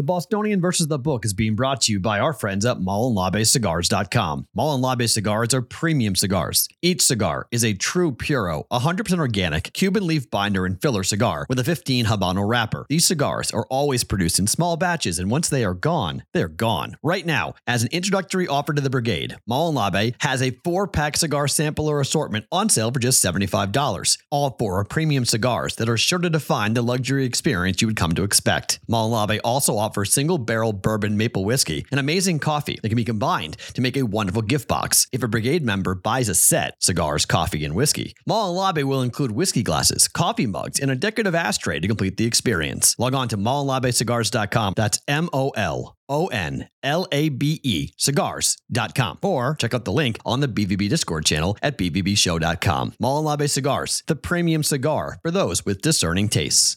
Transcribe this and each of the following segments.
The Bostonian versus the Book is being brought to you by our friends at MolonLabeCigars.com. Molon cigars are premium cigars. Each cigar is a true Puro, 100% organic, Cuban leaf binder and filler cigar with a 15 Habano wrapper. These cigars are always produced in small batches, and once they are gone, they're gone. Right now, as an introductory offer to the brigade, Molon has a four pack cigar sampler assortment on sale for just $75. All four are premium cigars that are sure to define the luxury experience you would come to expect. Molon also offers single barrel bourbon maple whiskey and amazing coffee that can be combined to make a wonderful gift box. If a brigade member buys a set, cigars, coffee, and whiskey, Molon Labe will include whiskey glasses, coffee mugs, and a decorative ashtray to complete the experience. Log on to molonlabecigars.com. That's M O L O N L A B E cigars.com. Or check out the link on the BVB Discord channel at BVBshow.com. Molon Labe Cigars, the premium cigar for those with discerning tastes.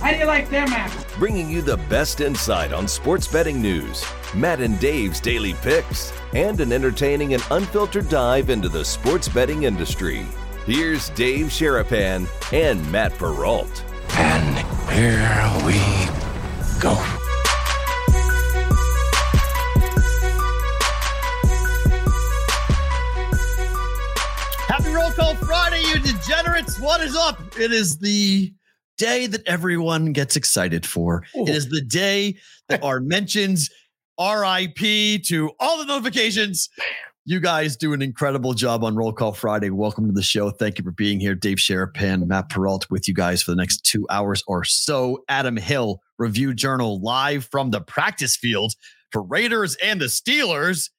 How do you like them apples? Bringing you the best insight on sports betting news, Matt and Dave's daily picks, and an entertaining and unfiltered dive into the sports betting industry. Here's Dave Sharapan and Matt Perrault. And here we go. Happy Roll Call Friday, you degenerates. What is up? It is the day that everyone gets excited for. It is the day that our mentions RIP to all the notifications. You guys do an incredible job on Roll Call Friday. Welcome to the show. Thank you for being here. Dave Sharapan, Matt Perrault with you guys for the next two hours or so. Adam Hill, Review Journal, live from the practice field for Raiders and the Steelers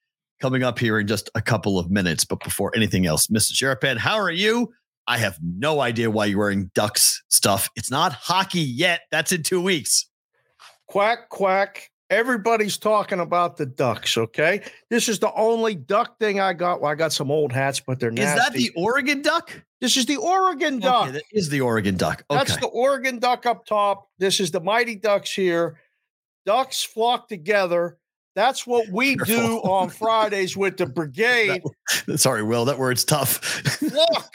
coming up here in just a couple of minutes. But before anything else, Mr. Sharapan, how are you? I have no idea why you're wearing Ducks stuff. It's not hockey yet. That's in two weeks. Quack, quack. Everybody's talking about the Ducks, okay? This is the only duck thing I got. Well, I got some old hats, but they're nasty. Is that the Oregon Duck? This is the Oregon Duck. Okay, that is the Oregon Duck. Okay. That's the Oregon Duck up top. This is the Mighty Ducks here. Ducks flock together. That's what we do on Fridays with the brigade. Sorry, Will. That word's tough. flock.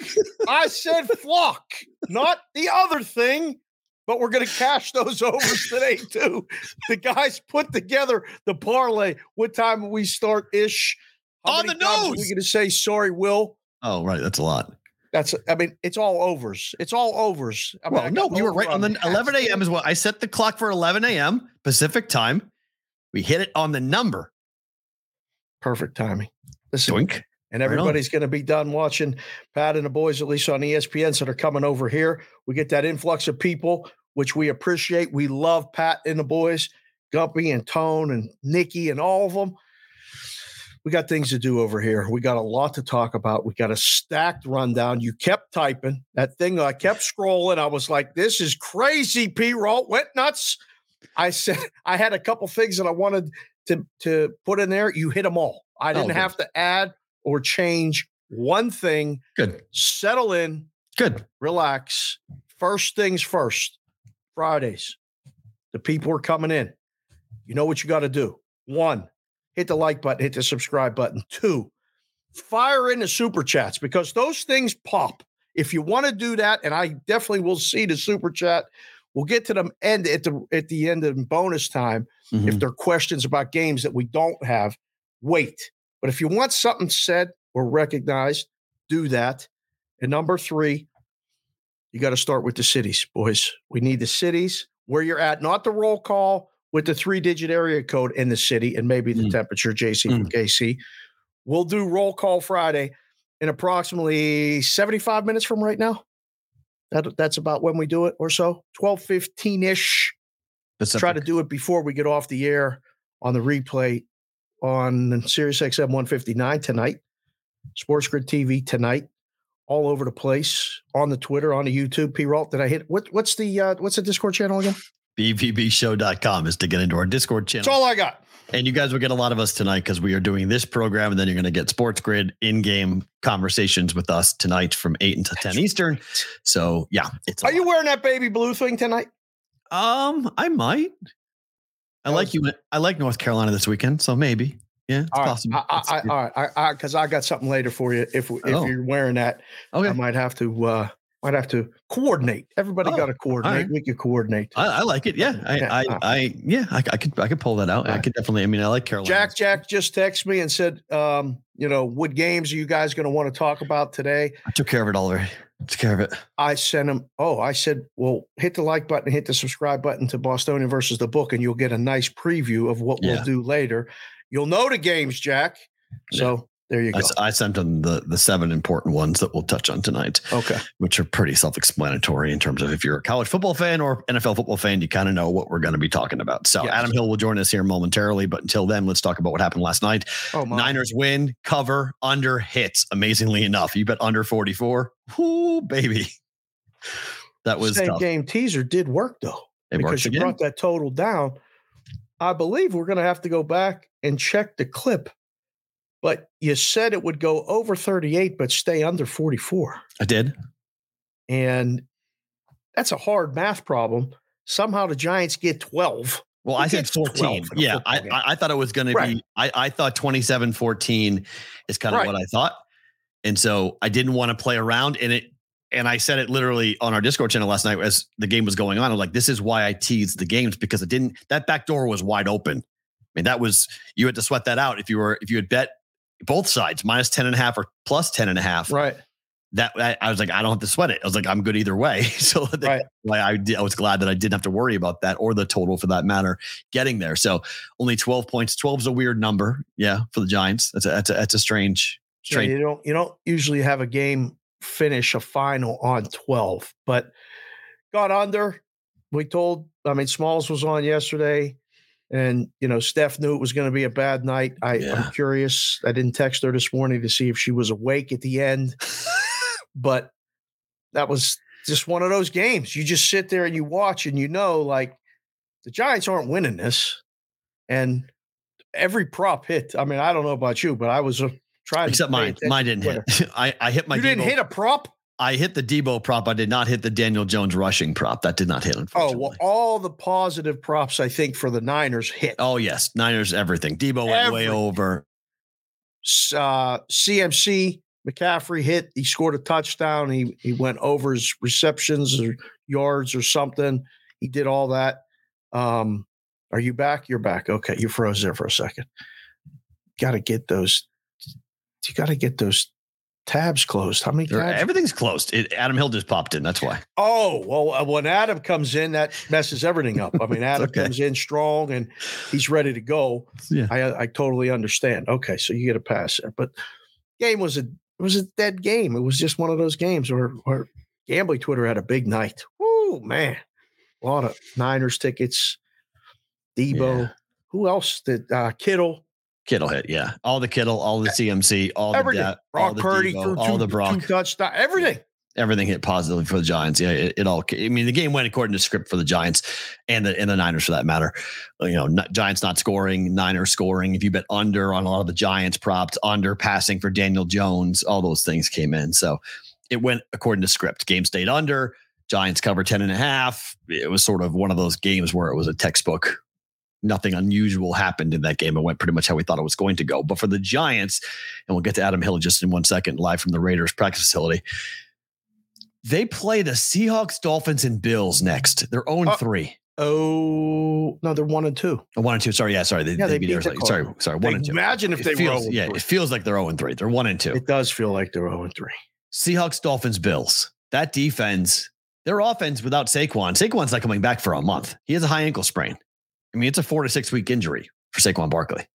I said flock, not the other thing. But we're going to cash those overs today too. The guys put together the parlay. What time we start ish? On the many times are nose! We going to say sorry, Will. oh, right. That's a lot. That's. I mean, it's all overs. It's all overs. I mean, I Well, no, got you were right on the 11 a.m. today. is what I set the clock for 11 a.m. Pacific time. We hit it on the number. Perfect timing. Listen, Doink. and Right everybody's going to be done watching Pat and the boys, at least on ESPN. So they're coming over here. We get that influx of people, which we appreciate. We love Pat and the boys, Gumpy and Tone and Nikki and all of them. We got things to do over here. We got a lot to talk about. We got a stacked rundown. You kept typing that thing. I kept scrolling. I was like, "This is crazy." P. Roll went nuts. I said I had a couple things that I wanted to to put in there. You hit them all. I oh, didn't good. have to add or change one thing. Good. Settle in, Good. relax. First things first. Fridays. The people are coming in. You know what you got to do. One, hit the like button, hit the subscribe button. Two, fire in the super chats because those things pop. If you want to do that, and I definitely will see the super chat, we'll get to them end at the at the end of bonus time Mhm. if there are questions about games that we don't have, wait. But if you want something said or recognized, do that. And number three, you got to start with the cities, boys. We need the cities where you're at, not the roll call with the three digit area code in the city and maybe the Mm. temperature, JC from KC. We'll do roll call Friday in approximately 75 minutes from right now. That, that's about when we do it or so, 12 15 ish try to do it before we get off the air on the replay on Sirius XM 159 tonight, Sports Grid TV tonight, all over the place on the Twitter, on the YouTube. P. Rolt, did I hit what? What's the uh, what's the Discord channel again? BVBshow.com is to get into our Discord channel. That's all I got. And you guys will get a lot of us tonight because we are doing this program, and then you're going to get Sports Grid in-game conversations with us tonight from eight until ten Eastern. So yeah, it's. Are you wearing that baby blue thing tonight? Um, I might. I like you. I like North Carolina this weekend, so maybe. Yeah, it's all right. possible. I, I, I, all right, because I, I, got something later for you. If if Oh. you're wearing that, okay, I might have to uh might have to coordinate. Everybody Oh, got to coordinate. right. We could coordinate. I, I like it. Yeah, I, Yeah, I, uh, I, yeah, I, I could, I could pull that out. I could definitely. I mean, I like Carolina. Jack Jack just texted me and said, um, you know, what games are you guys going to want to talk about today? I took care of it already. Took care of it. I sent him. Oh, I said, well, hit the like button, hit the subscribe button to Bostonian versus the book, and you'll get a nice preview of what Yeah. we'll do later. You'll know the games, Jack. So there you I, go. s- I sent them the the seven important ones that we'll touch on tonight, okay. which are pretty self-explanatory in terms of if you're a college football fan or NFL football fan, you kind of know what we're going to be talking about. So Yes. Adam Hill will join us here momentarily, but until then, let's talk about what happened last night. Oh my. Niners win, cover, under hits. Amazingly enough, you bet under 44. Whoo, baby. That was Same tough. game teaser did work though. It because you again. brought that total down. I believe we're going to have to go back and check the clip, but you said it would go over 38, but stay under 44. I did. And that's a hard math problem. Somehow the Giants get 12. Well, I said 14. Yeah, I. I, I thought it was going Right. to be, I, I thought 27 14 is kind of Right. what I thought. And so I didn't want to play around in it. And I said it literally on our Discord channel last night as the game was going on. I'm like, this is why I teased the games because it didn't, that back door was wide open. I mean, that was, you had to sweat that out if you were, if you had bet both sides minus 10 and a half or plus 10 and a half. Right. That I, I was like, I don't have to sweat it. I was like, I'm good either way. So that's Right. why I, did, I was glad that I didn't have to worry about that or the total for that matter getting there. So only 12 points. 12 is a weird number. Yeah. For the Giants. That's a, that's a, that's a strange, Yeah, strange. you don't you don't usually have a game finish a final on 12, but got under. We told, I mean, Smalls was on yesterday, and you know, Steph knew it was going to be a bad night. I, Yeah. I'm curious. I didn't text her this morning to see if she was awake at the end, but that was just one of those games. You just sit there and you watch, and you know, like the Giants aren't winning this, and every prop hit. I mean, I don't know about you, but I was uh, trying. to Except mine. Mine didn't Twitter. hit. I, I hit my you didn't hit a prop? I hit the Deebo prop. I did not hit the Daniel Jones rushing prop. That did not hit, Oh, well, all the positive props I think for the Niners hit. Oh, yes. Niners, everything. Deebo went way over. Uh, CMC McCaffrey hit. He scored a touchdown. He he went over his receptions or yards or something. He did all that. Um, are you back? You're back. Okay, you froze there for a second. Got to get those. You got to get those tabs closed. How many They're- tabs? Everything's closed. It, Adam Hill just popped in. That's why. Oh, well, uh, when Adam comes in, that messes everything up. I mean, Adam okay. comes in strong and he's ready to go. Yeah. I, I totally understand. Okay, so you get a pass there, but game was a it was a dead game. It was just one of those games where, where gambling Twitter had a big night. Woo, man, a lot of Niners tickets. Deebo, Yeah. who else did uh, Kittle? Kittle hit. Yeah. All the Kittle, all the CMC, all the, Everything. da- all the Purdy Deebo, threw all two, the Brock. two touchdowns. Everything. everything hit positively for the Giants. Yeah, it, it all. I mean, the game went according to script for the Giants and the and the Niners for that matter. You know, not, Giants not scoring, Niners scoring. If you bet under on a lot of the Giants props, under passing for Daniel Jones, all those things came in. So it went according to script. Game stayed under. Giants cover 10 and a half. It was sort of one of those games where it was a textbook. Nothing unusual happened in that game. It went pretty much how we thought it was going to go. But for the Giants, and we'll get to Adam Hill just in one second, live from the Raiders practice facility. They play the Seahawks, Dolphins, and Bills next. They're 0 Uh, 3. Oh no, they're one and two. Oh, one and two. Sorry. Yeah. Sorry. They, Yeah, they beat beat the like- sorry. Sorry. One and two. Imagine if It they were feels, 0 yeah, three. it feels like they're 0 3. They're 1 and 2. It does feel like they're 0 3. Seahawks, Dolphins, Bills. That defense, their offense without Saquon. Saquon's not coming back for a month. He has a high ankle sprain. I mean, it's a four to six week injury for Saquon Barkley.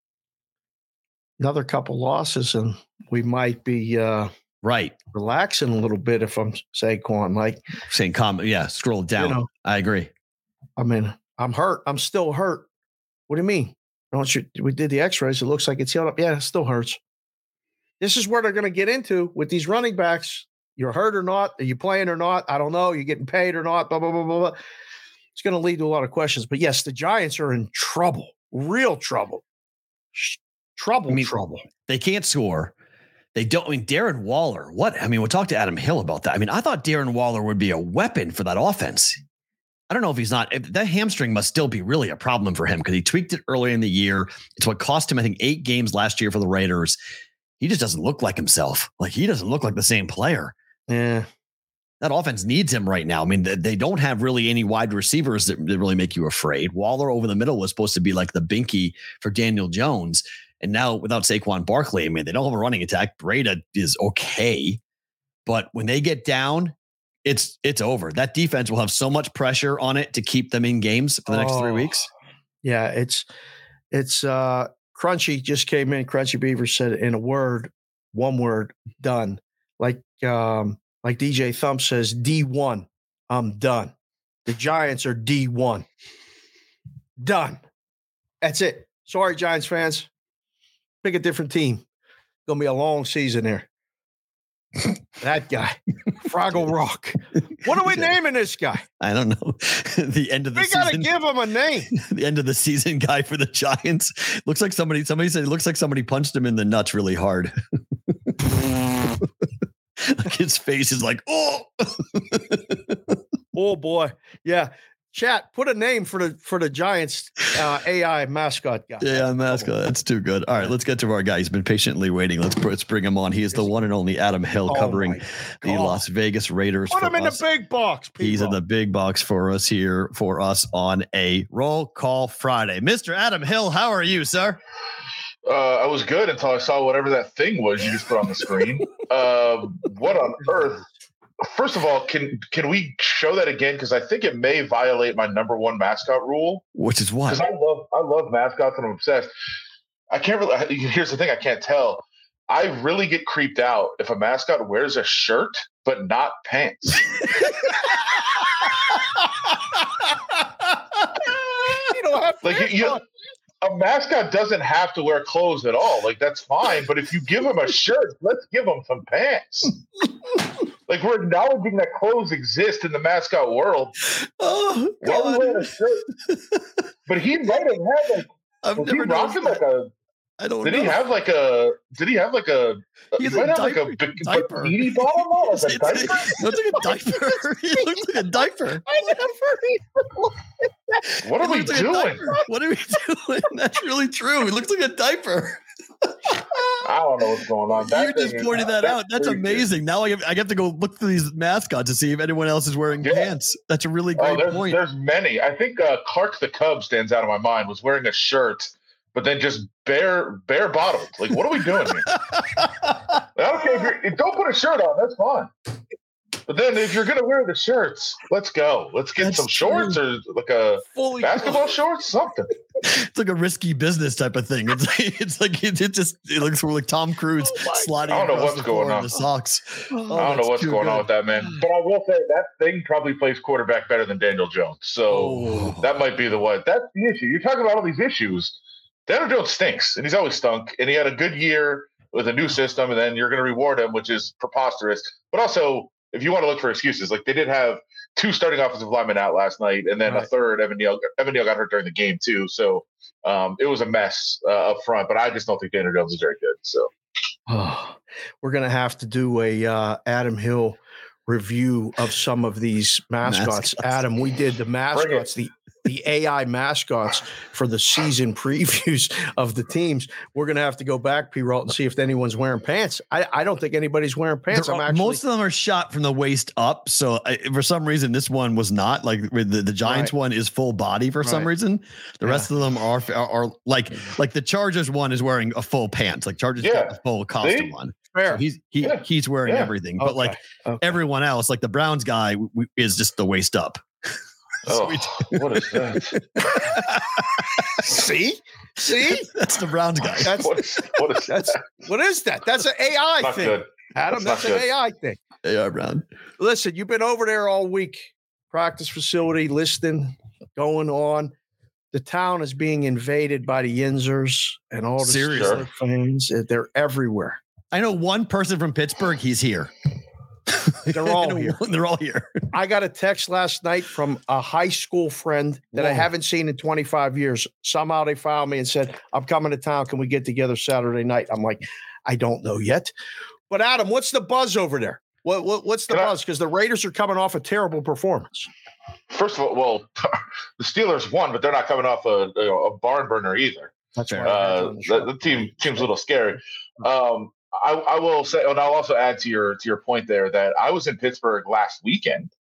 Another couple losses, and we might be uh, Right. relaxing a little bit if I'm Saquon. Like, Saying comment. Yeah. Scroll down. know. I agree. I mean, I'm hurt. I'm still hurt. What do you mean? Don't you? We did the X-rays. It looks like it's healed up. Yeah, it still hurts. This is where they're going to get into with these running backs. You're hurt or not? Are you playing or not? I don't know. You're getting paid or not? Blah blah blah blah. blah. It's going to lead to a lot of questions. But yes, the Giants are in trouble, real trouble, trouble, I mean, trouble. They can't score. They don't. I mean, Darren Waller. What? I mean, we'll talk to Adam Hill about that. I mean, I thought Darren Waller would be a weapon for that offense. I don't know if he's not. That hamstring must still be really a problem for him because he tweaked it earlier in the year. It's what cost him, I think, eight games last year for the Raiders. He just doesn't look like himself. Like he doesn't look like the same player. Yeah. That offense needs him right now. I mean, they don't have really any wide receivers that, that really make you afraid. Waller over the middle was supposed to be like the binky for Daniel Jones. And now without Saquon Barkley, I mean, they don't have a running attack. Breida is okay. But when they get down, it's it's over. That defense will have so much pressure on it to keep them in games for the next oh, three weeks. Yeah, it's it's uh Crunchy just came in. Crunchy Beaver said in a word, one word, done. Like um like DJ Thump says, D1. I'm done. The Giants are D1. Done. That's it. Sorry, Giants fans. Pick a different team. Gonna be a long season there. that guy, Fraggle Rock. What are we naming this guy? I don't know. the end of the we season. We gotta give him a name. the end of the season guy for the Giants. Looks like somebody. Somebody said it looks like somebody punched him in the nuts really hard. like his face is like, oh, oh boy, yeah. Chat, put a name for the for the Giants uh, AI mascot guy. Yeah, mascot. That's too good. All right, let's get to our guy. He's been patiently waiting. Let's let's bring him on. He is the one and only Adam Hill, oh covering the Las Vegas Raiders. Put him in us. the big box. People. He's in the big box for us here for us on a roll call Friday. Mr. Adam Hill, how are you, sir? Uh, I was good until I saw whatever that thing was you just put on the screen. uh, what on earth? First of all, can can we show that again? Because I think it may violate my number one mascot rule. Which is what? Because I love I love mascots and I'm obsessed. I can't really. Here's the thing: I can't tell. I really get creeped out if a mascot wears a shirt but not pants. you don't have like you, a mascot doesn't have to wear clothes at all. Like that's fine. But if you give him a shirt, let's give him some pants. like we're acknowledging that clothes exist in the mascot world. Oh, God. but he might have had like. I've was never he rocking like a I don't. Did know. he have like a? Did he have like a? He might have like a big, diaper. bikini bottom on, like a diaper. looks like a diaper. he looks like a diaper. I never. what are we doing? What are we doing? That's really true. He looks like a diaper. I don't know what's going on. That you just pointed that out. That's amazing. Now I have, I have to go look through these mascots to see if anyone else is wearing yeah. pants. That's a really oh, great oh, there's, point. There's many. I think uh, Clark the Cub stands out of my mind. Was wearing a shirt but then just bare bare bottomed. Like, what are we doing here? okay, if don't put a shirt on. That's fine. But then if you're gonna wear the shirts, let's go. Let's get That's some shorts true. or like a Fully basketball shorts, something. It's like a risky business type of thing. It's like, it's like it, it just it looks more like Tom Cruise oh sliding. I don't know what's going on. The socks. Oh, oh I don't know what's going good. on with that man. But I will say that thing probably plays quarterback better than Daniel Jones. So oh. that might be the one. That's the issue. You're talking about all these issues Daniel Jones stinks, and he's always stunk. And he had a good year with a new system, and then you're going to reward him, which is preposterous. But also, if you want to look for excuses, like they did have two starting offensive linemen out last night, and then right. a third. Evan Neal, Evan Neal got hurt during the game too, so um, it was a mess uh, up front. But I just don't think Daniel Jones is very good. So oh, we're going to have to do a uh, Adam Hill review of some of these mascots. mascots. Adam, we did the mascots, the the AI mascots for the season previews of the teams. We're going to have to go back, P. Rolt, and see if anyone's wearing pants. I, I don't think anybody's wearing pants. Are, actually, most of them are shot from the waist up. So I, for some reason, this one was not. Like the, the Giants right. one is full body for right. some reason. The yeah. rest of them are, are, are like like the Chargers one is wearing a full pants. Like Chargers yeah. got a full costume see? on. So he's he yeah. he's wearing yeah. everything, but okay. like okay. everyone else, like the Browns guy, w- is just the waist up. Oh, what is that? See, see, that's the Browns guy. That's what is, what is that's that? what is that? That's an AI not thing, good. Adam. That's, that's an AI thing. AI Brown. Listen, you've been over there all week, practice facility, listening, going on. The town is being invaded by the Yinzers and all the Steelers fans. They're everywhere. I know one person from Pittsburgh. He's here. They're all here. They're all here. I got a text last night from a high school friend that I haven't seen in 25 years. Somehow they found me and said, I'm coming to town. Can we get together Saturday night? I'm like, I don't know yet. But Adam, what's the buzz over there? What, what what's the Can buzz? Because the Raiders are coming off a terrible performance. First of all, well, the Steelers won, but they're not coming off a, a barn burner either. That's Fair. why I had you Uh, the the, the team team's a little scary. Um, I, I will say, and I'll also add to your to your point there that I was in Pittsburgh last weekend.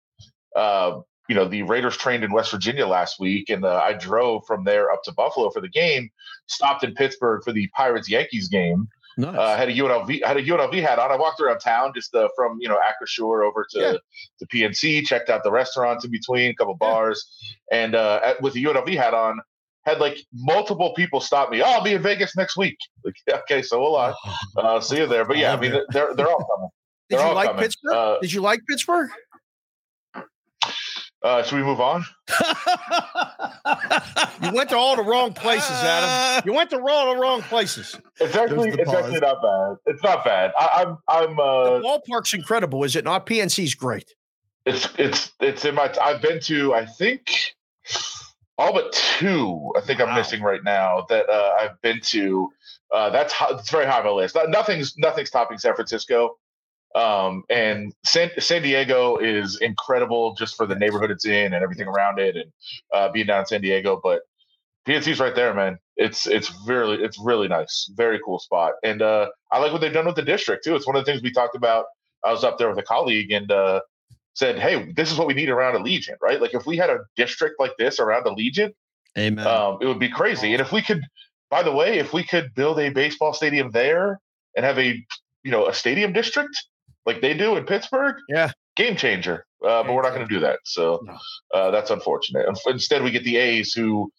Uh, you know, the Raiders trained in West Virginia last week, and uh, I drove from there up to Buffalo for the game. Stopped in Pittsburgh for the Pirates Yankees game. Nice. Uh, had a UNLV had a UNLV hat on. I walked around town just uh, from you know Acrisure over to Yeah. to PNC. Checked out the restaurants in between, a couple bars, and uh, at, with the UNLV hat on, had like multiple people stop me. Oh, I'll be in Vegas next week. Like, okay, so will I. Uh, see you there. But yeah, I mean, they're they're all coming. Did they're you all like coming. Pittsburgh? Uh, Did you like Pittsburgh? Uh, should we move on? You went to all the wrong places, Adam. You went to all the wrong places. It's actually the it's actually not bad. It's not bad. I, I'm I'm The uh, ballpark's incredible, is it not? PNC's great. it's it's it's in my. I've been to I think all but two. I think I'm missing right now that uh, I've been to. Uh, that's it's very high on my list. Nothing's nothing's topping San Francisco. Um, and San, San Diego is incredible just for the neighborhood it's in and everything around it, and uh, being down in San Diego. But PNC's right there, man. It's it's really it's really nice, very cool spot, and uh, I like what they've done with the district too. It's one of the things we talked about. I was up there with a colleague and uh, said, "Hey, this is what we need around Allegiant, right? Like if we had a district like this around Allegiant, Amen. um, it would be crazy. And if we could, by the way, if we could build a baseball stadium there and have a you know a stadium district like they do in Pittsburgh, Yeah. game changer. Uh, but we're not going to do that, so uh, that's unfortunate. Instead, we get the A's who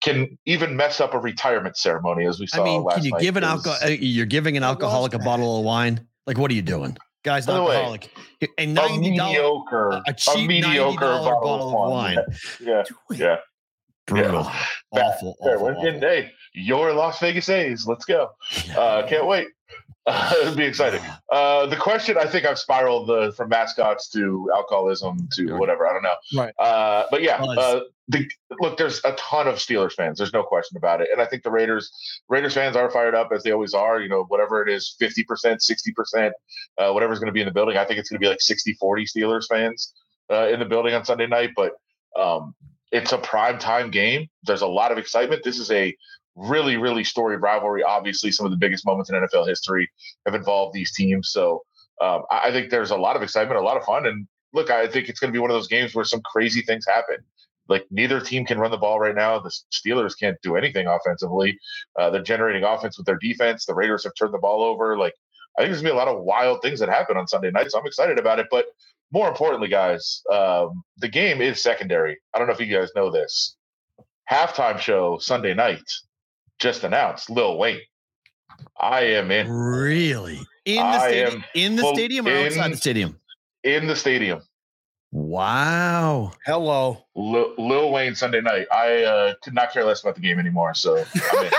can even mess up a retirement ceremony, as we saw I mean, last can you night, give an 'cause- alcohol? You're giving an alcoholic a bottle of wine. Like, what are you doing, guys? By the way, Alcoholic. A a ninety dollar, mediocre, a a cheap mediocre $90 bottle, of wine. Yeah, yeah. brutal, Bad. awful, awful, awful. hey, your Las Vegas A's. Let's go. Uh, can't wait. Uh, it'll be exciting. Uh, the question I think I've spiraled the, from mascots to alcoholism to whatever. I don't know. Right. Uh, but yeah, uh, the, look, there's a ton of Steelers fans. There's no question about it. And I think the Raiders Raiders fans are fired up as they always are. You know, whatever it is, 50%, 60%, uh, whatever's going to be in the building. I think it's going to be like 60 40 Steelers fans uh, in the building on Sunday night. But um, it's a prime time game. There's a lot of excitement. This is a really, really storied rivalry. Obviously, some of the biggest moments in NFL history have involved these teams. So um, I, think there's a lot of excitement, a lot of fun. And look, I think it's going to be one of those games where some crazy things happen. Like neither team can run the ball right now. The Steelers can't do anything offensively. Uh, they're generating offense with their defense. The Raiders have turned the ball over. Like I think there's gonna be a lot of wild things that happen on Sunday night. So I'm excited about it. But more importantly, guys, um, the game is secondary. I don't know if you guys know this. Halftime show Sunday night just announced Lil Wayne. I am in Really? In the I stadium? In the stadium or outside the stadium? in the stadium. Wow. Hello. Lil, Lil Wayne Sunday night. I uh, could not care less about the game anymore. So I'm in.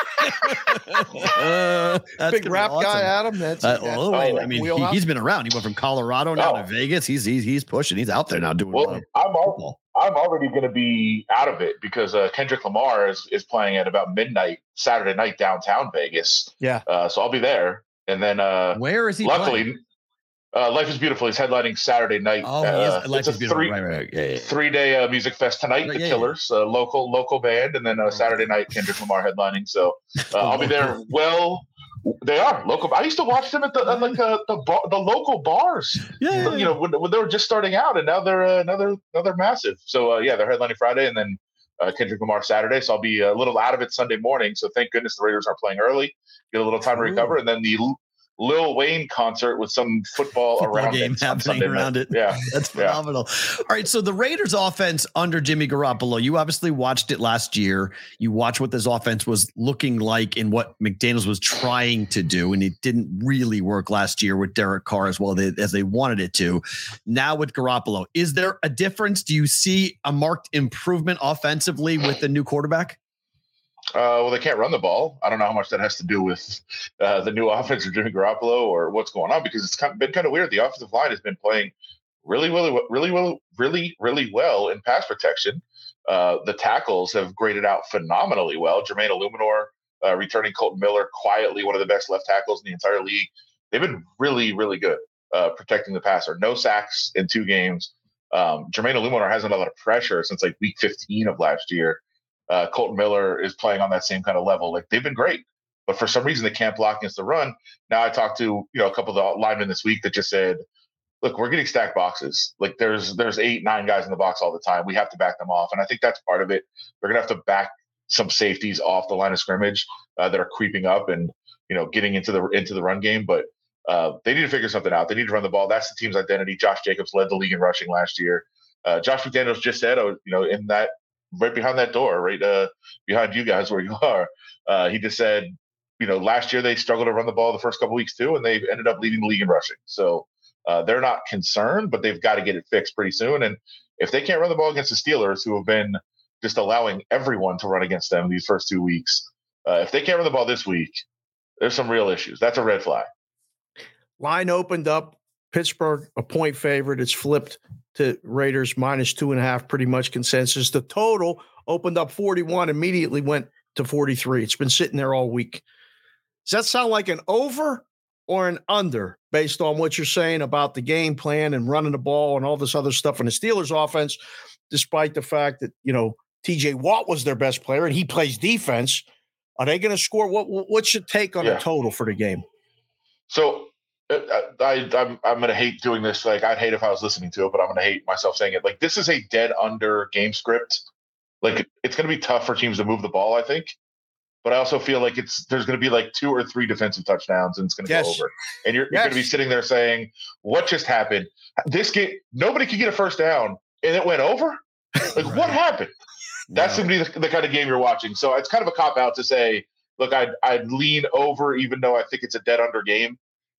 Uh, that's Big rap awesome. guy, Adam. That's, Uh, that's Lil Wayne, I mean, he, wheelhouse. has been around. He went from Colorado now Oh. to Vegas. He's, he's he's pushing. He's out there now doing well, I'm al- I'm already going to be out of it because uh, Kendrick Lamar is, is playing at about midnight Saturday night downtown Vegas. Yeah. Uh, so I'll be there, and then uh, Where is he? luckily, playing? Uh, Life is Beautiful is headlining Saturday night. oh, uh, is. Life it's a is beautiful. Three, right, right. Yeah, yeah, three day uh, music fest tonight. Right, the yeah. Killers, uh, local local band, and then uh, Saturday night Kendrick Lamar headlining. So uh, I'll be there. Well, they are local. I used to watch them at the at like uh, the bar, the local bars. Yeah, yeah, You know when, when they were just starting out, and now they're uh, now they're massive. So uh, yeah, they're headlining Friday, and then uh, Kendrick Lamar Saturday. So I'll be a little out of it Sunday morning. So thank goodness the Raiders are playing early, get a little time to recover, and then the Lil Wayne concert with some football, Football around game it happening Sunday night. around it. Yeah. That's Yeah. phenomenal. All right. So the Raiders offense under Jimmy Garoppolo, you obviously watched it last year. You watched what this offense was looking like and what McDaniels was trying to do. And it didn't really work last year with Derek Carr as well as they wanted it to. Now with Garoppolo, is there a difference? Do you see a marked improvement offensively with the new quarterback? Uh, well, they can't run the ball. I don't know how much that has to do with uh, the new offense of Jimmy Garoppolo or what's going on because it's been kind of weird. The offensive line has been playing really, really, really, really, really, really well in pass protection. Uh, the tackles have graded out phenomenally well. Jermaine Eluemunor uh, returning Kolton Miller quietly, one of the best left tackles in the entire league. They've been really, really good uh, protecting the passer. No sacks in two games. Um, Jermaine Eluemunor hasn't had a lot of pressure since like week 15 of last year. Uh, Kolton Miller is playing on that same kind of level. Like they've been great, but for some reason they can't block against the run. Now I talked to you know a couple of the linemen this week that just said, "Look, we're getting stacked boxes. Like there's there's eight nine guys in the box all the time. We have to back them off, and I think that's part of it. They're gonna have to back some safeties off the line of scrimmage uh, that are creeping up and you know getting into the into the run game, but." Uh, they need to figure something out. They need to run the ball. That's the team's identity. Josh Jacobs led the league in rushing last year. Uh, Josh McDaniels just said, oh, you know, in that right behind that door, right uh, behind you guys where you are, uh, he just said, you know, last year they struggled to run the ball the first couple weeks too, and they ended up leading the league in rushing. So uh, they're not concerned, but they've got to get it fixed pretty soon. And if they can't run the ball against the Steelers, who have been just allowing everyone to run against them these first two weeks, uh, if they can't run the ball this week, there's some real issues. That's a red flag. Line opened up. Pittsburgh, a point favorite. It's flipped to Raiders minus two and a half, pretty much consensus. The total opened up 41, immediately went to 43. It's been sitting there all week. Does that sound like an over or an under based on what you're saying about the game plan and running the ball and all this other stuff in the Steelers offense, despite the fact that, you know, TJ Watt was their best player and he plays defense? Are they going to score? What What's your take on yeah. the total for the game? So Uh, uh, I, I'm I'm gonna hate doing this. Like I'd hate if I was listening to it, but I'm gonna hate myself saying it. Like this is a dead under game script. Like it's gonna be tough for teams to move the ball. I think, but I also feel like it's there's gonna be like two or three defensive touchdowns and it's gonna yes. go over. And you're, yes. you're gonna be sitting there saying, "What just happened? This game, nobody could get a first down, and it went over. Like right. what happened?" That's no. gonna be the, the kind of game you're watching. So it's kind of a cop out to say, "Look, I'd I'd lean over, even though I think it's a dead under game."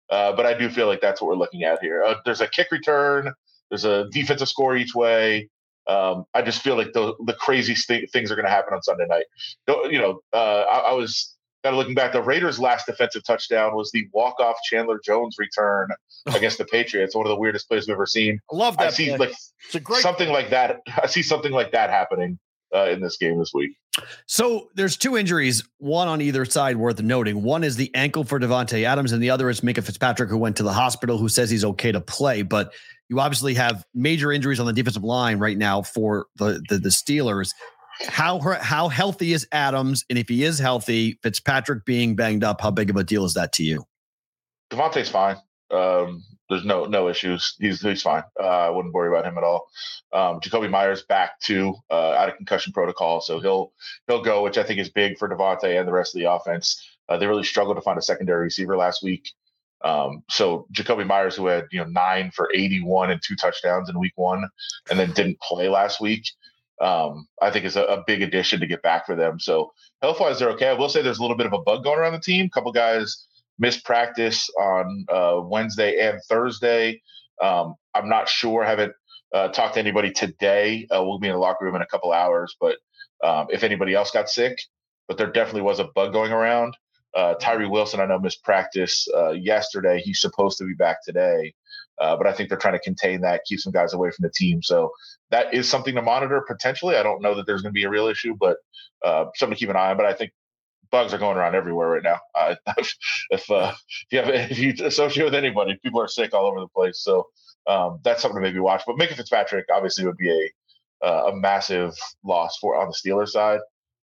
Uh, but I do feel like that's what we're looking at here. Uh, there's a kick return. There's a defensive score each way. Um, I just feel like the the crazy things are going to happen on Sunday night. You know, uh, I, I, was kind of looking back. The Raiders' last defensive touchdown was the walk off Chandler Jones return against the Patriots. One of the weirdest plays we've ever seen. I love that. I see play. like something play. like that. I see something like that happening uh, in this game this week. So there's two injuries, one on either side worth noting. One is the ankle for Davante Adams, and the other is Minkah Fitzpatrick, who went to the hospital, who says he's okay to play. But you obviously have major injuries on the defensive line right now for the the, the Steelers. How how healthy is Adams? And if he is healthy, Fitzpatrick being banged up, how big of a deal is that to you? Davante's fine. Um, there's no no issues. He's he's fine. Uh, I wouldn't worry about him at all. Um, Jakobi Meyers back to uh, out of concussion protocol, so he'll he'll go, which I think is big for Davante and the rest of the offense. Uh, they really struggled to find a secondary receiver last week. Um, so Jakobi Meyers, who had you know nine for 81 and two touchdowns in week one, and then didn't play last week, um, I think is a, a, big addition to get back for them. So health wise, they're okay. I will say there's a little bit of a bug going around the team. A couple guys missed practice on uh, Wednesday and Thursday. Um, I'm not sure. Haven't uh, talked to anybody today. Uh, we'll be in the locker room in a couple hours, but um, if anybody else got sick, but there definitely was a bug going around. Uh, Tyree Wilson, I know, missed practice uh, yesterday. He's supposed to be back today, uh, but I think they're trying to contain that, keep some guys away from the team. So that is something to monitor potentially. I don't know that there's going to be a real issue, but something to keep an eye on. But I think bugs are going around everywhere right now. Uh, if uh, if you have if you associate with anybody, people are sick all over the place. So um, that's something to maybe watch. But Minkah Fitzpatrick obviously would be a uh, a massive loss for on the Steelers side.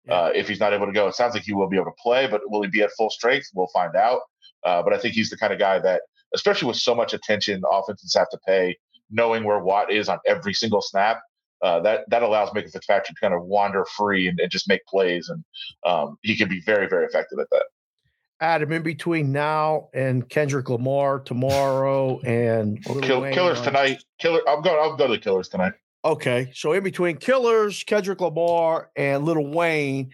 Uh, if he's not able to go, it sounds like he will be able to play, but will he be at full strength? We'll find out. Uh, but I think he's the kind of guy that, especially with so much attention offenses have to pay, knowing where Watt is on every single snap, uh, that that allows Minkah Fitzpatrick to kind of wander free and, and just make plays, and um, he can be very very effective at that. Adam, in between now and Kendrick Lamar tomorrow and Kill, Killers tonight, Killer. I'm going. I'll go to the Killers tonight. Okay, so in between Killers, Kendrick Lamar, and Little Wayne,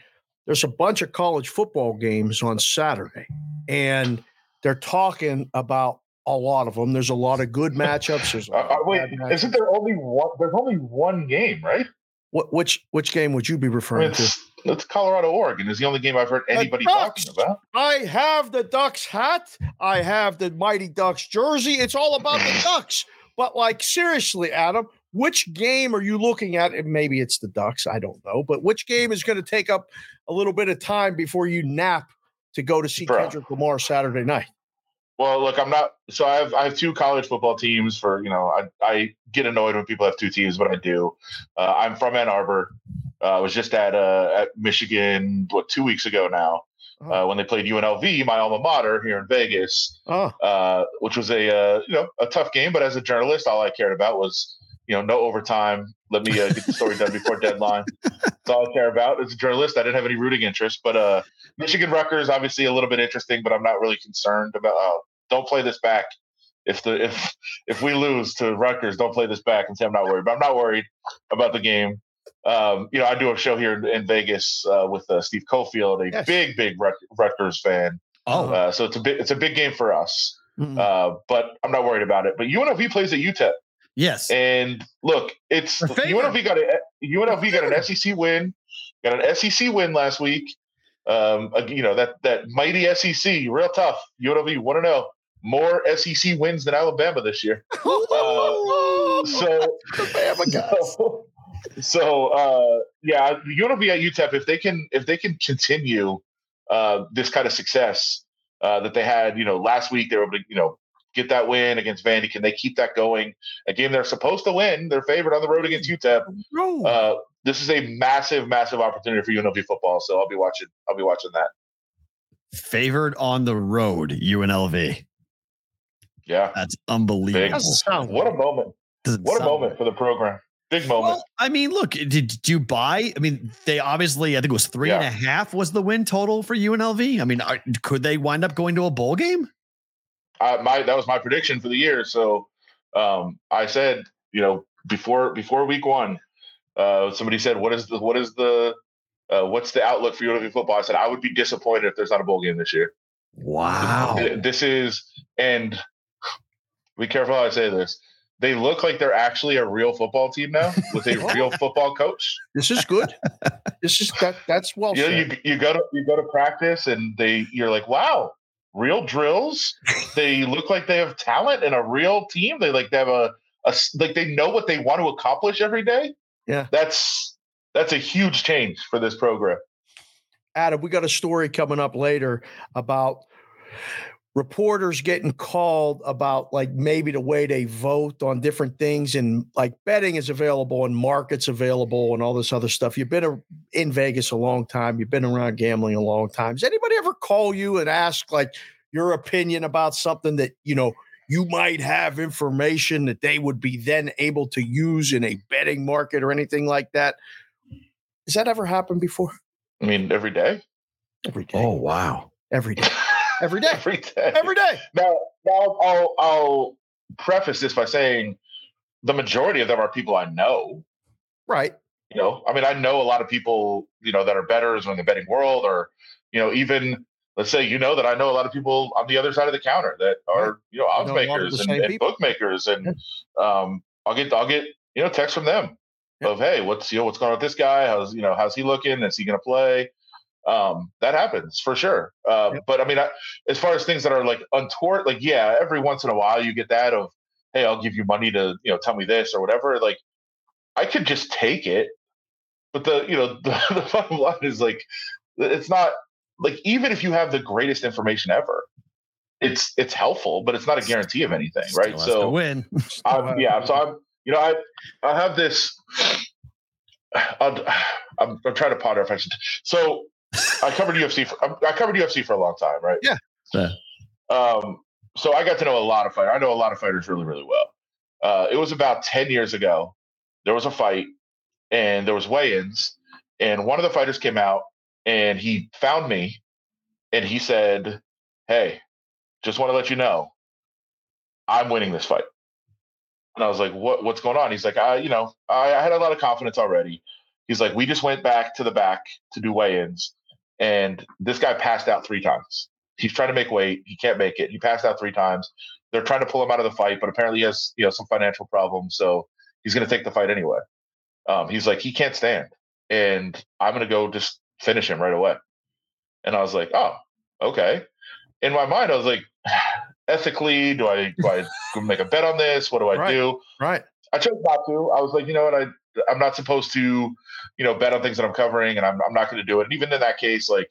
there's a bunch of college football games on Saturday, and they're talking about a lot of them. There's a lot of good matchups. There's uh, wait, matchups. isn't there only one? There's only one game, right? What which which game would you be referring it's, to? It's Colorado Oregon. Is the only game I've heard anybody talking about. I have the Ducks hat. I have the Mighty Ducks jersey. It's all about the Ducks. But like seriously, Adam, which game are you looking at? And maybe it's the Ducks, I don't know, but which game is going to take up a little bit of time before you nap to go to see Bro. Kendrick Lamar Saturday night? Well, look, I'm not. So I have I have two college football teams. For you know, I I get annoyed when people have two teams, but I do. Uh, I'm from Ann Arbor. Uh, I was just at uh, at Michigan what two weeks ago now. Uh, when they played UNLV, my alma mater here in Vegas, oh. uh, which was a uh, you know a tough game. But as a journalist, all I cared about was you know no overtime. Let me uh, get the story done before deadline. That's all I care about. As a journalist, I didn't have any rooting interest. But uh, Michigan Rutgers obviously a little bit interesting, but I'm not really concerned about. Uh, don't play this back. If the if if we lose to Rutgers, don't play this back and say I'm not worried. But I'm not worried about the game um, you know, I do a show here in, in Vegas uh, with uh, Steve Cofield, a yes. big, big Rutgers fan. Oh, uh, so it's a big, it's a big game for us. Mm-hmm. but I'm not worried about it. But UNLV plays at UTEP. Yes. And look, it's UNLV got a UNLV got an SEC win, got an SEC win last week. Um, you know that that mighty SEC, real tough. UNLV want to know more SEC wins than Alabama this year. Uh, so, Alabama guys. So, so uh, yeah, UNLV at UTEP if they can if they can continue uh, this kind of success uh, that they had, you know, last week they were able to you know get that win against Vandy. Can they keep that going? A game they're supposed to win. They're favored on the road against UTEP. Uh, this is a massive, massive opportunity for UNLV football. So I'll be watching. I'll be watching that. Favored on the road, UNLV. Yeah, that's unbelievable. What a moment! What a moment for the program. Big moment. Well, I mean, look, did, did, you buy? I mean, they obviously, I think it was three yeah. and a half was the win total for UNLV. I mean, are, could they wind up going to a bowl game? Uh, my that was my prediction for the year. So um, I said, you know, before before week one, uh, somebody said, "What is the what is the uh, what's the outlook for UNLV football?" I said, "I would be disappointed if there's not a bowl game this year." Wow. This is and be careful how I say this they look like they're actually a real football team now with a real football coach. This is good. this is that that's well. You, know, you you go to you go to practice and they you're like, wow, real drills. they look like they have talent and a real team. They like they have a, a like they know what they want to accomplish every day. Yeah, that's that's a huge change for this program. Adam, we got a story coming up later about reporters getting called about like maybe the way they vote on different things and like betting is available and markets available and all this other stuff. You've been a, in Vegas a long time. You've been around gambling a long time. Does anybody ever call you and ask like your opinion about something that, you know, you might have information that they would be then able to use in a betting market or anything like that? Has that ever happened before? I mean, every day. Every day. Oh, wow. Every day. every day. every day. Every day. Now, now I'll, I'll preface this by saying the majority of them are people I know. Right. You know, I mean, I know a lot of people, you know, that are betters in the betting world, or, you know, even let's say, you know, that I know a lot of people on the other side of the counter that are, you know, odds makers and, and bookmakers. And um, I'll get, I'll get, you know, text from them yeah. of, hey, what's, you know, what's going on with this guy? How's, you know, how's he looking? Is he going to play? um, that happens for sure. Uh, yep. But I mean, I, as far as things that are like untoward, like yeah, every once in a while you get that of, hey, I'll give you money to you know tell me this or whatever. Like, I could just take it, but the you know the, the bottom line is like, it's not like even if you have the greatest information ever, it's it's helpful, but it's not a guarantee of anything, right? so win, I'm, yeah. So I'm you know I I have this. i am I'm trying to ponder if I should. So I covered UFC. For, I covered UFC for a long time, right? Yeah. yeah. Um, so I got to know a lot of fighters. I know a lot of fighters really, really well. Uh, it was about ten years ago. There was a fight, and there was weigh-ins, and one of the fighters came out, and he found me, and he said, "Hey, just want to let you know, I'm winning this fight." And I was like, "What? What's going on?" He's like, "I, you know, I, I had a lot of confidence already." He's like, "We just went back to the back to do weigh-ins." and this guy passed out three times. He's trying to make weight. He can't make it. He passed out three times. They're trying to pull him out of the fight, but apparently he has you know some financial problems, so he's going to take the fight anyway. Um, he's like he can't stand, and I'm going to go just finish him right away. And I was like, oh, okay. In my mind, I was like, ethically? Do I do I make a bet on this? What do I Right. do? Right. I chose not to. I was like, you know what, I I'm not supposed to, you know, bet on things that I'm covering, and I'm I'm not going to do it. And even in that case, like,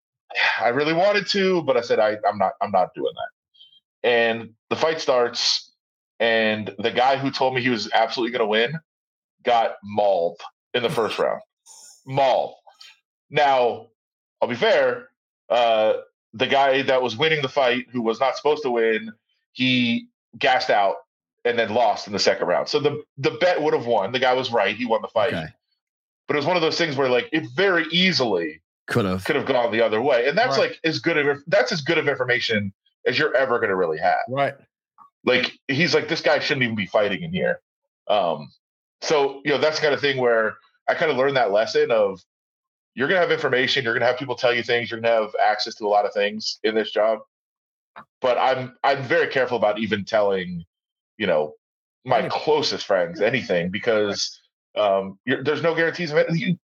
I really wanted to, but I said I I'm not I'm not doing that. And the fight starts, and the guy who told me he was absolutely going to win got mauled in the first round. Mauled. Now, I'll be fair. Uh, the guy that was winning the fight, who was not supposed to win, he gassed out and then lost in the second round. So the the bet would have won. The guy was right; he won the fight. Okay. But it was one of those things where, like, it very easily Could have. could have gone the other way, and that's Right. like as good of that's as good of information as you're ever going to really have. Right. Like he's like this guy shouldn't even be fighting in here. Um, so you know that's the kind of thing where I kind of learned that lesson of you're going to have information, you're going to have people tell you things, you're going to have access to a lot of things in this job. But I'm I'm very careful about even telling, you know, my closest friends anything because um, you're, there's no guarantees of it. You.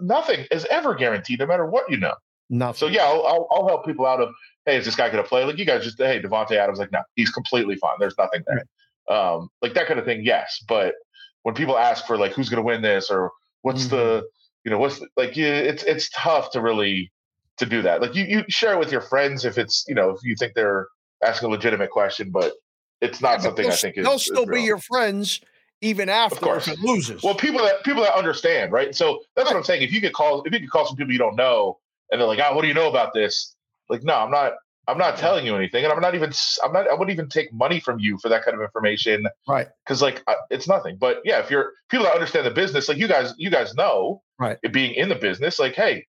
Nothing is ever guaranteed, no matter what you know. Nothing. So yeah, I'll, I'll, I'll help people out of hey, is this guy going to play? Like you guys just hey, Davante Adams, like no, he's completely fine. There's nothing there. Um, like that kind of thing, yes. But when people ask for like who's going to win this or what's the you know what's like you, it's it's tough to really to do that. Like you you share it with your friends if it's you know if you think they're asking a legitimate question, but it's not Yeah, something I think they'll is still be your friends even after if it loses. Well, people that people that understand, right? So that's what I'm saying. If you could call, if you could call some people you don't know, and they're like, "Ah, what do you know about this?" Like, no, I'm not. I'm not telling you anything, and I'm not even. s- I'm not. I wouldn't even take money from you for that kind of information right. because, like, I- it's nothing. But yeah, if you're people that understand the business, like you guys, you guys know, Right. It being in the business, like, hey,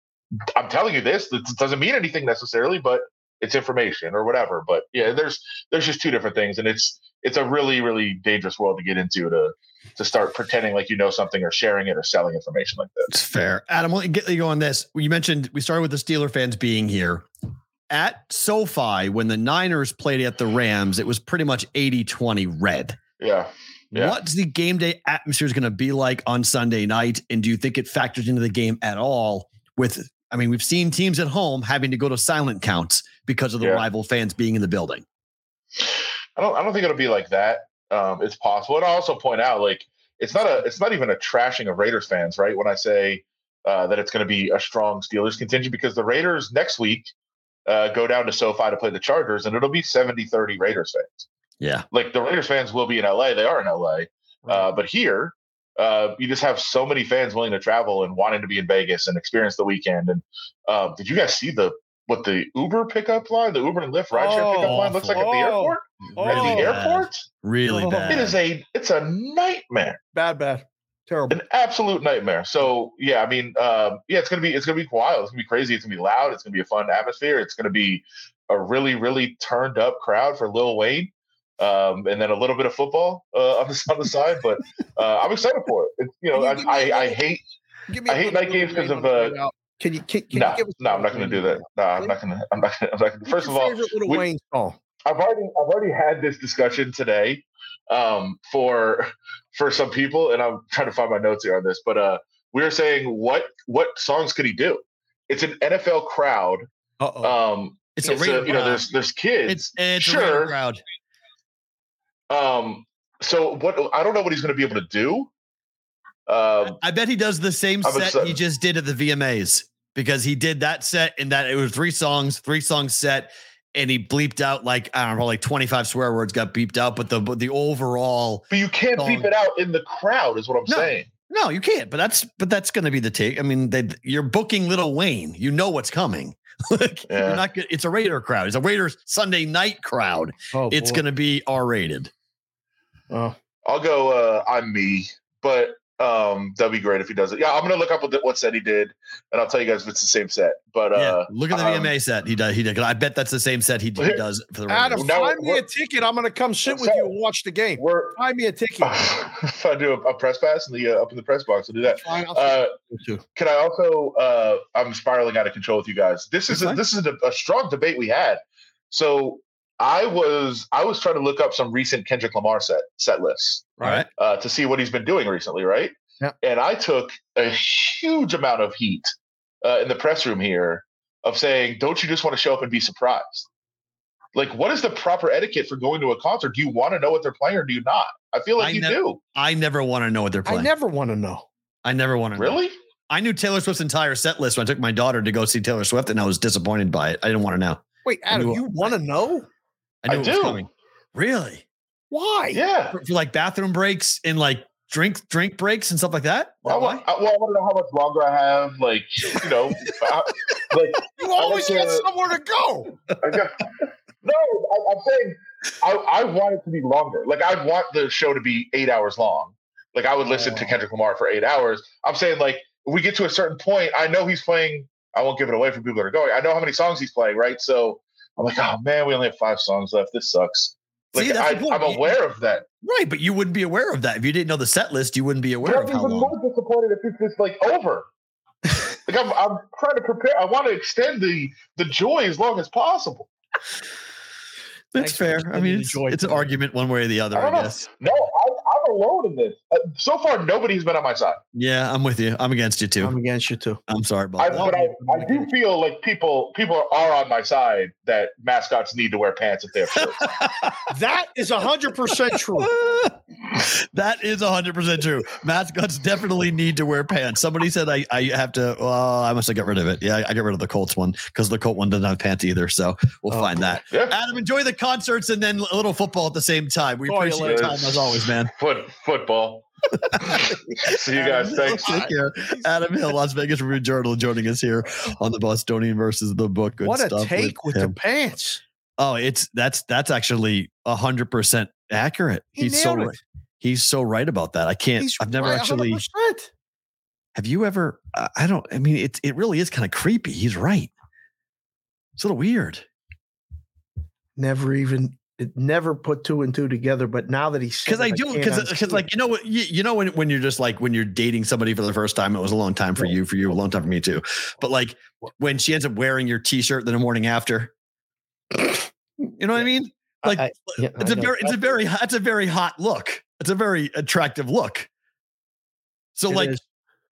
I'm telling you this. It doesn't mean anything necessarily, but it's information or whatever. But yeah, there's there's just two different things, and it's it's a really really dangerous world to get into to to start pretending like you know something or sharing it or selling information like that. It's fair. Adam, let me get you go on this. You mentioned we started with the Steeler fans being here. At SoFi, when the Niners played at the Rams, it was pretty much 80 20 red. Yeah. Yeah. What's the game day atmosphere is going to be like on Sunday night? And do you think it factors into the game at all? With, I mean, we've seen teams at home having to go to silent counts because of the Yeah. rival fans being in the building. I don't I don't think it'll be like that. Um, it's possible. And I'll also point out, like, it's not a it's not even a trashing of Raiders fans, right? When I say uh, that it's going to be a strong Steelers contingent because the Raiders next week uh, go down to SoFi to play the Chargers and it'll be 70-30 Raiders fans. Yeah. Like the Raiders fans will be in LA. They are in LA. Uh, but here, uh, you just have so many fans willing to travel and wanting to be in Vegas and experience the weekend. And uh, did you guys see the what the Uber pickup line, the Uber and Lyft rideshare pickup line looks like at the Oh, airport? oh, at the bad. airport, Really Oh. bad. it is a it's a nightmare, Bad, bad. Terrible. an absolute nightmare. So yeah, I mean, um, yeah, it's gonna be it's gonna be wild. It's gonna be crazy. It's gonna be loud. It's gonna be a fun atmosphere. It's gonna be a really really turned up crowd for Lil Wayne. Um, and then a little bit of football uh, on the on the side, but uh, I'm excited for it. It's, you know, I, me I, I hate Give me I hate night games Lil 'cause Wayne of, uh. Can you can, can no, you give us no, a I'm not going to do that. No, I'm song? not going to. I'm not. Gonna, I'm not. Gonna, first of all, your favorite Little we- I've already I've already had this discussion today um, for for some people, and I'm trying to find my notes here on this. But uh, we were saying what what songs could he do? It's an NFL crowd. Uh-oh. Um, It's it's, a a, you know there's there's kids. It's, it's a sure. crowd. Um, so what? I don't know what he's going to be able to do. Um, I bet he does the same I'm set excited. he just did at the VMAs because he did that set and that it was three songs, three songs set, and he bleeped out like I don't know, like twenty five swear words got beeped out, but the but the overall but you can't song. beep it out in the crowd, is what I'm No. saying. no, you can't. But that's but that's going to be the take. I mean, they, you're booking Little Wayne. You know what's coming. like Yeah. you're not. good. It's a Raider crowd. It's a Raiders Sunday night crowd. Oh, it's going to be R rated. Oh. I'll go. Uh, I'm me, but um, that'd be great if he does it. Yeah, I'm gonna look up what, what set he did, and I'll tell you guys if it's the same set. But yeah, uh, look at the um, VMA set he does. He did. 'cause I bet that's the same set he, he does for the Adam, Raiders. Now find me a ticket. I'm going to come sit with So- you and watch the game. we're Find me a ticket. if I do a, a press pass in the uh, up in the press box, I'll do that. Fine, I'll Uh, sit with you. can I also? Uh, I'm spiraling out of control with you guys. This is a, this is a, a strong debate we had. So I was I was trying to look up some recent Kendrick Lamar set set lists. All right. uh, to see what he's been doing recently, right? Yeah. And I took a huge amount of heat uh, in the press room here of saying, "Don't you just want to show up and be surprised?" Like, what is the proper etiquette for going to a concert? Do you want to know what they're playing or do you not? I feel like I you nev- do. I never want to know what they're playing. I playing. never want to know. I never want to know. Really? I knew Taylor Swift's entire set list when I took my daughter to go see Taylor Swift, and I was disappointed by it. I didn't want to know. Wait, Adam, knew- you want to know I knew I it was do. coming. Really? why? Yeah. For, for like bathroom breaks and like drink drink breaks and stuff like that? Well, that why? want, I, well, I want to know how much longer I have. Like, you know, I- like You always to- somewhere to go. I got, no, I, I'm saying I, I want it to be longer. Like, I want the show to be eight hours long. Like, I would listen to Oh. Kendrick Lamar for eight hours. I'm saying, like, we get to a certain point, I know he's playing. I won't give it away for people that are going. I know how many songs he's playing, right? So I'm like, oh man, we only have five songs left. This sucks. Like, See, I, I'm aware of that. Right, but you wouldn't be aware of that. If you didn't know the set list, you wouldn't be aware I'm of how even long. more disappointed if it's just like over. like I'm, I'm trying to prepare. I want to extend the the joy as long as possible. That's Thanks fair. I mean, it's, it's an argument one way or the other, I I, guess. No, I, I'm alone in this. Uh, so far, nobody's been on my side. Yeah, I'm with you. I'm against you too. I'm against you too. I'm sorry, I, but I, I do feel like people people are on my side that mascots need to wear pants if they have shirts. That is hundred percent true. that is 100% true. Mascots definitely need to wear pants. Somebody said I, I have to, well, I must have got rid of it. Yeah, I, I got rid of the Colts one because the Colt one doesn't have pants either. So we'll Oh, find that. yeah. Adam, enjoy the concerts and then a little football at the same time. We Oh, you appreciate your time as always, man. Foot football. See you guys. Thanks. Take care. Adam Hill, Las Vegas Review Journal, joining us here on the Bostonian versus the book. Good what a stuff take with, the pants. Oh, it's that's that's actually hundred percent accurate. He He's so it. right. He's so right about that. I can't. He's I've never right, actually. 100%. Have you ever? I I don't. I mean, it it really is kind of creepy. He's right. It's a little weird. Never even it never put two and two together. But now that he's Because I do. Because because uh, like you know what you, you know when when you're just like when you're dating somebody for the first time. It was a long time for you. For you, a long time for me too. But like when she ends up wearing your T-shirt the morning after. You know what I mean? Like it's a very it's a very it's a very hot look. It's a very attractive look. So It like is.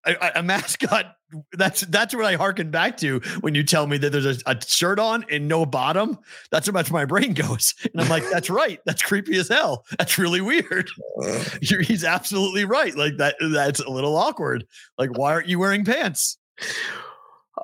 A, a- mascot that's that's what I harken back to when you tell me that there's a, a shirt on and no bottom. That's how much my brain goes. And I'm like, that's right. That's creepy as hell. That's really weird. You're, he's absolutely right. Like that that's a little awkward. Like, why aren't you wearing pants?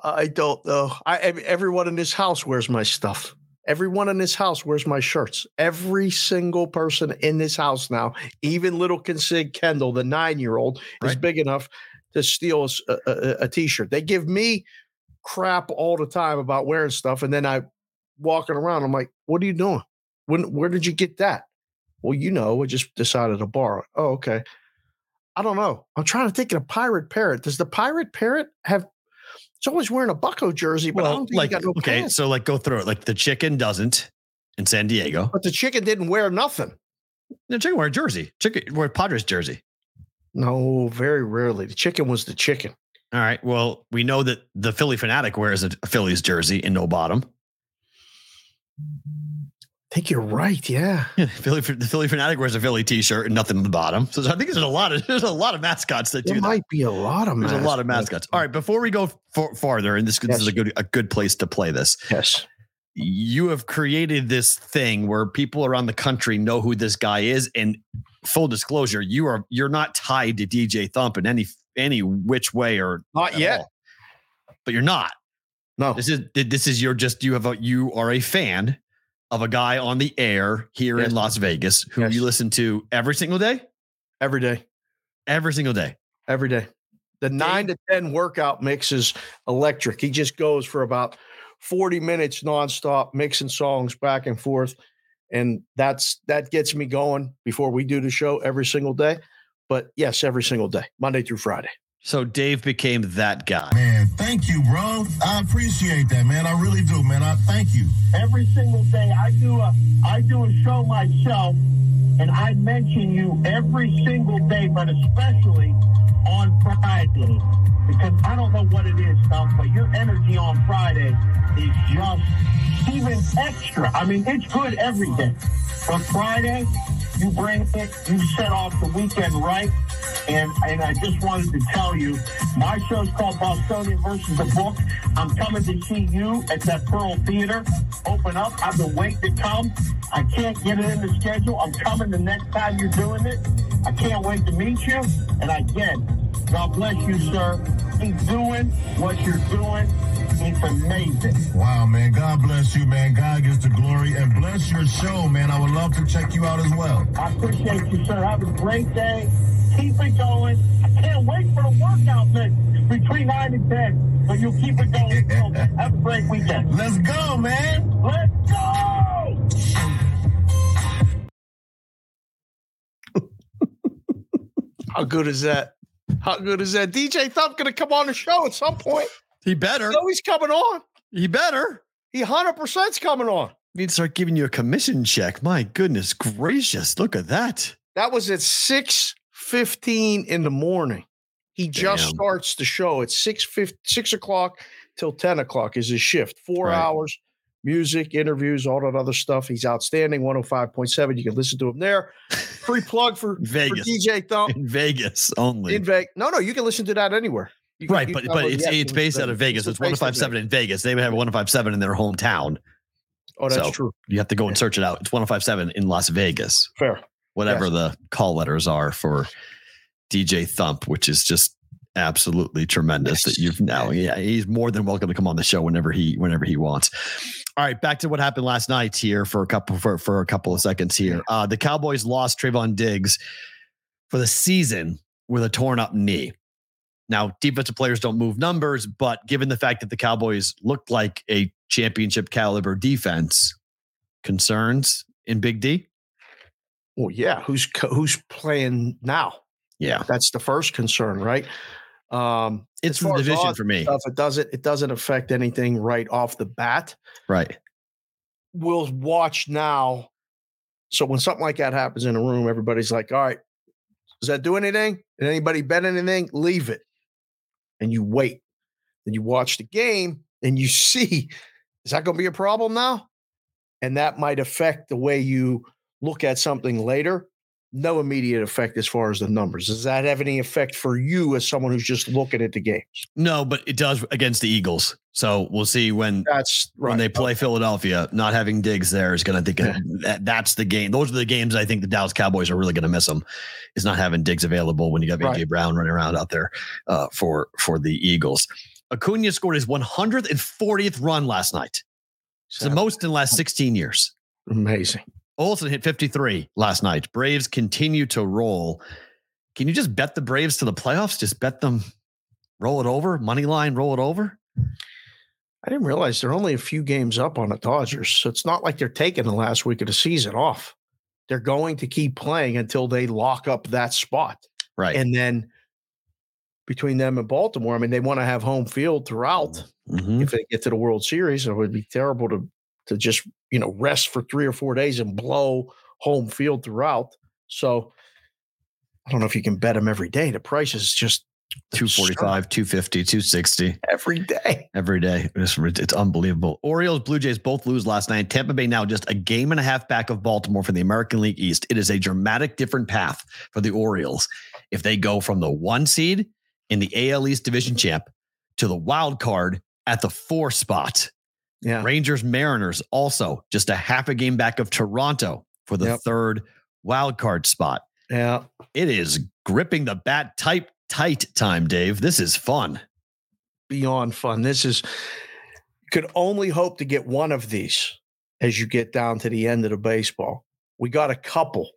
I don't know. I ev- everyone in this house wears my stuff. Everyone in this house wears my shirts. Every single person in this house now, even little consig Kendall, the nine-year-old, is big enough to steal a, a, a t-shirt. They give me crap all the time about wearing stuff, and then I walking around. I'm like, "What are you doing? When? Where did you get that?" Well, you know, I just decided to borrow. it. Oh, okay. I don't know. I'm trying to think of a pirate parrot. Does the pirate parrot have? It's always wearing a Bucko jersey, but I don't think like got no okay, pants. so like go through it. Like the chicken doesn't in San Diego. But the chicken didn't wear nothing. The chicken wear a jersey. Chicken wear a Padres jersey. No, very rarely. The chicken was the chicken. All right. Well, we know that the Phillie Phanatic wears a Phillies jersey and no bottom. I think you're right. Yeah. Yeah, Philly, the Phillie Phanatic wears a Philly T-shirt and nothing on the bottom. So I think there's a lot of there's a lot of mascots that do that. There that. might be a lot of There's a lot of mascots. All right, before we go for, farther, and this, this is a good a good place to play this. Yes. You have created this thing where people around the country know who this guy is, and full disclosure, you are you're not tied to DJ Thump in any any which way or Not yet. all. But you're not. No. This is this is your just you have a you are a fan of a guy on the air here Yes. in Las Vegas who Yes. you listen to every single day, Every day. every single day. Every day. The nine to 10 workout mix is electric. He just goes for about 40 minutes nonstop, mixing songs back and forth. And that's that gets me going before we do the show every single day. But yes, every single day, Monday through Friday. So Dave became that guy. Man, thank you, bro. I appreciate that, man. I really do, man. I thank you. every single day. I do a I do a show myself, and I mention you every single day, but especially on Friday because I don't know what it is, Tom, but your energy on Friday is just even extra. I mean, it's good every day, but Friday You bring it. You set off the weekend right. And and I just wanted to tell you, my show's called Bostonian versus the Book. I'm coming to see you at that Pearl Theater. Open up. I've been waiting to come. I can't get it in the schedule. I'm coming the next time you're doing it. I can't wait to meet you. And again, God bless you, sir. Keep doing what you're doing. It's amazing. Wow, man. God bless you, man. God gets the glory and bless your show, man. I would love to check you out as well. I appreciate you, sir. Have a great day. Keep it going. I can't wait for the workout mix between 9 and 10. But you'll keep it going. So have a great weekend. Let's go, man. Let's go. How good is that? How good is that? DJ Thump gonna come on the show at some point. He better. No, he's coming on. He better. He 100%'s coming on. Need to start giving you a commission check. My goodness gracious. Look at that. That was at 6.15 in the morning. He just Damn. starts the show at 6, 6 o'clock till 10 o'clock is his shift. Four Right. hours, music, interviews, all that other stuff. He's outstanding. 105.7. You can listen to him there. Free plug for, for Vegas. DJ Thump. In Vegas only. In Vegas. No, no, you can listen to that anywhere. Can- right, but but it's it's oh based out of. Vegas. It's in 1057 in Vegas. They have 1057 in their hometown. Oh, that's So, true. You have to go and search it out. It's 1057 in Las Vegas. Fair. Whatever Yes. the call letters are for DJ Thump, which is just absolutely tremendous that you've now yeah he's more than welcome to come on the show whenever he whenever he wants all right back to what happened last night here for a couple for, for a couple of seconds here uh the cowboys lost Trevon Diggs for the season with a torn up knee now defensive players don't move numbers but given the fact that the cowboys looked like a championship caliber defense concerns in big d Well, yeah. Who's who's playing now? yeah That's the first concern, right? Um, it's the division for me stuff, it doesn't it doesn't affect anything right off the bat. right We'll watch now. So when something like that happens in a room, everybody's like, "All right, does that do anything? Did anybody bet anything? Leave it." And you wait. Then you watch the game and you see, is that going to be a problem now? And that might affect the way you look at something later. No immediate effect as far as the numbers. Does that have any effect for you as someone who's just looking at the games? No, but it does against the Eagles. So we'll see when That's right. when they play Philadelphia. Not having Diggs there is going to think Yeah. that that's the game. Those are the games I think the Dallas Cowboys are really going to miss them. Is not having Diggs available when you got AJ Right. Brown running around out there uh, for for the Eagles. Acuna scored his 140th run last night. It's the most in the last 16 years. Amazing. Olson hit 53 last night. Braves continue to roll. Can you just bet the Braves to the playoffs? Just bet them, roll it over, money line, roll it over. I didn't realize they're only a few games up on the Dodgers. So it's not like they're taking the last week of the season off. They're going to keep playing until they lock up that spot. Right. And then between them and Baltimore, I mean, they want to have home field throughout. Mhm. If they get to the World Series, it would be terrible to to just, you know, rest for three or four days and blow home field throughout. So I don't know if you can bet them every day. The price is just 245, 250, 260 every day. every day. It's, it's unbelievable. Orioles, Blue Jays both lose last night. Tampa Bay now just a game and a half back of Baltimore for the American League East. It is a dramatic different path for the Orioles if they go from the one seed in the AL East division champ to the wild card at the four spot. Yeah. Rangers, Mariners also just a half a game back of Toronto for the Yep. third wild card spot. Yeah. It is gripping the bat tight, tight time, Dave. This is fun. beyond fun. This is you could only hope to get one of these as you get down to the end of the baseball. We got a couple,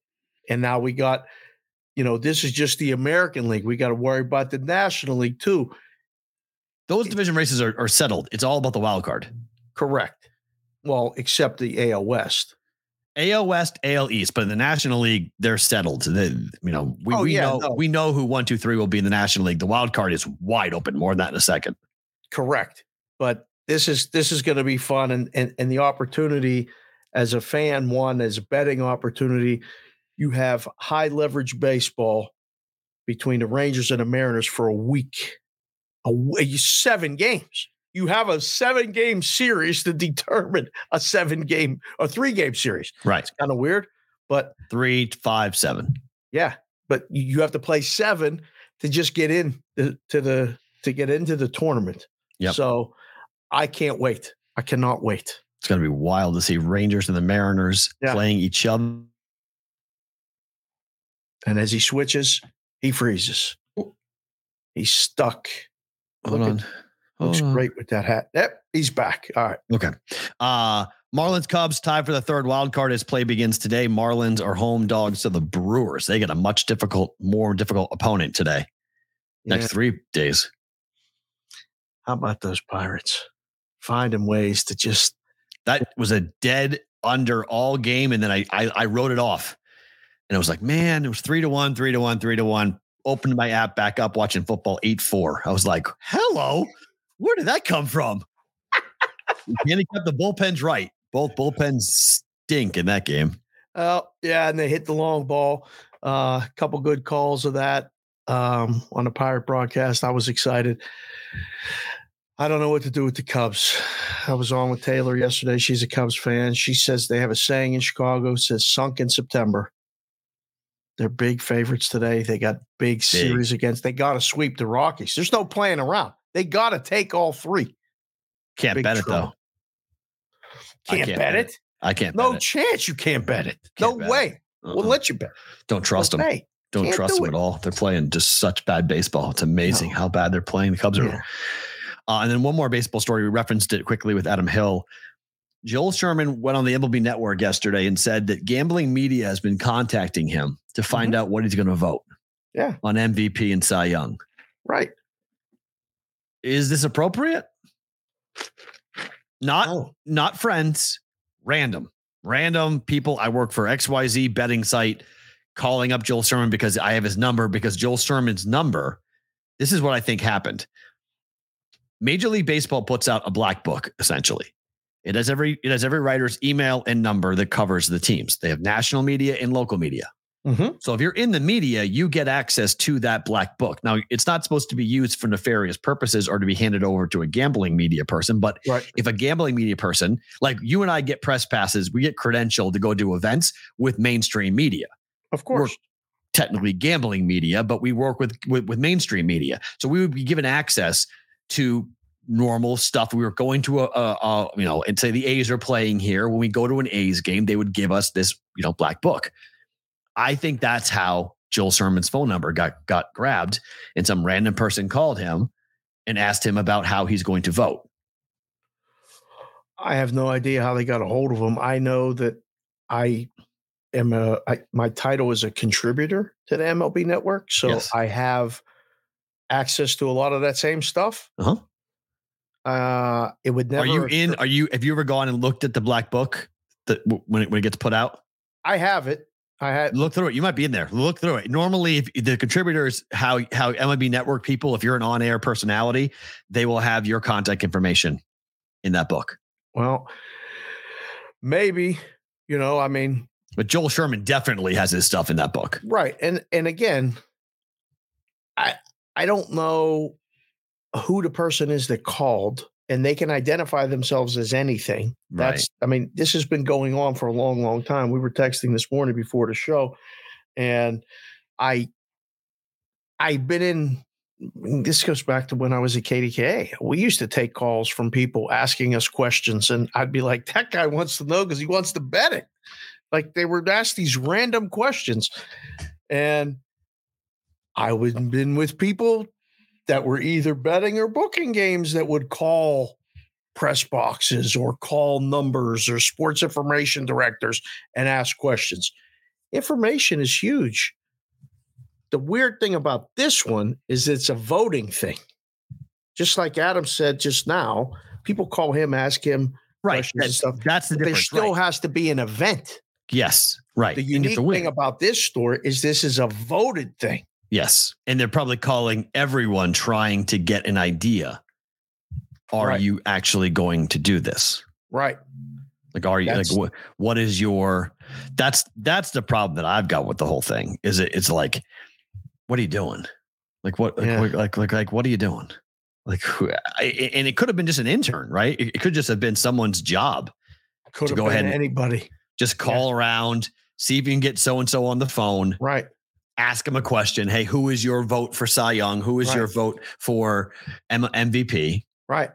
and now we got, you know, this is just the American League. We got to worry about the National League too. Those division races are, are settled. It's all about the wild card. Correct. Well, except the AL West. AL West, AL East, but in the National League, they're settled. They, you know, we, Oh, we yeah, know no. we know who one, two, three will be in the National League. The wild card is wide open. More than that in a second. Correct. But this is this is going to be fun and, and and the opportunity as a fan, one as a betting opportunity, you have high leverage baseball between the Rangers and the Mariners for a week. A seven games. You have a seven game series to determine a seven game or three game series. Right. It's kind of weird, But three, five, seven. Yeah, but you have to play seven to just get in the, to the to get into the tournament. Yep. So I can't wait. I cannot wait. It's going to be wild to see Rangers and the Mariners Yeah. playing each other. And as he switches, he freezes. He's stuck. Hold Look on. at- Looks on. great with that hat. Yep, he's back. All right. Okay. Uh Marlins Cubs tied for the third wild card as play begins today. Marlins are home dogs to the Brewers. They get a much difficult, more difficult opponent today. Next three days. How about those Pirates? Finding ways to just That was a dead under all game, and then I I, I wrote it off, and I was like, man, it was three to one, three to one, three to one. Opened my app back up, watching football eight four. I was like, hello, where did that come from? And he kept the bullpens right. Both bullpens stink in that game. Oh, yeah, and they hit the long ball. A uh, couple good calls of that um, on the Pirate broadcast. I was excited. I don't know what to do with the Cubs. I was on with Taylor yesterday. She's a Cubs fan. She says they have a saying in Chicago says sunk in September. They're big favorites today. They got big series against. They got to sweep the Rockies. There's no playing around. They got to take all three. Can't Big bet it though. Can't, can't bet bet it. I can't. No bet it. chance you can't bet it. Can't no bet it. way. We'll Uh-uh. let you bet. Don't trust them. Hey, Don't trust do them it. at all. They're playing just such bad baseball. It's amazing No. how bad they're playing. The Cubs are. Yeah. Uh, and then one more baseball story. We referenced it quickly with Adam Hill. Joel Sherman went on the MLB Network yesterday and said that gambling media has been contacting him to find out what he's going to vote Mm-hmm. Yeah, on MVP and Cy Young. right. Is this appropriate? Not No. not friends, random, random people. I work for XYZ betting site calling up Joel Sherman because I have his number because Joel Sherman's number. This is what I think happened. Major League Baseball puts out a black book essentially. It has every it has every writer's email and number that covers the teams. They have national media and local media. Mm-hmm. So if you're in the media, you get access to that black book. Now, it's not supposed to be used for nefarious purposes or to be handed over to a gambling media person. But Right. if a gambling media person, like you and I get press passes, we get credentialed to go do events with mainstream media. Of course. We're Technically gambling media, but we work with, with with mainstream media. So we would be given access to normal stuff. We were going to a, a, a you know, and say the A's are playing here. When we go to an A's game, they would give us this, you know, black book. I think that's how Joel Sherman's phone number got got grabbed, and some random person called him and asked him about how he's going to vote. I have no idea how they got a hold of him. I know that I am a I, my title is a contributor to the MLB network, so Yes. I have access to a lot of that same stuff. Uh-huh. Uh, it would never. Are you in? Are you? Have you ever gone and looked at the black book that when it when it gets put out? I have it. I had. Look through it. You might be in there. Look through it. Normally, if the contributors, how how MLB Network people, if you're an on air personality, they will have your contact information in that book. Well, maybe you know. I mean, But Joel Sherman definitely has his stuff in that book. right and and again i i don't know who the person is that called and they can identify themselves as anything that's i mean this has been going on for a long long time we were texting this morning before the show and i i've been in this goes back to when I was at KDKA. We used to take calls from people asking us questions, and I'd be like, "That guy wants to know because he wants to bet it." Like they were asked these random questions, and I would been with people that were either betting or booking games that would call press boxes or call numbers or sports information directors and ask questions. Information is huge. The weird thing about this one is it's a voting thing. Just like Adam said just now, people call him, ask him Right. questions and That's, stuff. that's the But there still right. has to be an event. yes. Right. The And you have unique thing about this story is this is a voted thing. Yes. And they're probably calling everyone trying to get an idea. Are Right. you actually going to do this? Right. Like, are you like what? What is your? That's that's the problem that I've got with the whole thing. Is it? It's like, what are you doing? Like what? Like Yeah. what- like like like what are you doing? Like, and it could have been just an intern, right? It, could just have been someone's job. Could To have go been ahead and- anybody. Just call around, See if you can get so and so on the phone. Right. Ask him a question. Hey, who is your vote for Cy Young? Who is Right. your vote for M- MVP? Right.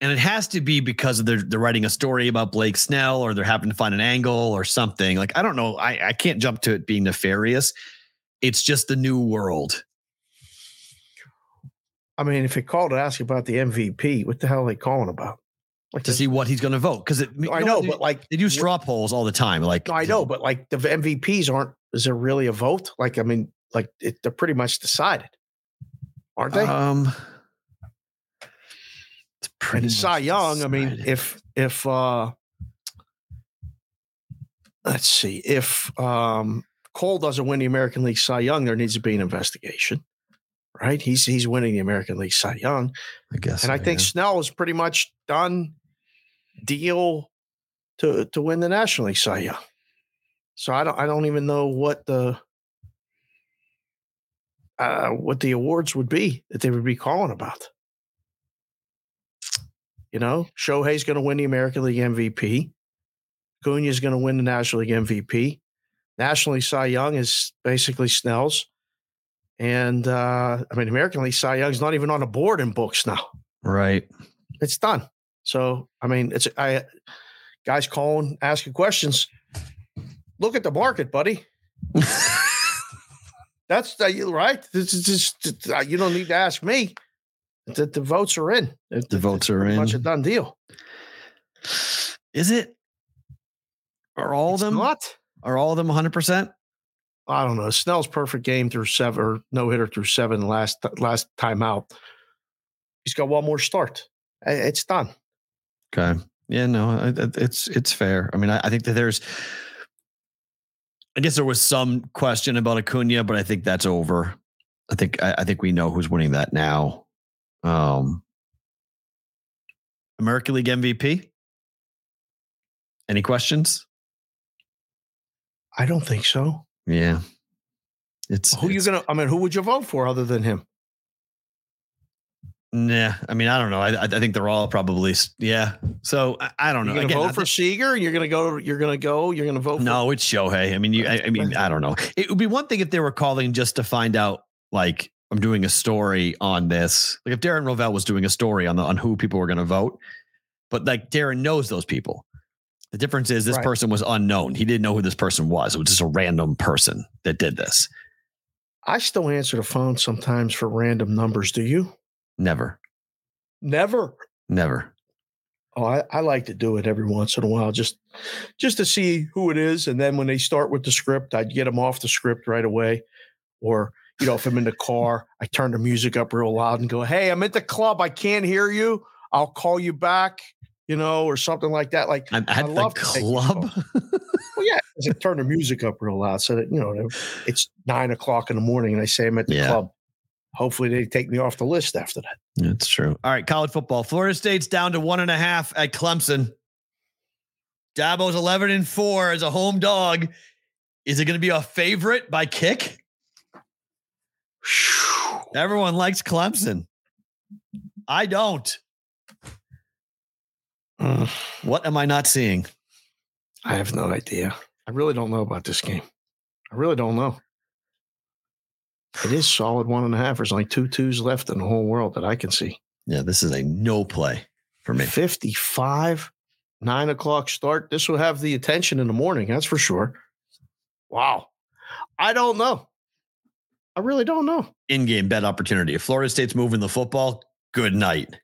And it has to be because they're they're writing a story about Blake Snell or they're having to find an angle or something. Like I don't know. I, I can't jump to it being nefarious. It's just the new world. I mean, if he called to ask about the MVP, what the hell are they calling about? Like to the- see what he's going to vote. Because I know, but like they do straw polls all the time. Like No, I know, but like the MVPs aren't. Is there really a vote? Like, I mean, like it, they're pretty much decided, aren't they? Um, it's pretty and Cy Young. I mean, if if uh let's see, if um Cole doesn't win the American League Cy Young, there needs to be an investigation, right? He's he's winning the American League Cy Young, I guess, and I think yeah. Snell is pretty much done deal to to win the National League Cy Young. So I don't I don't even know what the uh, what the awards would be that they would be calling about. You know, Shohei's going to win the American League MVP. Cunha is going to win the National League MVP. National League Cy Young is basically Snell's. And uh, I mean, American League Cy Young's not even on the board in books now. right. It's done. So I mean, it's I guys calling, asking questions. Look at the market, buddy. That's the, right. This is just uh, you don't need to ask me. The, the votes are in. It- The votes are in. much a done deal. Is it? Are all It's of them? not. Are all of them 100? percent I don't know. Snell's perfect game through seven or no hitter through seven last last time out. He's got one more start. It's done. Okay. Yeah. No. It's it's fair. I mean, I, I think that there's. I guess there was some question about Acuna, but I think that's over. I think I, I think we know who's winning that now. Um, American League MVP. Any questions? I don't think so. Yeah. It's Who you it's- gonna? I mean, who would you vote for other than him? Nah, I mean, I don't know. I, I think they're all probably yeah. So I, I don't know. You're gonna Again, vote for think- Seager. You're gonna go. You're gonna go. You're gonna vote. For, no, it's Shohei. I mean, you. I, I mean, I don't know. It would be one thing if they were calling just to find out, like, I'm doing a story on this. Like if Darren Rovell was doing a story on the on who people were going to vote, but like Darren knows those people. The difference is this Right. person was unknown. He didn't know who this person was. It was just a random person that did this. I still answer the phone sometimes for random numbers. Do you? Never, Never. never. Oh, I, I like to do it every once in a while, just just to see who it is, and then when they start with the script, I'd get them off the script right away. Or you know, if I'm in the car, I turn the music up real loud and go, "Hey, I'm at the club. I can't hear you. I'll call you back." You know, or something like that. Like I'm I at the love to club. Well, yeah, I turn the music up real loud so that you know it's nine o'clock in the morning, and I say I'm at the Yeah. club. Hopefully, they take me off the list after that. That's true. All right, college football. Florida State's down to one and a half at Clemson. Dabo's 11 and four as a home dog. Is it going to be a favorite by kick? Everyone likes Clemson. I don't. Mm, What am I not seeing? I have no idea. I really don't know about this game. I really don't know. It is solid one and a half. There's only two twos left in the whole world that I can see. Yeah, this is a no play for me. 55, nine o'clock start. This will have the attention in the morning. That's for sure. Wow. I don't know. I really don't know. In game bet opportunity. If Florida State's moving the football, good night.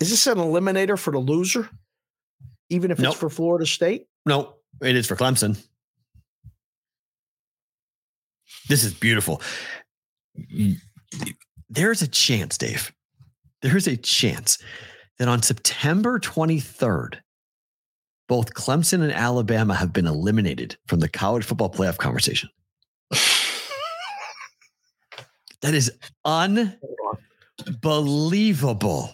Is this an eliminator for the loser? Even if Nope. it's for Florida State? No, it is for Clemson. This is beautiful. There's a chance, Dave. There's a chance that on September 23rd, both Clemson and Alabama have been eliminated from the college football playoff conversation. That is unbelievable.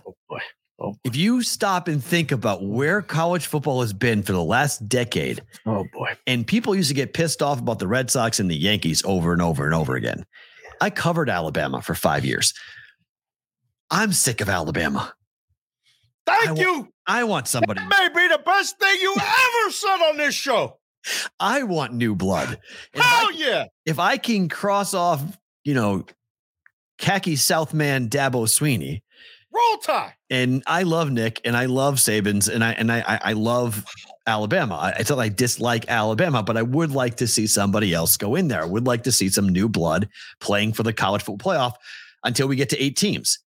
Oh boy. Oh, If you stop and think about where college football has been for the last decade, oh boy. and people used to get pissed off about the Red Sox and the Yankees over and over and over again. I covered Alabama for five years. I'm sick of Alabama. Thank I wa- you. I want somebody. That may be the best thing you ever said on this show. I want new blood. If Hell I, yeah. if I can cross off, you know, khaki Southman Dabo Swinney, Roll tie. and I love Nick and I love Sabins and I and I I, I love Alabama. I, it's not like I dislike Alabama, but I would like to see somebody else go in there. I would like to see some new blood playing for the college football playoff until we get to eight teams.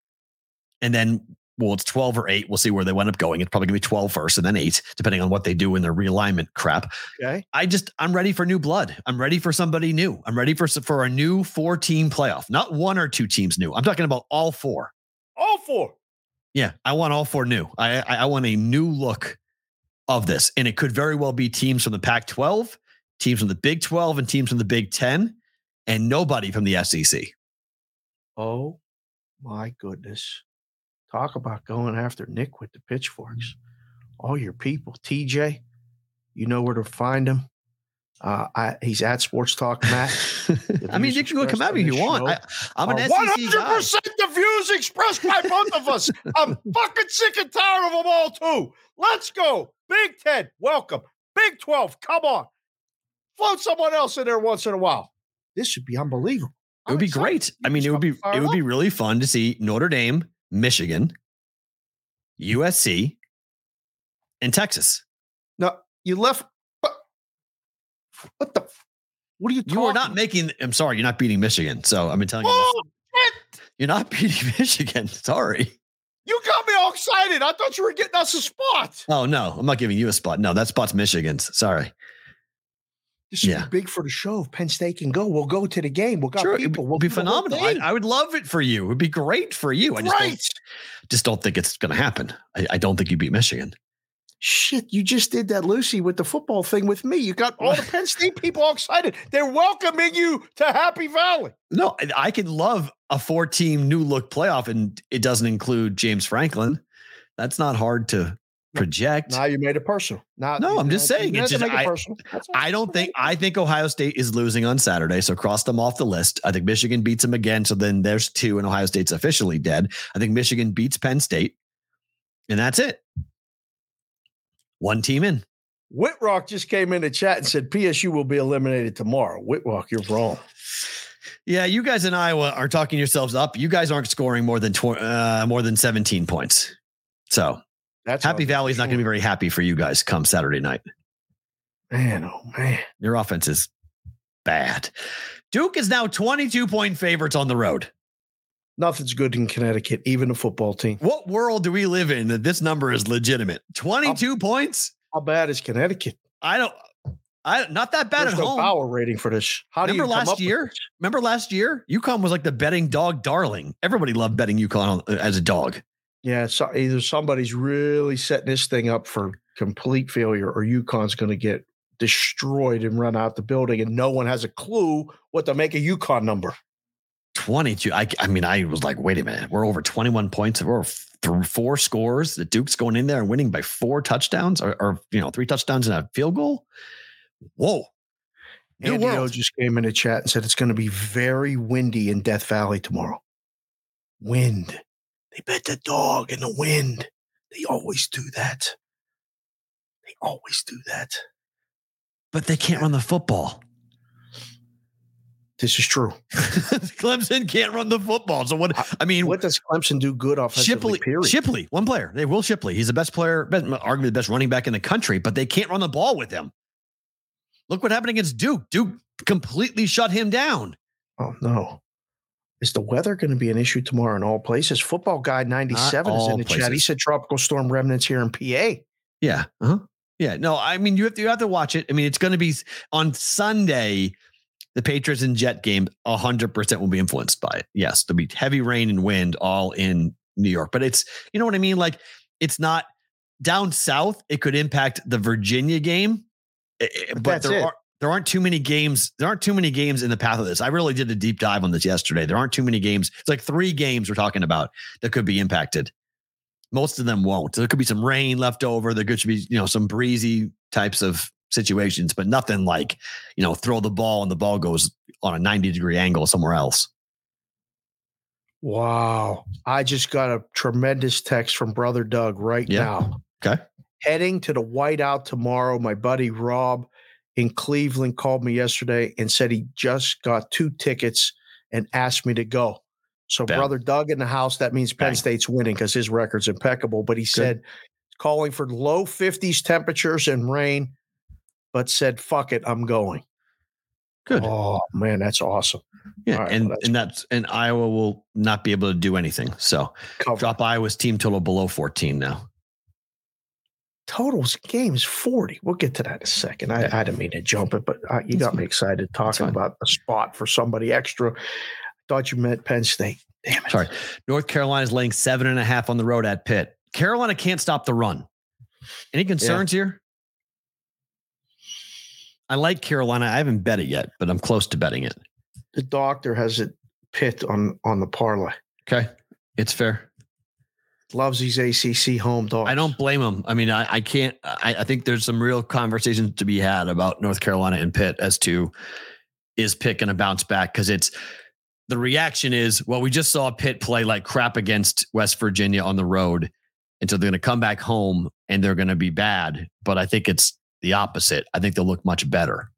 And then well, it's 12 or eight. We'll see where they wind up going. It's probably gonna be 12 first and then eight, depending on what they do in their realignment crap. Okay. I just I'm ready for new blood. I'm ready for somebody new. I'm ready for for a new four team playoff, not one or two teams new. I'm talking about all four. All four. Yeah, I want all four new. I I, I want a new look of this, and it could very well be teams from the Pac-12, teams from the Big 12, and teams from the Big 10, and nobody from the SEC. Oh my goodness. Talk about going after Nick with the pitchforks. Mm. All your people. TJ, you know where to find him. Uh, I, he's at Sports Talk Matt. I mean, you can go come at me if you want. I, I'm an one hundred percent the views expressed by both of us. I'm fucking sick and tired of them all too. Let's go. Big Ten, welcome. Big Twelve, come on. Float someone else in there once in a while. This should be unbelievable. It would be great. I mean, it would be it would be really fun to see Notre Dame, Michigan, USC, and Texas. No, you left. What, the? f- What are you talking? You are not making. I'm sorry, you're not beating Michigan. So I'm telling you, Oh, you're not beating Michigan. Sorry. You got me all excited. I thought you were getting us a spot. Oh no, I'm not giving you a spot. No, that spot's Michigan's. Sorry. This should Yeah. be big for the show. If Penn State can go, we'll go to the game. We'll got Sure, be, people. We'll be do the whole phenomenal. I. I would love it for you. It would be great for you. I just Right. don't, just don't think it's going to happen. I, I don't think you beat Michigan. Shit, you just did that, Lucy, with the football thing with me. You got all the Penn State people all excited. They're welcoming you to Happy Valley. No, I- can love a four team new look playoff, and it doesn't include James Franklin. That's not hard to project. Now you made it personal. Now, No, I'm just saying, it's just- it I- personal. I don't think I think Ohio State is losing on Saturday, so cross them off the list. I think Michigan beats them again, so then there's two, and Ohio State's officially dead. I think Michigan beats Penn State, and that's it. One team in. Whitrock just came in the chat and said PSU will be eliminated tomorrow. Whitrock, you're wrong. Yeah, you guys in Iowa are talking yourselves up. You guys aren't scoring more than tw- uh, more than 17 points. So That's Happy for Valley's not going to be very happy for you guys come Saturday night. Man, oh man. Your offense is bad. Duke is now 22 point favorites on the road. Nothing's good in Connecticut, even a football team. What world do we live in that this number is legitimate? 22 points? How bad is Connecticut? I don't I not that bad There's at no home. power rating for this. How do Remember you come last year? Remember last year? UConn was like the betting dog darling. Everybody loved betting UConn on- uh, as a dog. Yeah, so either somebody's really setting this thing up for complete failure, or UConn's going to get destroyed and run out the building, and no one has a clue what to make a UConn number. 22. I, I mean, I was like, wait a minute. We're over 21 points. We're through four scores. The Duke's going in there and winning by four touchdowns or, or you know, three touchdowns and a field goal. Whoa. New Andy O just came in the chat and said it's going to be very windy in Death Valley tomorrow. Wind. They bet the dog in the wind. They always do that. They always do that. But they can't run the football. This is true. Clemson can't run the football. So what? I mean, What does Clemson do good offensively? Shipley, period. Shipley, one player. They Will Shipley. He's the best player, best, arguably the best running back in the country, but they can't run the ball with him. Look what happened against Duke. Duke completely shut him down. Oh no. Is the weather going to be an issue tomorrow in all places? Football Guide 97 is in the chat. He said tropical storm remnants here in PA. Yeah. Uh-huh. Yeah. No, I mean you have to you have to watch it. I mean, it's going to be on Sunday. The Patriots and Jet game, hundred percent will be influenced by it. Yes, there'll be heavy rain and wind all in New York, but it's you know what I mean. Like it's not down south. It could impact the Virginia game, Eh, eh, but there it. are there aren't too many games. There aren't too many games in the path of this. I really did a deep dive on this yesterday. There aren't too many games. It's like three games we're talking about that could be impacted. Most of them won't. There could be some rain left over. There could be, you know, some breezy types of situations, but nothing like, you know, throw the ball and the ball goes on a 90 degree angle somewhere else. Wow. I just got a tremendous text from brother Doug right Yeah. now. Okay. Heading to the whiteout tomorrow. My buddy Rob in Cleveland called me yesterday and said he just got two tickets and asked me to go. So, brother Doug in the house, that means Penn. State's winning because his record's impeccable. But he said calling for low 50s temperatures and rain, but said, fuck it, I'm going. Good. Oh, man, that's awesome. yeah, right, and well, that's and that's and Iowa will not be able to do anything. So Cover. drop Iowa's team total below 14 now. Totals games 40. We'll get to that in a second. I, I didn't mean to jump it, but uh, you got me excited talking about a spot for somebody extra. I Thought you meant Penn State. Damn it. Sorry. North Carolina's laying seven and a half on the road at Pitt. Carolina can't stop the run. Any concerns here? I like Carolina. I haven't bet it yet, but I'm close to betting it. The doctor has it Pitt on on the parlay. Okay. It's fair. Loves these ACC home dogs. I don't blame him. I mean, I, I can't. I, I think there's some real conversations to be had about North Carolina and Pitt as to is Pitt going to bounce back because it's the reaction is well, we just saw Pitt play like crap against West Virginia on the road, and so they're going to come back home and they're going to be bad. But I think it's the opposite. I think they'll look much better,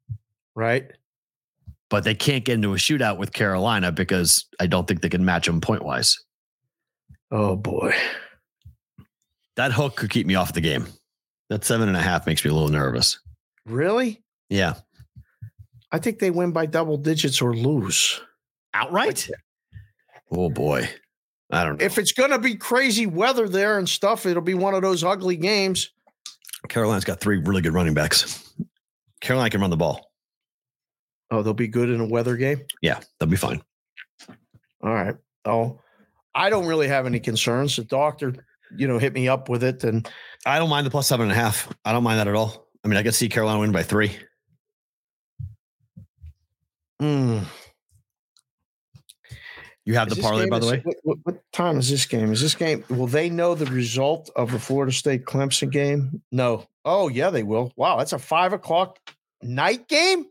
right. but they can't get into a shootout with Carolina because I don't think they can match them point wise. Oh boy. That hook could keep me off the game. That seven and a half makes me a little nervous. Really? Yeah. I think they win by double digits or lose. outright. Oh boy, I don't know. If it's going to be crazy weather there and stuff, it'll be one of those ugly games. Carolina's got three really good running backs. Carolina can run the ball. Oh, they'll be good in a weather game. Yeah, they'll be fine. All right. Oh, I don't really have any concerns. The doctor, you know, hit me up with it, and I don't mind the plus seven and a half. I don't mind that at all. I mean, I could see Carolina win by three. mm, You have is the parlay, by the way. What, what, time is this game? Is this game? Will they know the result of the Florida State Clemson game? No. Oh yeah, they will. Wow, that's a five o'clock night game.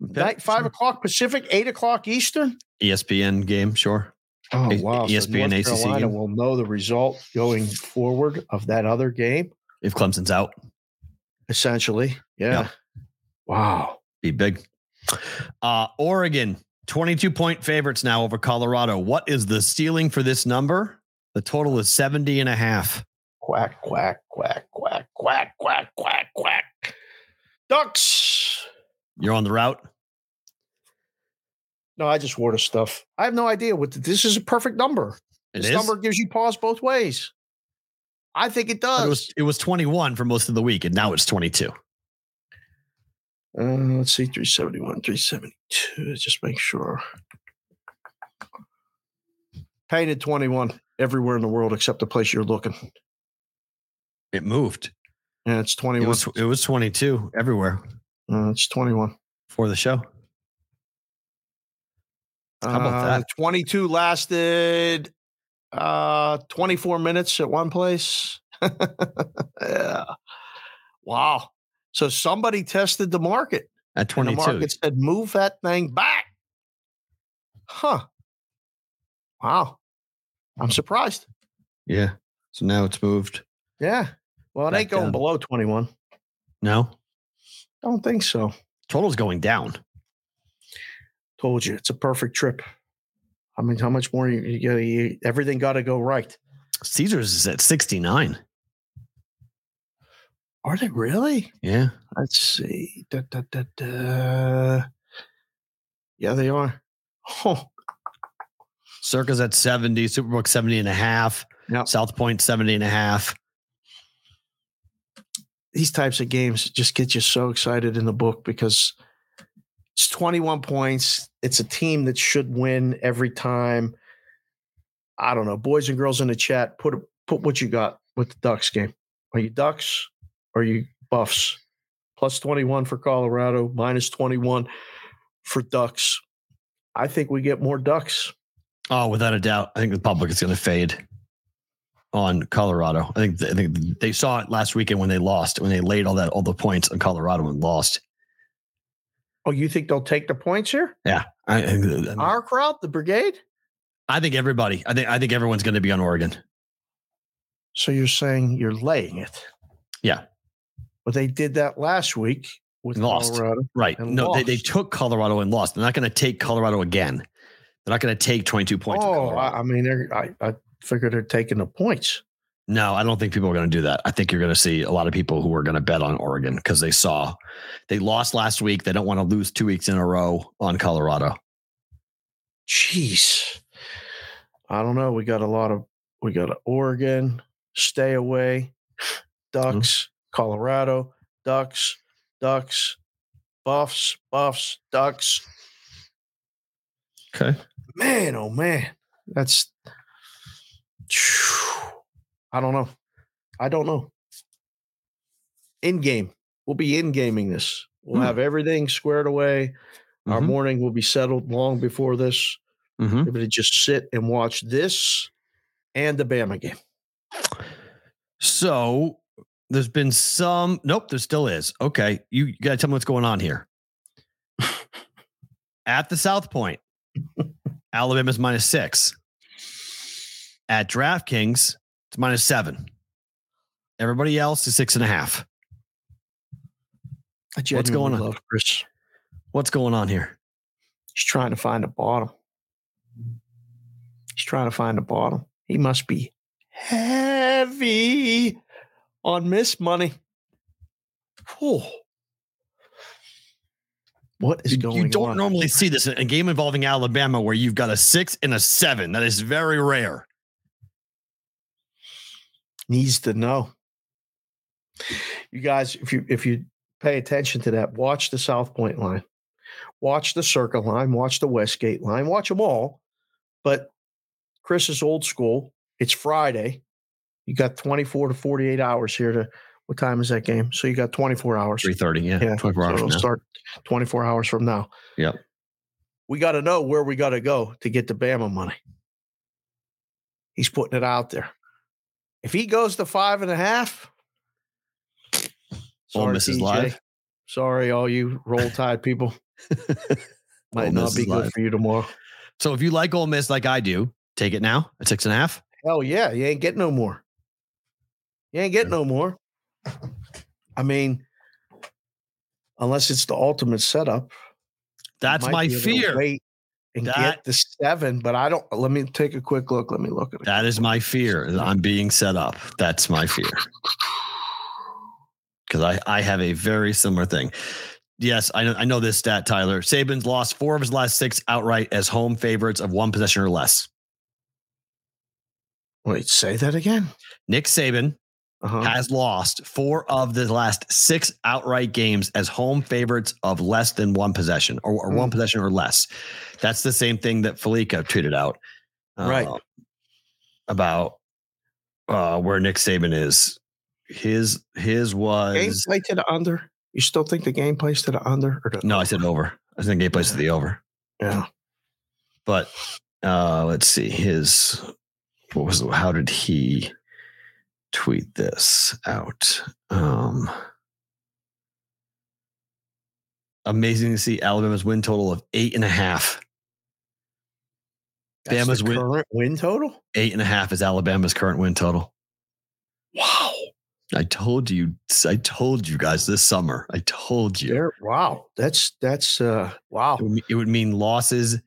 Night five o'clock Pacific, eight o'clock Eastern. ESPN game, sure. Oh wow! So ESPN North ACC Carolina game. will know the result going forward of that other game. If Clemson's out, Essentially, yeah. Yeah. Wow. be big. Uh, Oregon, 22 point favorites now over Colorado. What is the ceiling for this number? The total is 70 and a half. Quack quack quack quack quack quack quack quack. Ducks. You're on the route. No, I just wore the stuff. I have no idea what the, this is. A perfect number. It this is? number gives you pause both ways. I think it does. It was it was 21 for most of the week, and now it's 22. Uh, let's see, 371, 372. Just make sure. Painted 21 everywhere in the world except the place you're looking. It moved. Yeah, it's It 21. was it was 22 everywhere Uh, it's 21. for the show. How about Uh, that? 22 lasted uh 24 minutes at one place. yeah. Wow. So somebody tested the market. At And the 22. market said, move that thing back. Huh. Wow. I'm surprised. Yeah. So now it's moved. Yeah. Well, it ain't going down. below 21. No. Don't think so. Total's going down. Told you it's a perfect trip. I mean, how much more you? You, everything got to go right. Caesars is at 69. Are they really? Yeah. Let's see. Da, da, da. Yeah, they are. Oh, Circa's at 70, Superbook 70 and a half, Yep. South Point 70 and a half. these types of games just get you so excited in the book because it's 21 points. It's a team that should win every time. I don't know, boys and girls in the chat, put put what you got with the Ducks game. Are you Ducks? Are you Buffs? Plus 21 for Colorado, minus 21 for Ducks. I think we get more Ducks. Oh, without a doubt. I think the public is going to fade on Colorado. I think I think they saw it last weekend when they lost, when they laid all that all the points on Colorado and lost. Oh, you think they'll take the points here? Yeah. I, I, Our crowd, the brigade? I think everybody, I think I think everyone's going to be on Oregon. So you're saying you're laying it. Yeah. Well, they did that last week with Lost. Colorado. Right. No, they, they took Colorado and lost. They're not going to take Colorado again. They're not going to take 22 points. Oh, I, I mean, they're, I, I figured they're taking the points. No, I don't think people are going to do that. I think you're going to see a lot of people who are going to bet on Oregon because they saw they lost last week. They don't want to lose two weeks in a row on Colorado. Jeez. I don't know. We got a lot of, we got Oregon, stay away, mm-hmm. Ducks, Colorado, Ducks, Ducks, Buffs, Buffs, Ducks. Okay. Man, oh man. That's, I don't know. I don't know. In game. We'll be in gaming this. We'll Hmm. have everything squared away. Our Mhm. morning will be settled long before this. Mhm. Able to just sit and watch this and the Bama game. So there's been some. Nope, there still is. Okay. You, you got to tell me what's going on here. At the South Point, Alabama's minus six. At DraftKings, it's minus seven. Everybody else is six and a half. What's going on? Chris. What's going on here? He's trying to find the bottom. He's trying to find the bottom. He must be heavy on miss money. Whew. What is going on? you don't on? normally see this in a game involving Alabama where you've got a six and a seven. That is very rare. needs to know. You guys, if you if you pay attention to that, watch the South Point line, watch the Circa line, watch the Westgate line, watch them all. But Chris is old school. It's Friday. You got 24 to 48 hours here to what time is that game? So you got 24 hours. 330. Yeah. Yeah, 24 So hours it'll now. start 24 hours from now. Yep. We got to know where we got to go to get the Bama money. He's putting it out there. If he goes to five and a half, Ole Miss is live. Sorry, all you roll tide people. Might Ole not be good live. for you tomorrow. So if you like Ole Miss like I do, take it now at six and a half. Hell yeah, you ain't getting no more. You ain't getting no more. I mean, unless it's the ultimate setup. That's my be able to fear. Wait and That- get the seven, but I don't. Let me take a quick look. Let me look at it. That is my fear. I'm being set up. That's my fear. Because I, I have a very similar thing. Yes, I know, I know this stat, Tyler. Saban's lost four of his last six outright as home favorites of one possession or less. Wait, say that again. Nick Saban Uh-huh. has lost four of the last six outright games as home favorites of less than one possession or, or one Hmm. possession or less. That's the same thing that Fallica tweeted out. Right. uh, about uh, where Nick Saban is. His his Game was play to the under. You still think the game plays to the under? Or the no, I said over. I think game plays to the over. Yeah. But uh, let's see his what was how did he tweet this out? Um, amazing to see Alabama's win total of eight and a half. That's Bama's win current win total. eight and a half is Alabama's current win total. Wow. I told you, I told you guys this summer. I told you. Wow. That's that's uh wow. It would, it would mean losses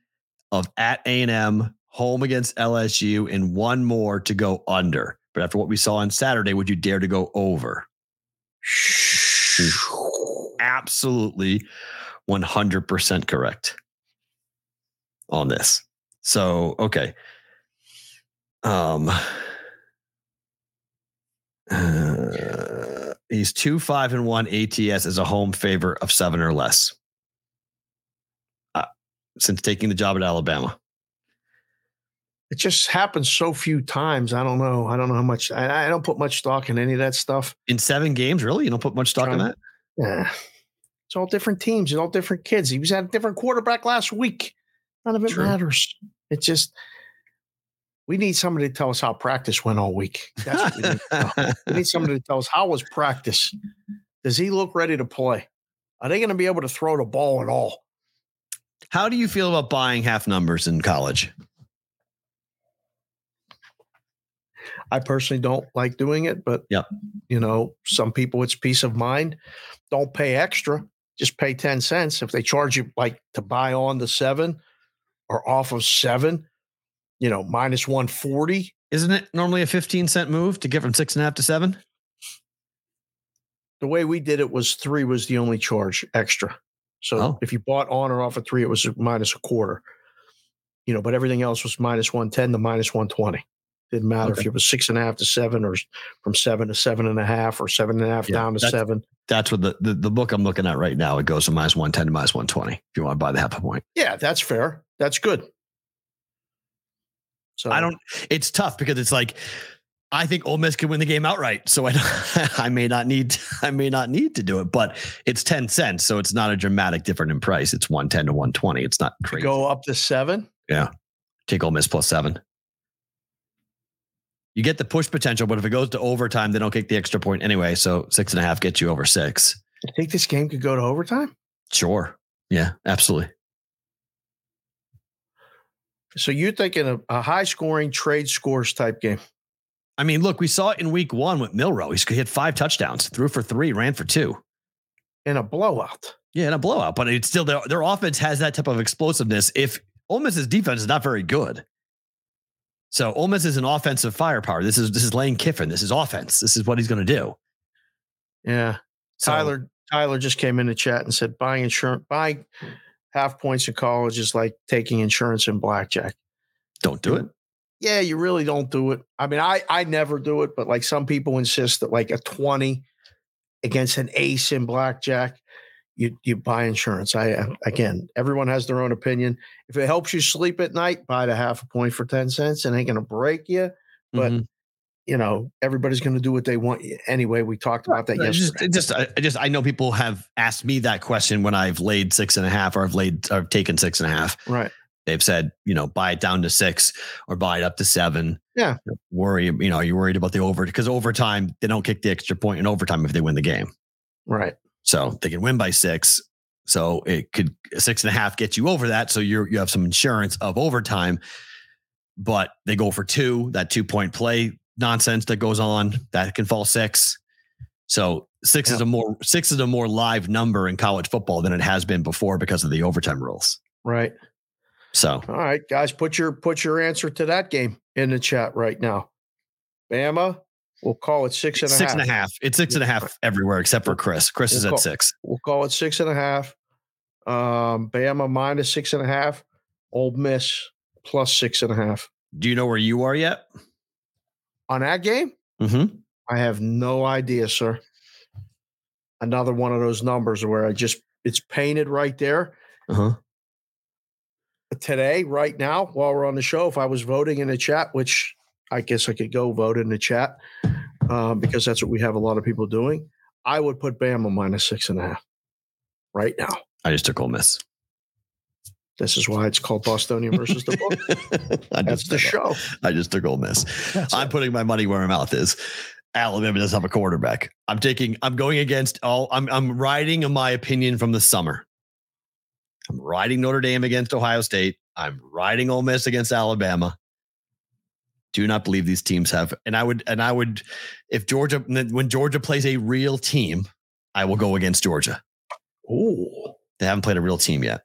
of at A and M, home against LSU, and one more to go under. But after what we saw on Saturday, would you dare to go over? Absolutely, one hundred percent correct on this. So okay, um, uh, he's two five and one ATS as a home favor of seven or less since taking the job at Alabama. It just happens so few times. I don't know. I don't know how much. I, I don't put much stock in any of that stuff. In seven games, really? You don't put much stock in that? Yeah. It's all different teams. It's all different kids. He was at a different quarterback last week. None of it True. matters. It's just we need somebody to tell us how practice went all week. That's what we need. We need somebody to tell us how was practice. Does he look ready to play? Are they going to be able to throw the ball at all? How do you feel about buying half numbers in college? I personally don't like doing it, but Yep. you know, some people it's peace of mind. Don't pay extra. just pay 10 cents. If they charge you like to buy on the seven or off of seven, you know, minus 140. Isn't it normally a 15 cent move to get from six and a half to seven? The way we did it was three was the only charge extra. So Oh. if you bought on or off of three, it was minus a quarter. You know, but everything else was minus 110 to minus 120. Didn't matter Okay. if it was six and a half to seven or from seven to seven and a half or seven and a half Yeah, down to that's- seven. That's what the, the, the book I'm looking at right now. It goes from minus 110 to minus 120 if you want to buy the half a point. Yeah, that's fair. That's good. So I don't, it's tough because it's like, I think Ole Miss could win the game outright. So I, I may not need, I may not need to do it, but it's 10 cents. So it's not a dramatic difference in price. It's 110 to 120. It's not crazy. go up to seven. Yeah. Take Ole Miss plus seven. You get the push potential, but if it goes to overtime, they don't kick the extra point anyway. So six and a half gets you over six. You think this game could go to overtime? Sure. Yeah, absolutely. So you're thinking of a high scoring trade scores type game. I mean, look, we saw it in week one with Milroe. He hit five touchdowns, threw for three, ran for two. in a blowout. Yeah, in a blowout, but it's still their, their offense has that type of explosiveness. If Ole Miss's defense is not very good, so Ole Miss is an offensive firepower. This is this is Lane Kiffin. This is offense. This is what he's going to do. Yeah. So, Tyler Tyler just came in the chat and said buying insurance buy half points in college is like taking insurance in blackjack. don't do it. Yeah, you really don't do it. I mean, I I never do it, but like some people insist that like a 20 against an ace in blackjack, you you buy insurance. I uh, again, everyone has their own opinion. If it helps you sleep at night, buy the half a point for 10 cents. It ain't gonna break you, but Mhm. you know, everybody's gonna do what they want anyway. We talked about that just, yesterday. just, I I just, I know people have asked me that question when I've laid six and a half, or I've laid, or I've taken six and a half. right. They've said, you know, buy it down to six or buy it up to seven. Yeah. Worry, you know, you're worried about the over because overtime they don't kick the extra point in overtime if they win the game. Right. So they can win by six. So it could six and a half get you over that. So you're you have some insurance of overtime, but they go for two. That two point play nonsense that goes on that can fall six. So six is a more six is a more live number in college football than it has been before because of the overtime rules. Right. So All right, guys, put your put your answer to that game in the chat right now. Bama, we'll call it six and a half. six and a half. It's six and a half everywhere except for Chris. Chris is We'll at call- six. We'll call it six and a half. Um, Bama minus six and a half. Ole Miss plus six and a half. Do you know where you are yet? On that game, Mm-hmm. I have no idea, sir. Another one of those numbers where I just it's painted right there. Uh-huh. today, right now, while we're on the show, if I was voting in the chat, which I guess I could go vote in the chat um, because that's what we have a lot of people doing, I would put Bama minus six and a half right now. I just took Ole Miss. This is why it's called Bostonian versus the book. I That's just the show. I just took Ole Miss. That's I'm it. putting my money where my mouth is. Alabama doesn't have a quarterback. I'm taking. I'm going against all. I'm. I'm riding my opinion from the summer. I'm riding Notre Dame against Ohio State. I'm riding Ole Miss against Alabama. Do not believe these teams have. And I would. And I would. If Georgia, when Georgia plays a real team, I will go against Georgia. Oh, They haven't played a real team yet.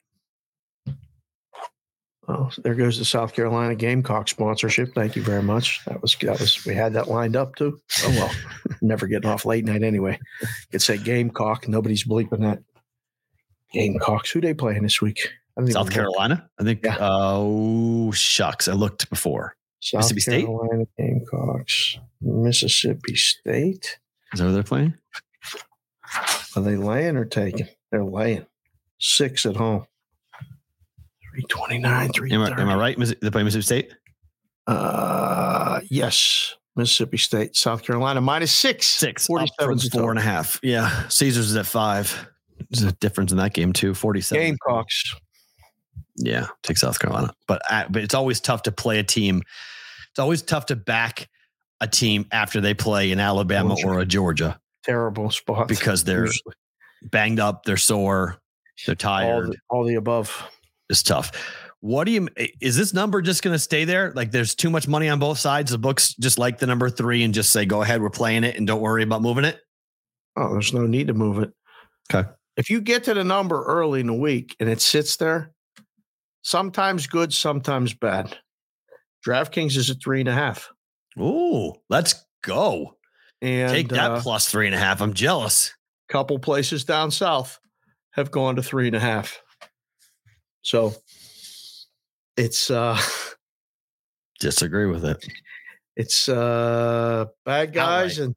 Oh, there goes the South Carolina Gamecock sponsorship. Thank you very much. That was that was we had that lined up too. Oh well, never getting off late night anyway. Could say Gamecock. Nobody's bleeping that. Gamecocks. Who they playing this week? South. Carolina. I think. Yeah. Oh shucks! I looked before. South Mississippi State? Carolina Gamecocks. Mississippi State. Is that where they're playing? Are they laying or taking? They're laying. Six at home. 329, Am I, am I right? They play Mississippi State. Uh, yes. Mississippi State, South Carolina, minus six. Six. Up 47 from is four and a half. Yeah. Caesars is at five. There's a difference in that game too. Forty-seven. Gamecocks. Yeah, take South Carolina. But uh, but it's always tough to play a team. It's always tough to back a team after they play in Alabama Georgia. or a Georgia Terrible spot. because they're Usually. banged up, they're sore, they're all tired. the, all the above. It's tough. What do you is this number just going to stay there? Like there's too much money on both sides. The books just like the number three and just say go ahead, we're playing it and don't worry about moving it. Oh, there's no need to move it. Okay. If you get to the number early in the week and it sits there, sometimes good, sometimes bad. DraftKings is at three and a half. Ooh, let's go. And Take that uh, plus three and a half. I'm jealous. couple places down south have gone to three and a half. So it's uh Disagree with it. it's uh bad guys and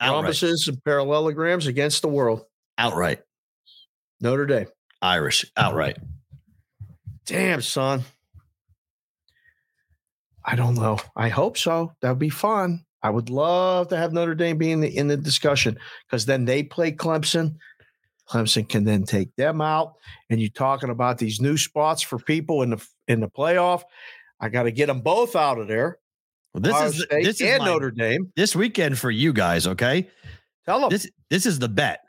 Outright. rhombuses and parallelograms against the world. Outright. Notre Dame. Irish. Outright. Damn, son. I don't know. I hope so. That would be fun. I would love to have Notre Dame be in the in the discussion because then they play Clemson. Clemson can then take them out. And you're talking about these new spots for people in the in the playoff. I got to get them both out of there. Well, this Ohio is State this is and my- Notre Dame. this weekend for you guys, okay? Tell them. This this is the bet.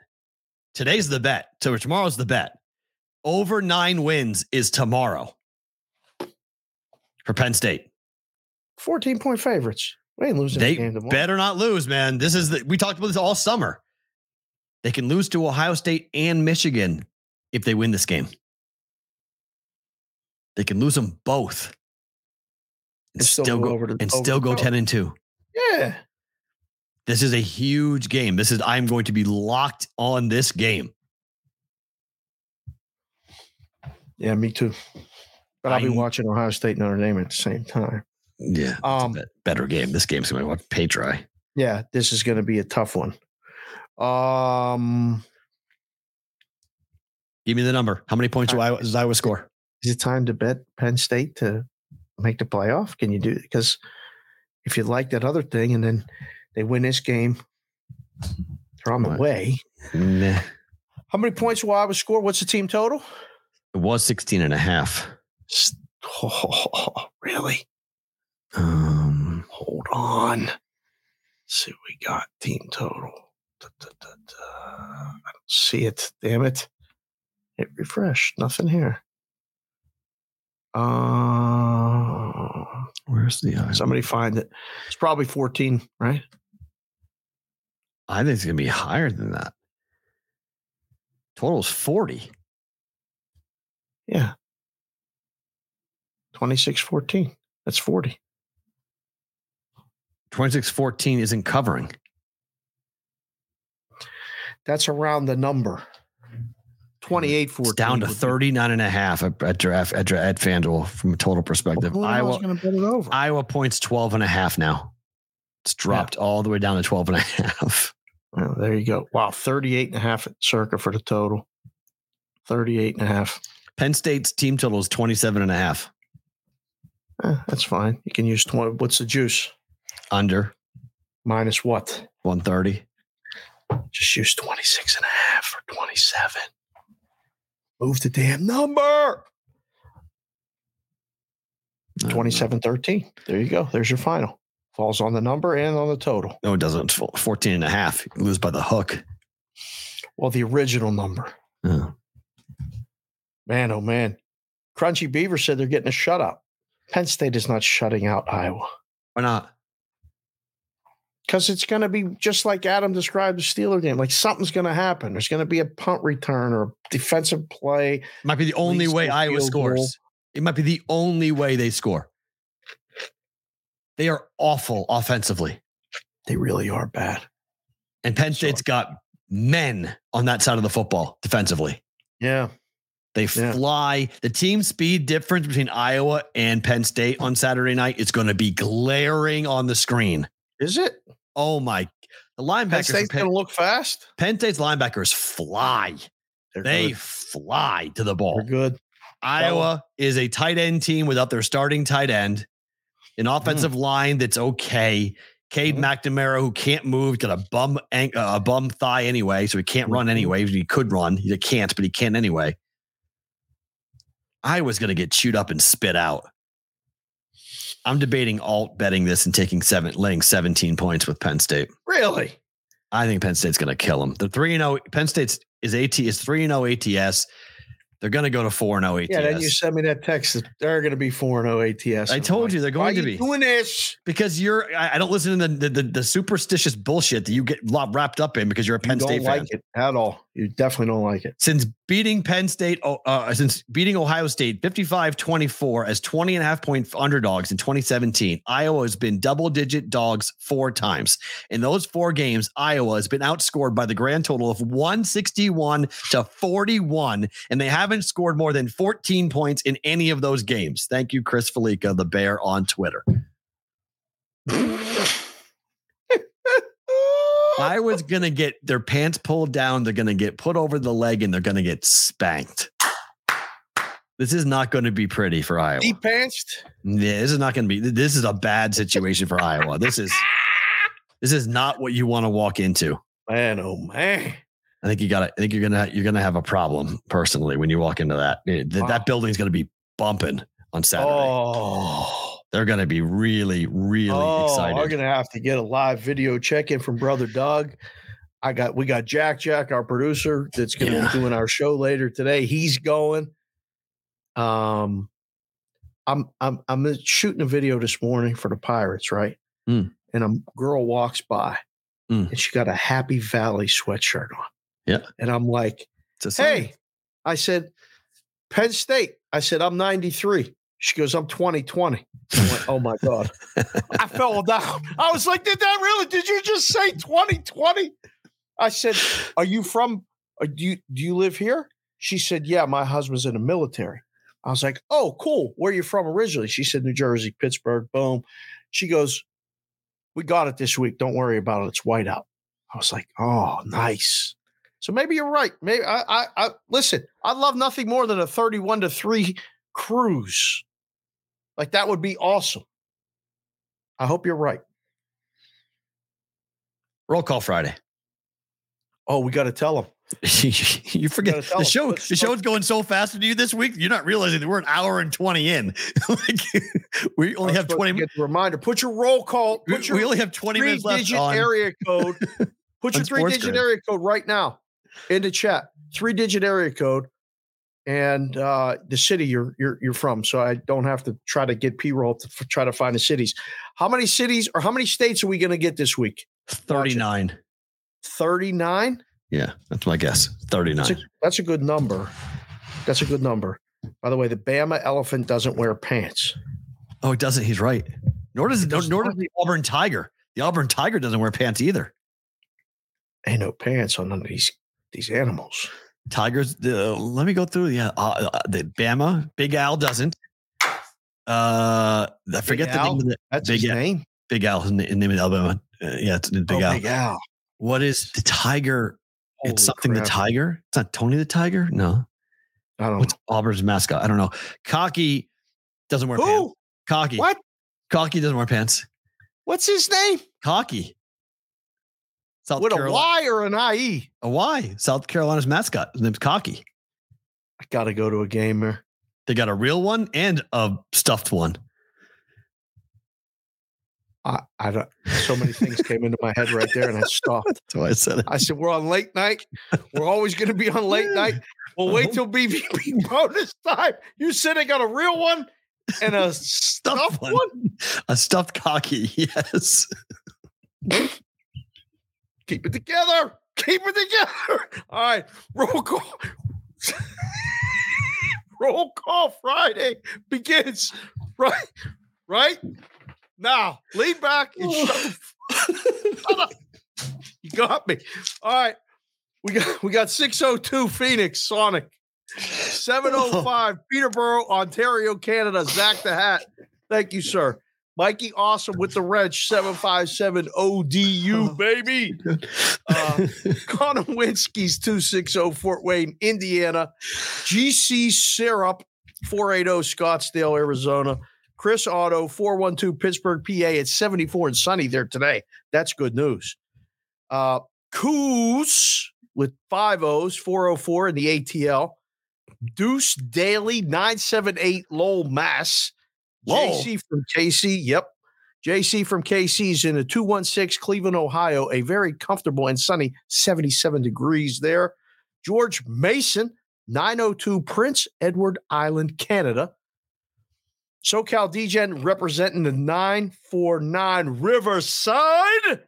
Today's the bet. So tomorrow's the bet. Over nine wins is tomorrow for Penn State. 14 point favorites. We ain't losing They game tomorrow. better not lose, man. This is the we talked about this all summer. They can lose to Ohio State and Michigan if they win this game. They can lose them both and And still still, go go over to- and still go 10 and 2. Yeah. This is a huge game. This is I'm going to be locked on this game. Yeah, me too. But I'll be I'm- watching Ohio State Notre Dame at the same time. Yeah. Um, bet- better game. This game's going to be what pay try. Yeah, this is going to be a tough one. Um, Give me the number. How many points do Iowa, does Iowa score? is it time to bet Penn State to make the playoff? Can you do it? Because if you like that other thing and then they win this game, they're on the way. Nah. How many points will Iowa score? What's the team total? It was 16 and a half. Oh, really? Um, Hold on. Let's see what we got. Team total. Da, da, da. I don't see it. Damn it. Hit refresh. Nothing here. Uh, where's the Iowa? somebody find it. It's probably 14, right? I think it's going to be higher than that. Total is 40. Yeah. 26 14. That's 40. 26 14 isn't covering. That's around the number. 28 14. It's down to 39 and a half at, at draft at, at FanDuel from a total perspective. Who Iowa, going to bet it over? Iowa points 12 and a half now. It's dropped all the way down to 12 and a half. Oh, there you go. Wow. 38 and a half at circa for the total. 38 and a half. Penn State's team total is 27 and a half Eh, that's fine. You can use 20. What's the juice? under Minus what? 130. Just use 26 and a half or 27. Move the damn number. 27 13. There you go. There's your final. Falls on the number and on the total. No, it doesn't. It's 14 and a half. You lose by the hook. Well, the original number. Yeah. Man, oh man. Crunchy Beaver said they're getting a shutout. Penn State is not shutting out Iowa Why not? because it's going to be just like Adam described the Steeler game. Like something's going to happen. There's going to be a punt return or a defensive play. Might be the only way Iowa scores. goal. It might be the only way they score. They are awful offensively. They really are bad. And Penn State's got men on that side of the football defensively. Yeah. They Yeah. fly. The team speed difference between Iowa and Penn State on Saturday night is going to be glaring on the screen. Is it? Oh my! The Penn linebackers. State's from Penn, going to look fast. Penn State's linebackers fly. They're They good. fly to the ball. They're good. Iowa is a tight end team without their starting tight end, an offensive line that's okay. Cade Mhm. McNamara, who can't move, got a bum uh, a bum thigh anyway, so he can't run Mhm. anyway. He could run, he can't, but he can anyway. Iowa's going to get chewed up and spit out. I'm debating alt betting this and taking seven, laying 17 points with Penn State. Really? I think Penn State's going to kill them. The three and zero. Penn State's is AT is three and oh zero ATS. They're going to go to four and oh zero ATS. Yeah, then you sent me that text that they're going to be 4 0 ATS. I told like, you they're going to you be doing this? because you're. I, I don't listen to the, the the the superstitious bullshit that you get wrapped up in because you're a You Penn don't State like fan. it at all. You definitely don't like it. Since beating Penn State, oh, uh, since beating Ohio State 55 24 as 20 and a half point underdogs in 2017, Iowa has been double digit dogs four times. In those four games, Iowa has been outscored by the grand total of 161 to 41, and they haven't scored more than 14 points in any of those games. Thank you, Chris Fallica, the bear on Twitter. Iowa's going to get their pants pulled down. They're going to get put over the leg and they're going to get spanked. This is not going to be pretty for Iowa. Deep pantsed. Yeah, this is not going to be. This is a bad situation for Iowa. This is this is not what you want to walk into. Man, oh man. I think you got to. I think you're gonna you're gonna have a problem personally when you walk into that. Eh, that, wow. that building's going to be bumping on Saturday. Oh they're going to be really, really oh, excited. We're going to have to get a live video check in from brother Doug. I got we got Jack Jack, our producer, that's going to yeah. be doing our show later today. He's going. Um, I'm I'm I'm shooting a video this morning for the Pirates, right? Mm. And a girl walks by, mm. and she got a Happy Valley sweatshirt on. Yeah, and I'm like, "Hey," I said, "Penn State." I said, "I'm 93." She goes, I'm 2020. I went, oh my God. I fell down. I was like, did that really? Did you just say 2020? I said, Are you from uh, do you do you live here? She said, Yeah, my husband's in the military. I was like, Oh, cool. Where are you from originally? She said, New Jersey, Pittsburgh, boom. She goes, We got it this week. Don't worry about it. It's white out. I was like, Oh, nice. So maybe you're right. Maybe I I, I listen, I love nothing more than a 31 to 3 cruise. Like that would be awesome. I hope you're right. Roll call Friday. Oh, we got to tell them. you forget the show. The show's going so fast with you this week. You're not realizing that we're an hour and twenty in. like, we only have twenty. Get the reminder. Put your roll call. Put your we only have twenty minutes left. On, area code. Put your three digit area code right now in the chat. Three digit area code and uh, the city you're you're you're from. So I don't have to try to get P roll to f- try to find the cities. How many cities or how many states are we going to get this week? Thirty nine. Thirty nine. Yeah, that's my guess. Thirty nine. That's, that's, a good number. That's a good number. By the way, the Bama elephant doesn't wear pants. Oh, it doesn't. He's right. Nor does nor, nor does the Auburn tiger. The Auburn tiger doesn't wear pants either. Ain't no pants on none of these these animals. Tigers. Uh, let me go through. Yeah, uh, uh, the Bama. Big Al doesn't. Uh, I forget Big the Al? name of the That's Big his Al, name. Big Al. His name in Alabama. Uh, yeah, it's Big oh, Al. Big Al. What is the Tiger? Holy it's something crap. the Tiger. It's not Tony the Tiger. No. I don't What's know. Auburn's mascot? I don't know. Cocky doesn't wear Who? pants. Cocky. What? Cocky doesn't wear pants. What's his name? Cocky. South With Carolina. a Y or an IE? A Y. South Carolina's mascot. His name's Cocky. I got to go to a game there. They got a real one and a stuffed one. I, I don't. So many things came into my head right there, and I stopped. That's why I said it. I said, "We're on late night. We're always going to be on late night. We'll wait till BVP uh-huh. bonus time. You said they got a real one and a stuffed one. A stuffed cocky. Yes. Keep it together. Keep it together. All right, roll call. roll call Friday begins right, right now. Lean back and oh. shut, the, shut up. You got me. All right. We got we got 602 Phoenix Sonic. 705 Peterborough, Ontario, Canada. Zach the Hat. Thank you, sir. Mikey Awesome with the wrench 757 ODU, baby. Uh, Connor Winsky's 260 Fort Wayne, Indiana. GC Syrup 480 Scottsdale, Arizona. Chris Auto 412 Pittsburgh, PA. It's 74 and sunny there today. That's good news. Uh, Coos with five O's, 404 in the ATL. Deuce Daily 978 Lowell, Mass. Lowell? JC from KC. Yep. JC from KC is in a 216 Cleveland, Ohio. A very comfortable and sunny 77 degrees there. George Mason, 902 Prince Edward Island, Canada. SoCal DGen representing the 949 Riverside.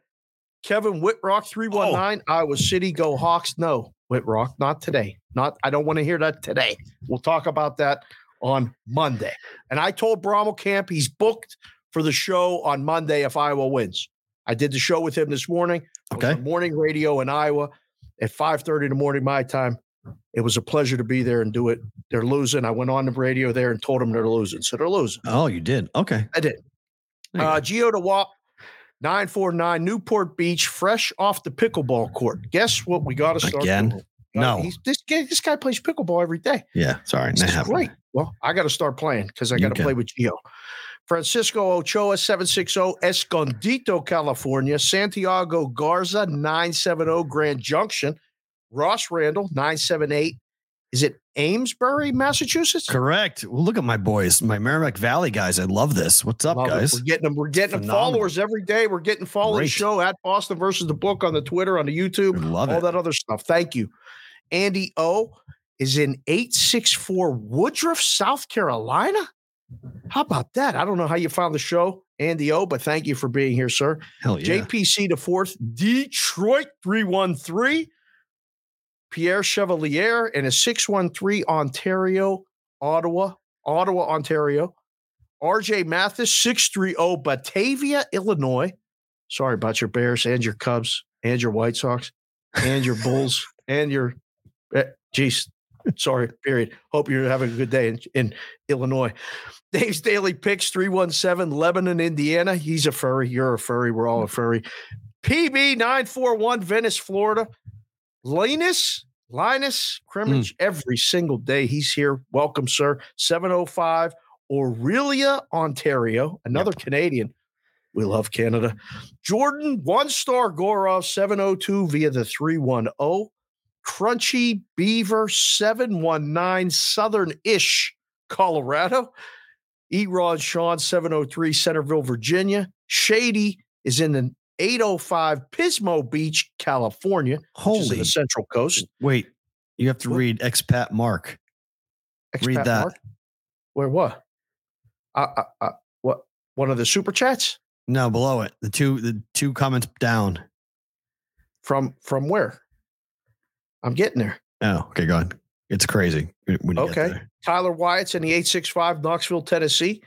Kevin Whitrock, 319, oh. Iowa City, go Hawks. No, Whitrock, not today. Not, I don't want to hear that today. We'll talk about that on Monday. And I told Brommel Camp he's booked for the show on Monday if Iowa wins. I did the show with him this morning. Okay. Morning radio in Iowa at 5:30 in the morning my time. It was a pleasure to be there and do it. They're losing. I went on the radio there and told them they're losing. So they're losing. Oh, you did? Okay. I did. Uh, Geo to WAP 949 Newport Beach, fresh off the pickleball court. Guess what? We got to start again. No, this guy, this guy plays pickleball every day. Yeah, sorry, this is great. Well, I got to start playing because I got to play with Geo. Francisco Ochoa, 760 Escondido, California. Santiago Garza, 970 Grand Junction. Ross Randall, 978. Is it Amesbury, Massachusetts? Correct. Well, look at my boys, my Merrimack Valley guys. I love this. What's up, love guys? It. We're getting them. We're getting them followers every day. We're getting followers show at Boston versus the book on the Twitter, on the YouTube, love all it. that other stuff. Thank you. Andy O is in 864 Woodruff, South Carolina. How about that? I don't know how you found the show, Andy O, but thank you for being here, sir. Hell yeah. JPC the fourth, Detroit 313. Pierre Chevalier and a 613 Ontario, Ottawa, Ottawa, Ontario. RJ Mathis, 630 Batavia, Illinois. Sorry about your Bears and your Cubs and your White Sox and your Bulls and your, eh, geez, sorry, period. Hope you're having a good day in, in Illinois. Dave's Daily Picks, 317 Lebanon, Indiana. He's a furry. You're a furry. We're all a furry. PB 941 Venice, Florida. Linus, Linus Crimmage, mm. every single day. He's here. Welcome, sir. 705 Orillia, Ontario, another yep. Canadian. We love Canada. Jordan, one star Gorov, 702 via the 310. Crunchy Beaver, 719 Southern ish, Colorado. Erod Sean, 703 Centerville, Virginia. Shady is in the 805 Pismo Beach, California, Holy the Central Coast. Wait, you have to what? read expat Mark. Expat read that. Mark? Where what? Uh, uh, uh, what? One of the super chats? No, below it. The two the two comments down. From from where? I'm getting there. Oh, okay, go on. It's crazy. okay. Tyler Wyatt's in the 865 Knoxville, Tennessee.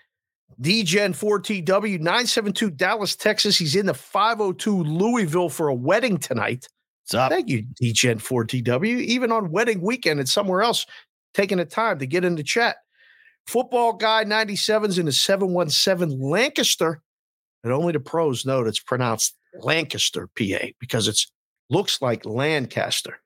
DGen4TW 972 Dallas, Texas. He's in the 502 Louisville for a wedding tonight. What's up? Thank you, DGen4TW. Even on wedding weekend and somewhere else, taking the time to get in the chat. Football guy 97's in the 717 Lancaster. And only the pros know that it's pronounced Lancaster, PA, because it looks like Lancaster.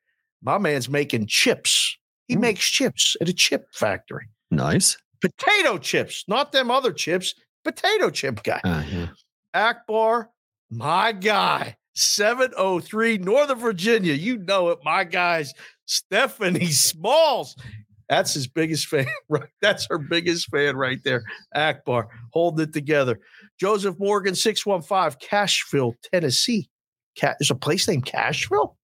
My man's making chips. He mm. makes chips at a chip factory. Nice potato chips, not them other chips, potato chip guy. Uh, yeah. Akbar, my guy, 703 Northern Virginia. You know it, my guys, Stephanie Smalls. That's his biggest fan, right? That's her biggest fan right there. Akbar holding it together. Joseph Morgan, 615, Cashville, Tennessee. There's a place named Cashville?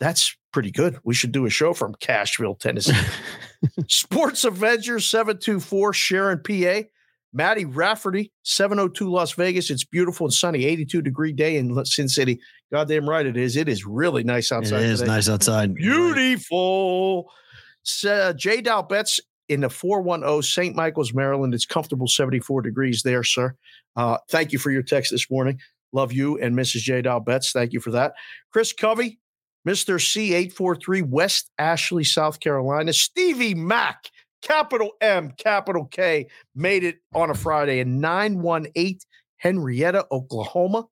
That's pretty good. We should do a show from Cashville, Tennessee. Sports Avengers 724, Sharon, PA. Maddie Rafferty, 702 Las Vegas. It's beautiful and sunny, 82 degree day in Sin City. Goddamn right it is. It is really nice outside. It is today. nice outside. Beautiful. Uh, J. Dow Betts in the 410 St. Michael's, Maryland. It's comfortable 74 degrees there, sir. Uh, thank you for your text this morning. Love you and Mrs. J. Dow Betts. Thank you for that. Chris Covey, Mr. C843, West Ashley, South Carolina. Stevie Mack, capital M, capital K, made it on a Friday in 918 Henrietta, Oklahoma.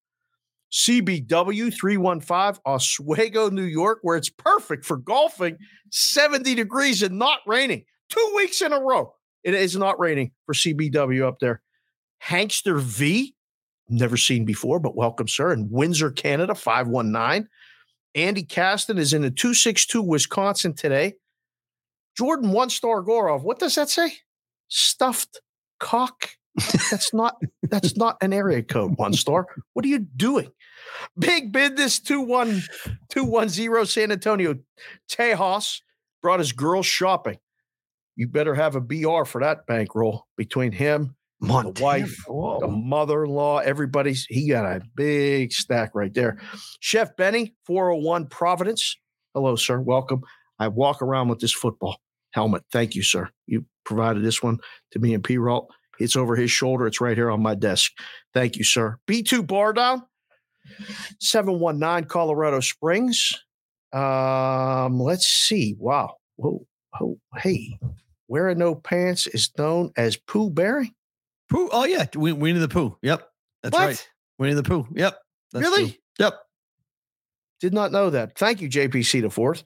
CBW 315, Oswego, New York, where it's perfect for golfing, 70 degrees and not raining. Two weeks in a row. It is not raining for CBW up there. Hankster V, never seen before, but welcome, sir. In Windsor, Canada, 519. Andy Caston is in the 262 Wisconsin today. Jordan one star Gorov. What does that say? Stuffed cock. That's not that's not an area code, one star. What are you doing? Big business 21210 San Antonio. Tejas brought his girl shopping. You better have a BR for that bankroll between him Montana. the wife, Whoa. the mother-in-law, everybody's he got a big stack right there. Chef Benny, 401 Providence. Hello, sir. Welcome. I walk around with this football helmet. Thank you, sir. You provided this one to me and P. Rolt. It's over his shoulder. It's right here on my desk. Thank you, sir. B2 Bar Down, 719 Colorado Springs. Um, let's see. Wow. Whoa. Oh, hey. Wearing no pants is known as Pooh Berry. Pooh. Oh yeah, Winnie the Pooh. Yep, that's what? right. Winnie the Pooh. Yep. really? True. Yep. Did not know that. Thank you, JPC the fourth.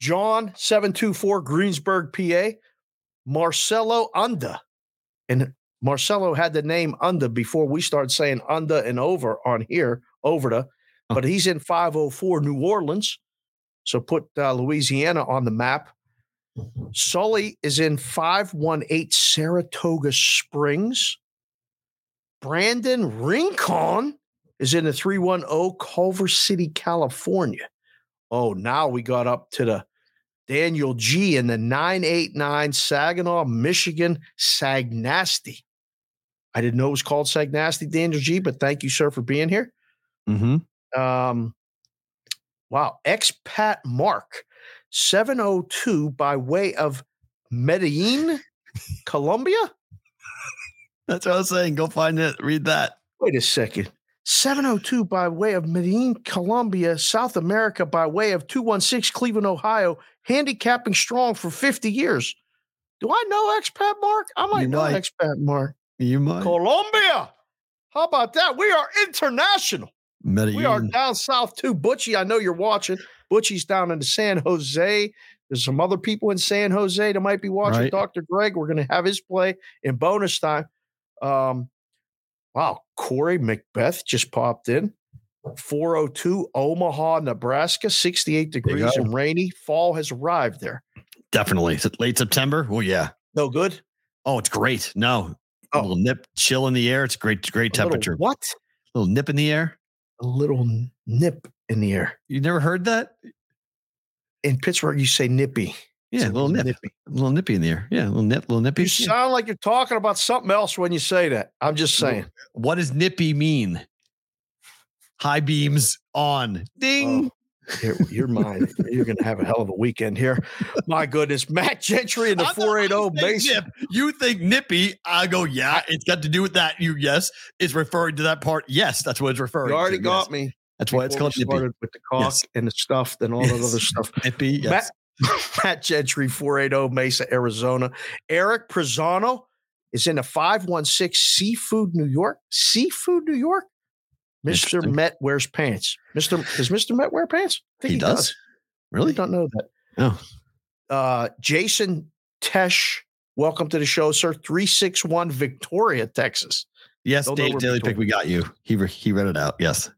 John seven two four Greensburg, PA. Marcelo Unda, and Marcelo had the name Unda before we started saying Unda and over on here, over to, oh. but he's in 504 New Orleans. So put uh, Louisiana on the map. Sully is in 518 Saratoga Springs. Brandon Rincon is in the 310 Culver City, California. Oh, now we got up to the Daniel G in the 989 Saginaw, Michigan, Sagnasty. I didn't know it was called Sagnasty, Daniel G, but thank you, sir, for being here. Mm-hmm. Um, wow. Expat Mark 702 by way of Medellin, Colombia. That's what I was saying. Go find it. Read that. Wait a second. 702 by way of Medellin, Colombia, South America by way of 216 Cleveland, Ohio, handicapping strong for 50 years. Do I know expat Mark? I might you know might. expat Mark. You might. Colombia. How about that? We are international. Medellin. We are down south too. Butchie, I know you're watching. Butchie's down in San Jose. There's some other people in San Jose that might be watching. Right. Dr. Greg, we're going to have his play in bonus time. Um, wow, Corey Macbeth just popped in. 402 Omaha, Nebraska, 68 degrees and rainy. Fall has arrived there. Definitely. Late September. Oh, yeah. No good. Oh, it's great. No. Oh. A little nip, chill in the air. It's great, great temperature. what? A little nip in the air. A little nip in the air. You never heard that? In Pittsburgh, you say nippy. Yeah, a little nip, nippy. a little nippy in the air. Yeah, a little nip, little nippy. You yeah. sound like you're talking about something else when you say that. I'm just saying. What does nippy mean? High beams on. Ding. Oh. You're, you're mine. You're going to have a hell of a weekend here. My goodness. Matt Gentry in the 480 base. Nip. You think nippy. I go, yeah, it's got to do with that. You, yes, is referring to that part. Yes, that's what it's referring to. You already to, got yes. me. That's why it's called nippy. With the cock yes. and the stuff and all yes. that other stuff. Nippy, yes. Matt, Matt Gentry, 480 Mesa, Arizona. Eric Prezano is in a 516 Seafood, New York. Seafood, New York? Mr. Met wears pants. Mr. Does Mr. Met wear pants? I think he, he does. does. Really? I don't know that. Oh. Uh, Jason Tesh, welcome to the show, sir. 361 Victoria, Texas. Yes, Dave, Daily Pick, we got you. He, re- he read it out. Yes.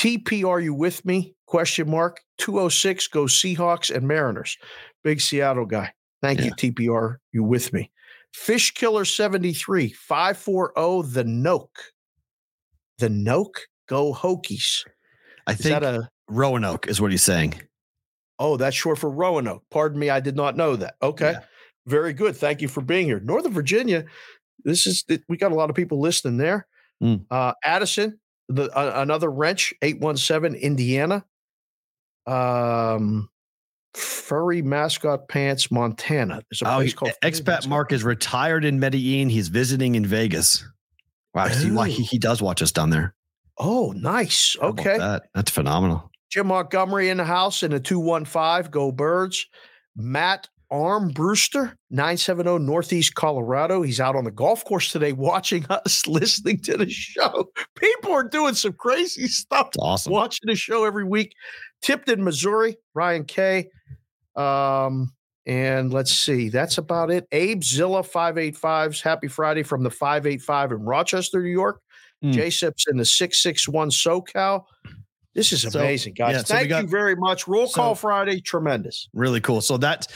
TP, are you with me? Question mark. 206, go Seahawks and Mariners. Big Seattle guy. Thank yeah. you, TPR. You with me? Fish Killer 73, 540 The Noke. The Noke? Go Hokies. I is think a Roanoke is what he's saying. Oh, that's short for Roanoke. Pardon me, I did not know that. Okay. Yeah. Very good. Thank you for being here. Northern Virginia, this is we got a lot of people listening there. Mm. Uh, Addison, the uh, another wrench, 817 Indiana. Um Furry Mascot Pants, Montana. There's a oh, place called Expat Mark is retired in Medellin. He's visiting in Vegas. Wow, oh. he, he does watch us down there. Oh, nice. Okay. That? That's phenomenal. Jim Montgomery in the house in the 215. Go Birds. Matt Armbruster, 970 Northeast Colorado. He's out on the golf course today watching us, listening to the show. People are doing some crazy stuff. Awesome. Watching the show every week. Tipton, Missouri, Ryan K. Um, and let's see, that's about it. Abe Zilla 585s. Happy Friday from the 585 in Rochester, New York. Mm. J-Sips in the 661 SoCal. This is amazing, so, guys. Yeah, Thank so got, you very much. Roll so, call Friday, tremendous. Really cool. So that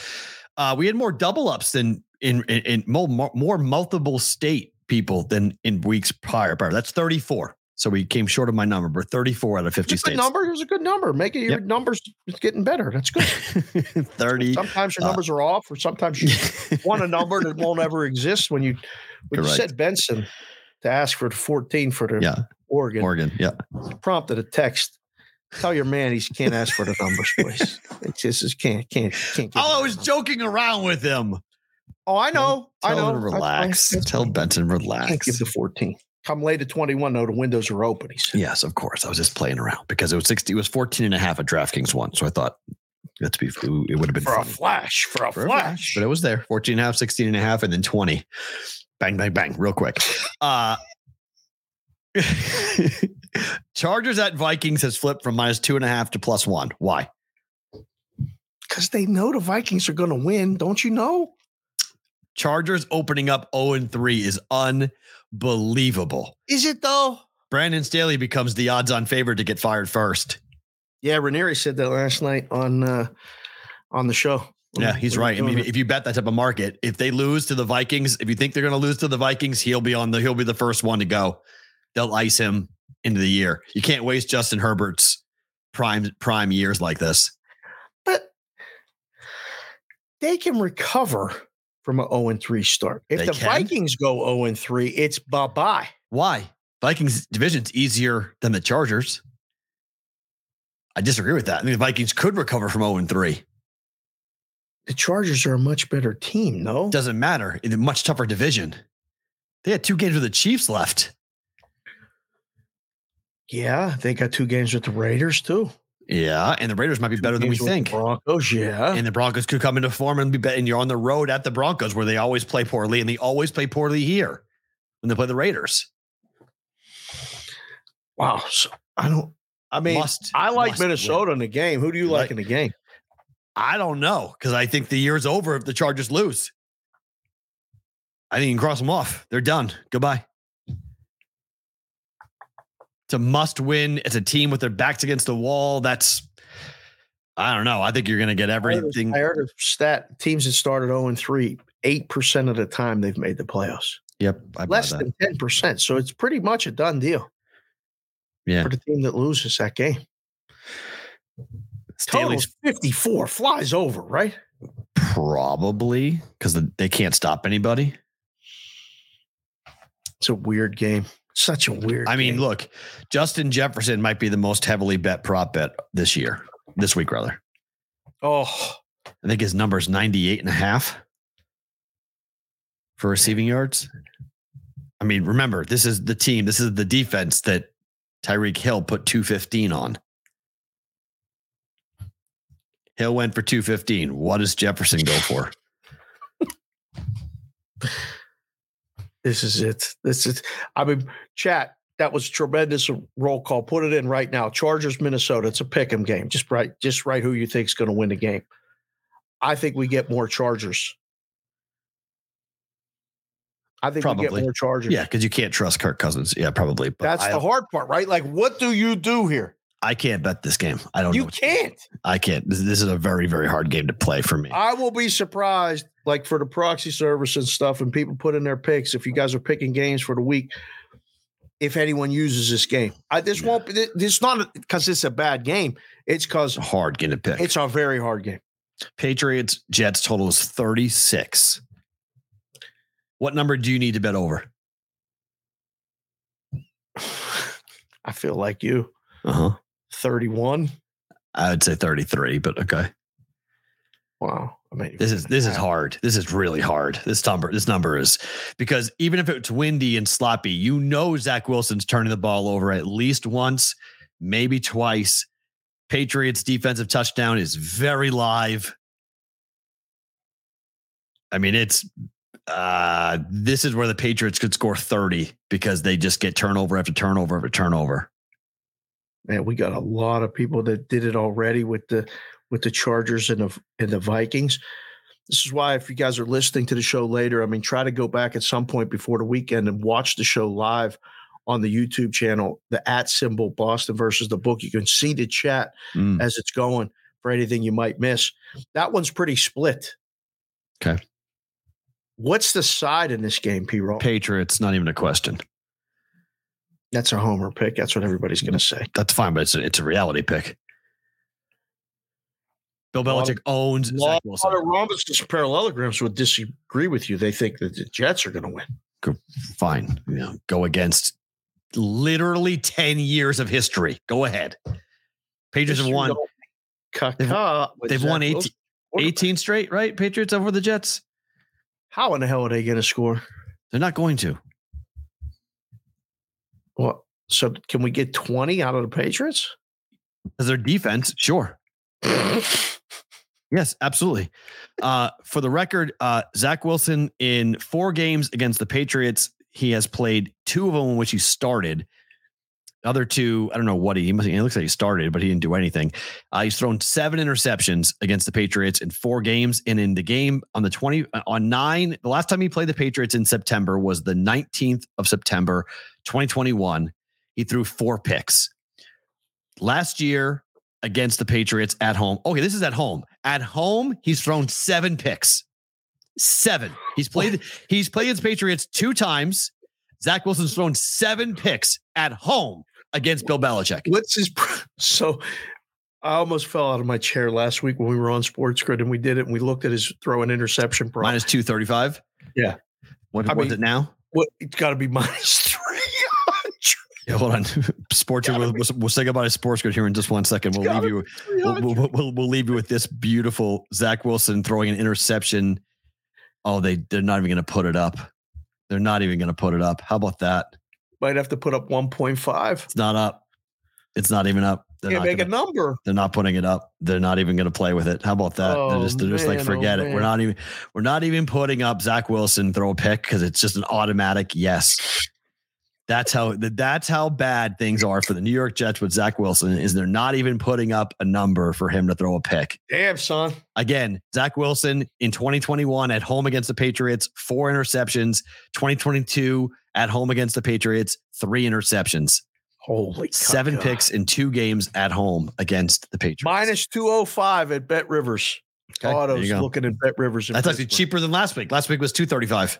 uh, we had more double ups than in, in, in more, more multiple state people than in weeks prior. prior. That's 34. So we came short of my number. We're 34 out of 50 states. number. Here's a good number. Make it your yep. numbers it's getting better. That's good. 30. Sometimes your uh, numbers are off, or sometimes you want a number that won't ever exist when you When you said Benson to ask for the 14 for the Yeah. Oregon, Oregon. Yeah. prompted a text. Tell your man he can't ask for the numbers, please. It just is can't can't can't. give Oh, I was the joking around with him. Oh, I know. I know. him to That's fine. relax. Tell fine. Benson Can't relax. give the 14. Come late at 21, though, the windows are open. He said. Yes, of course. I was just playing around because it was 60, it was 14 and a half at DraftKings one. So I thought that's be it would have been For a funny. flash, for a For a flash. But it was there 14 and a half, 16 and a half, and then 20. Bang, bang, bang, real quick. Uh Chargers at Vikings has flipped from minus two and a half to plus one. Why? Because they know the Vikings are going to win. Don't you know? Chargers opening up 0 and 3 is unbelievable. Is it, though? Brandon Staley becomes the odds on favorite to get fired first. Yeah, Ranieri said that last night on uh, on the show. Yeah, he's right. I mean, if you bet that type of market, if they lose to the Vikings, if you think they're going to lose to the Vikings, he'll be on the he'll be the first one to go. They'll ice him into the year. You can't waste Justin Herbert's prime prime years like this. but they can recover from an 0 3 start. If They the can? Vikings go 0 3, it's bye bye. Why? Vikings division's easier than the Chargers. I disagree with that. I think the Vikings could recover from 0 and 3. The Chargers are a much better team, no? Doesn't matter. In a much tougher division. They had two games with the Chiefs left. Yeah, they got two games with the Raiders too. Yeah, and the Raiders might be better than we think. Broncos, yeah. And the Broncos could come into form and be better. And you're on the road at the Broncos where they always play poorly, and they always play poorly here when they play the Raiders. wow. So I don't. I mean, Must- I like must Minnesota in the game. Who do you like Like- in the game? I don't know because I think the year's over if the Chargers lose. I think you can cross them off. They're done. Goodbye. A must win. It's a team with their backs against the wall. That's, I don't know. I think you're going to get I heard a- everything. I heard a stat: teams that started 0 and 3, eight percent of the time they've made the playoffs. Yep. I Less that. than ten percent. So it's pretty much a done deal Yeah. for the team that loses that game. Staley's Total's 54, flies over, right? probably because they can't stop anybody. It's a weird game. Such a weird. I mean, game. look, Justin Jefferson might be the most heavily bet prop bet this year, this week, rather. Oh, I think his number is 98 and a half for receiving yards. I mean, remember, this is the team, this is the defense that Tyreek Hill put 215 on. Hill went for 215. What does Jefferson go for? this is it. This is. I mean, chat. That was tremendous roll call. Put it in right now. Chargers, Minnesota. It's a pick 'em game. Just write, Just right. Who you think is going to win the game? I think we get more Chargers. I think we Probably. get more Chargers. Yeah, because you can't trust Kirk Cousins. Yeah, probably. But That's I, the hard part, right? Like, what do you do here? I can't bet this game. I don't You can't. I can't. This, this is a very, very hard game to play for me. I will be surprised, like for the proxy service and stuff, and people put in their picks. If you guys are picking games for the week, if anyone uses this game, I, this won't be. This not because it's a bad game. It's because hard game to pick. it's a very hard game. Patriots Jets total is 36. What number do you need to bet over? I feel like you, Uh huh. thirty-one. I would say 33, but okay. Wow, I mean, This is this is hard. This is really hard. This number, this number is because even if it's windy and sloppy, you know Zach Wilson's turning the ball over at least once, maybe twice. Patriots defensive touchdown is very live. I mean, it's uh this is where the Patriots could score 30 because they just get turnover after turnover after turnover. Man, we got a lot of people that did it already with the with the Chargers and the and the Vikings. This is why, if you guys are listening to the show later, I mean, try to go back at some point before the weekend and watch the show live on the YouTube channel, the at symbol Boston versus the book. You can see the chat Mm. as it's going for anything you might miss. That one's pretty split. Okay. What's the side in this game, P. Roll? Patriots, not even a question. That's a homer pick. That's what everybody's going to say. That's fine, but it's a, it's a reality pick. Bill Lot of- Belichick owns A lot Zach Wilson. of Robinson's parallelograms would disagree with you. They think that the Jets are going to win. go, fine. You know, go against literally 10 years of history. Go ahead. Patriots have won. They've, they've won 18, 18 straight, right? Patriots over the Jets. How in the hell are they going to score? They're not going to. Well, So can we get 20 out of the Patriots? As their defense, sure. yes, absolutely. Uh, for the record, uh, Zach Wilson in four games against the Patriots, he has played two of them in which he started. Other two, I don't know what he, he must. It looks like he started, but he didn't do anything. Uh, he's thrown seven interceptions against the Patriots in four games, and in the game on the twenty uh, on nine, the last time he played the Patriots in September was the nineteenth of September, twenty twenty one. He threw four picks. Last year against the Patriots at home. Okay, this is at home. At home, he's thrown seven picks. Seven. He's played. he's played against Patriots two times. Zach Wilson's thrown seven picks at home against Bill Belichick. What's his so? I almost fell out of my chair last week when we were on Sports Grid and we did it and we looked at his throw and interception prop. Minus two thirty five. Yeah. What was it now? What it's got to be minus three. Yeah, hold on. Sports. We'll, we'll, we'll say goodbye to Sports Grid here in just one second. We'll leave you. We'll, we'll, we'll, we'll leave you with this beautiful Zach Wilson throwing an interception. Oh, they they're not even going to put it up. They're not even going to put it up. How about that? Might have to put up 1.5. It's not up. It's not even up. They're Can't make gonna, a number. They're not putting it up. They're not even going to play with it. How about that? Oh, they're just they're just man, like forget oh, it. We're not even we're not even putting up Zach Wilson throw a pick because it's just an automatic yes. That's how that's how bad things are for the New York Jets with Zach Wilson. Is they're not even putting up a number for him to throw a pick. Damn, son. Again, Zach Wilson in 2021 at home against the Patriots, four interceptions. 2022 at home against the Patriots, three interceptions. Holy seven picks in two games at home against the Patriots. Minus 205 at Bet Rivers. Okay, Autos looking at Bet Rivers. That's actually cheaper than last week. Last week was 235.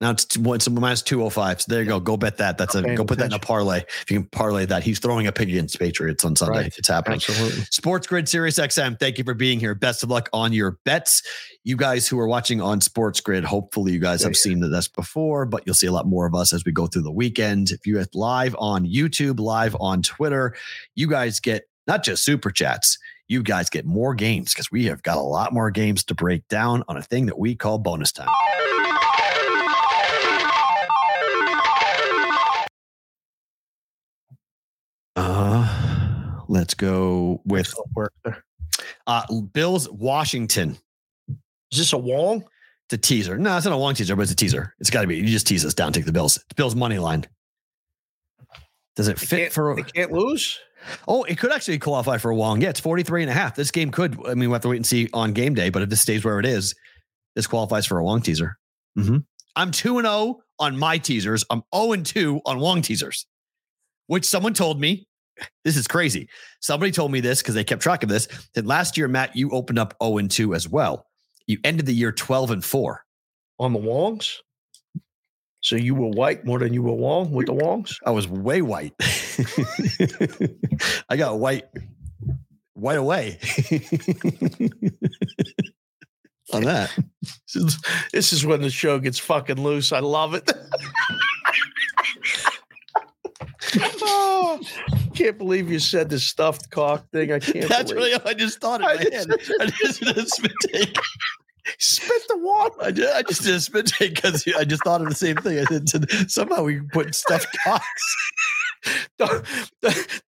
Now it's two, it's minus 205. So there you go. Go bet that. That's a go put that in a parlay. If you can parlay that, he's throwing a pig against Patriots on Sunday. Right. It's happening. Absolutely. Sports Grid Sirius XM. Thank you for being here. Best of luck on your bets. You guys who are watching on Sports Grid, hopefully you guys have seen this before, but you'll see a lot more of us as we go through the weekend. If you're live on YouTube, live on Twitter, you guys get not just super chats you guys get more games because we have got a lot more games to break down on a thing that we call bonus time. Uh, let's go with uh, Bills Washington. Is this a Wong? It's a teaser. No, it's not a Wong teaser, but it's a teaser. It's got to be. You just tease us down, take the Bills. It's Bills money line. Does it fit for? They can't lose. Oh, it could actually qualify for a Wong. Yeah, it's 43 and a half. This game could. I mean, we have to wait and see on game day, but if this stays where it is, this qualifies for a Wong teaser. Mm-hmm. I'm 2 and 0 on my teasers. I'm 0 and 2 on Wong teasers which someone told me this is crazy. Somebody told me this because they kept track of this. That last year, Matt, you opened up 0 and 2 as well. You ended the year 12 and 4 on the Wongs. So you were white more than you were Wong with the Wongs? I was way white. I got white white away on that. This is, this is when the show gets fucking loose. I love it. oh, can't believe you said the stuffed cock thing. I can't. That's believe. really I just thought in I my just, head. I just did a spit take. Spit the water. I, did, I just did a spit take because I just thought of the same thing. I said somehow we put stuffed cocks. don't,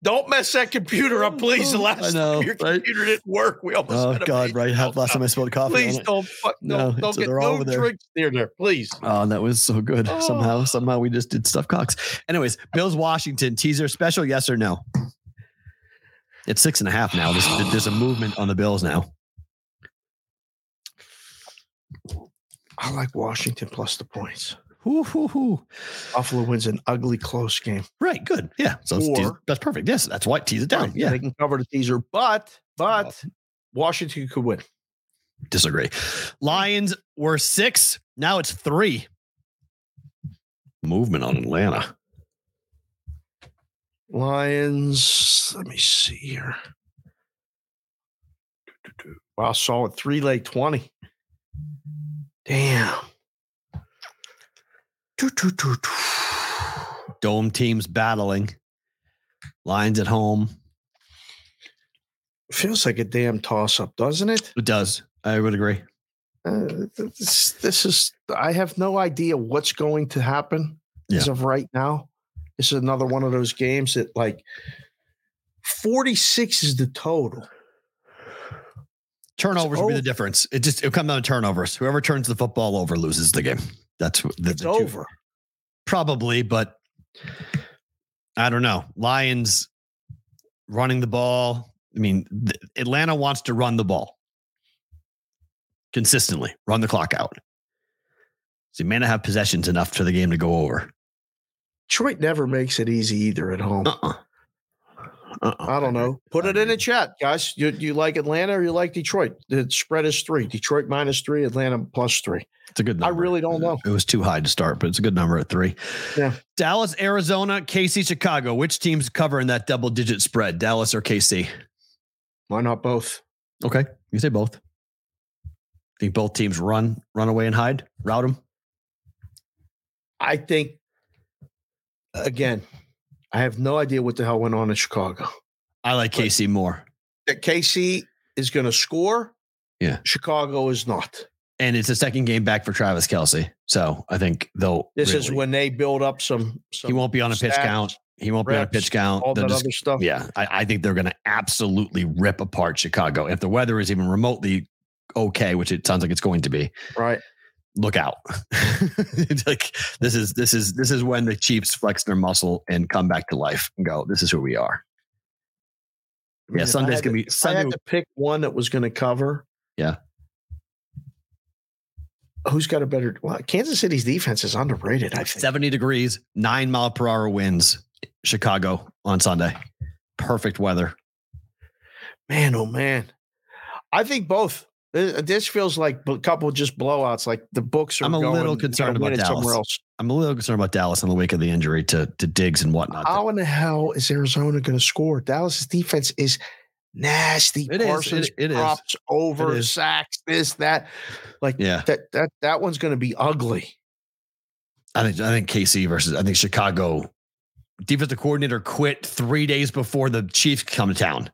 don't mess that computer up, please. The oh, last I know, your right? computer didn't work. We almost. Oh God! Right? How last time I spilled coffee? Please don't. Fuck, no, don't, don't get no drinks near there, please. Oh, that was so good. Oh. Somehow, somehow we just did stuff cocks. Anyways, Bills Washington teaser special. Yes or no? It's six and a half now. There's, there's a movement on the Bills now. I like Washington plus the points. Ooh, ooh, ooh. Buffalo wins an ugly close game. Right. Good. Yeah. So or, that's perfect. Yes. That's why tease it down. Right, yeah. They can cover the teaser, but, but Washington could win. Disagree. Lions were six. Now it's three. Movement on Atlanta. Lions. Let me see here. Wow, solid three late 20. Damn. Dome teams battling. Lions at home. Feels like a damn toss up, doesn't it? It does. I would agree. Uh, this, this is, I have no idea what's going to happen as of right now. This is another one of those games that, like, 46 is the total. Turnovers will be the difference. It just it'll come down to turnovers. Whoever turns the football over loses the game. That's what the, It's the over. Probably, but I don't know. Lions running the ball. I mean, Atlanta wants to run the ball consistently, run the clock out. So you may not have possessions enough for the game to go over. Detroit never makes it easy either at home. Uh-uh. Uh-uh. I don't know. Put it in the chat, guys. You, you like Atlanta or you like Detroit? The spread is three. Detroit minus three, Atlanta plus three. It's a good number. I really don't know. It was too high to start, but it's a good number at three. Yeah. Dallas, Arizona, KC, Chicago. Which team's covering that double digit spread? Dallas or KC? Why not both? Okay. You say both. Think both teams run, run away and hide, route them? I think, again, I have no idea what the hell went on in Chicago. I like But- KC more. That KC is going to score. Yeah. Chicago is not. And it's a second game back for Travis Kelce. So I think they'll. This is when they build up some. some he won't be on a pitch count. He won't be on a pitch count. All They'll that just- other stuff. yeah, I, I think they're going to absolutely rip apart Chicago. If the weather is even remotely okay, which it sounds like it's going to be, Right. Look out. like this is this is this is when the Chiefs flex their muscle and come back to life and go, this is who we are. I mean, Yeah, Sunday's gonna to- be- if I Sunday had to pick one that was going to cover. Yeah. Who's got a better? Well, Kansas City's defense is underrated. I think. 70 degrees, nine mile per hour winds, Chicago on Sunday. Perfect weather. Man, oh man, I think both. Th- uh, This feels like a couple just blowouts. Like the books are. I'm a going, little concerned about it somewhere Dallas. else. I'm a little concerned about Dallas on the wake of the injury to to Diggs and whatnot. How in the hell is Arizona going to score? Dallas's defense is nasty. It is. Parsons It- it is. props over It is. sacks. This that. Like Yeah. that that that one's going to be ugly. I think I think KC versus I think Chicago defensive coordinator quit three days before the Chiefs come to town.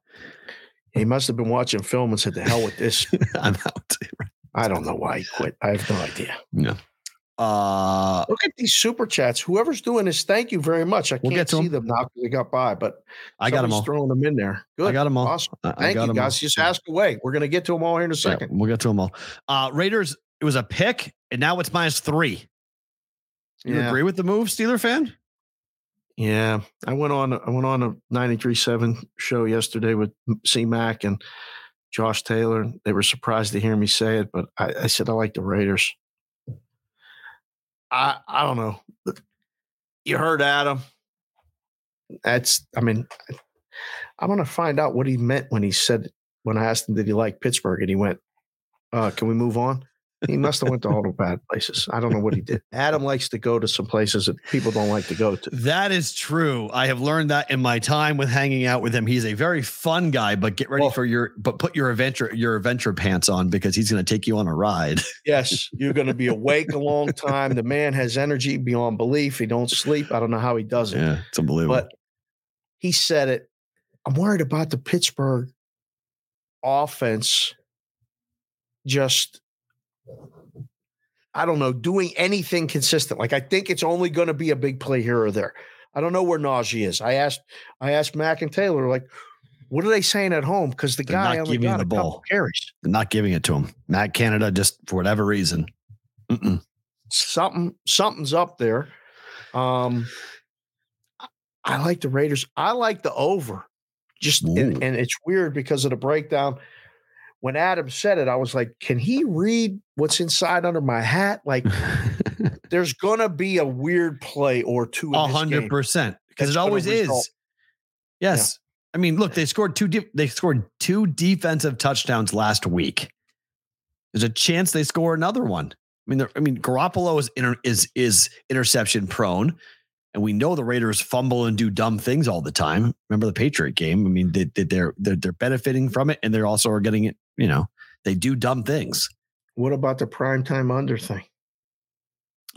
He must have been watching film and said, "The hell with this." I'm out. I don't know why he quit. I have no idea. Yeah. Uh Look at these super chats. Whoever's doing this, thank you very much. I We'll can't see to see 'em. them now because they got by, but I got them all. throwing them in there. Good. I got them all. Awesome. I- I Thank got you, guys. all. Just ask away. We're going to get to them all here in a Yeah, second. we'll get to them all. Uh Raiders, it was a pick, and now it's minus three. You Yeah. agree with the move, Steeler fan? Yeah, I went on. I went on a 93.7 show yesterday with C Mac and Josh Taylor. They were surprised to hear me say it, but I, I said I like the Raiders. I I don't know. You heard Adam. That's. I mean, I'm gonna find out what he meant when he said when I asked him did he like Pittsburgh and he went, uh, "Can we move on?" He must have went to all the bad places. I don't know what he did. Adam likes to go to some places that people don't like to go to. That is true. I have learned that in my time with hanging out with him. He's a very fun guy, but get ready Well- for your but put your adventure your adventure pants on because he's going to take you on a ride. Yes, you're going to be awake a long time. The man has energy beyond belief. He don't sleep. I don't know how he does it, yeah, it's unbelievable. but he said it. I'm worried about the Pittsburgh offense. Just, I don't know, doing anything consistent. Like I think it's only going to be a big play here or there. I don't know where Najee is. I asked, I asked Mac and Taylor, like, what are they saying at home? Because the They're guy only got the a couple ball. carries. not giving it to him. Matt Canada just for whatever reason. Mm-mm. something something's up there. Um, I- I like the Raiders. I like the over. Just and, and it's weird because of the breakdown. When Adam said it, I was like, "Can he read what's inside under my hat?" Like, there's gonna be a weird play or two. A hundred percent because it always result. is. Yes, I mean, look, they scored two. De- they scored two defensive touchdowns last week. There's a chance they score another one. I mean, I mean, Garoppolo is inter- is is interception prone, and we know the Raiders fumble and do dumb things all the time. Remember the Patriot game? I mean, they, they, they're they're they're benefiting from it, and they're also are getting it. You know, they do dumb things. What about the primetime under thing?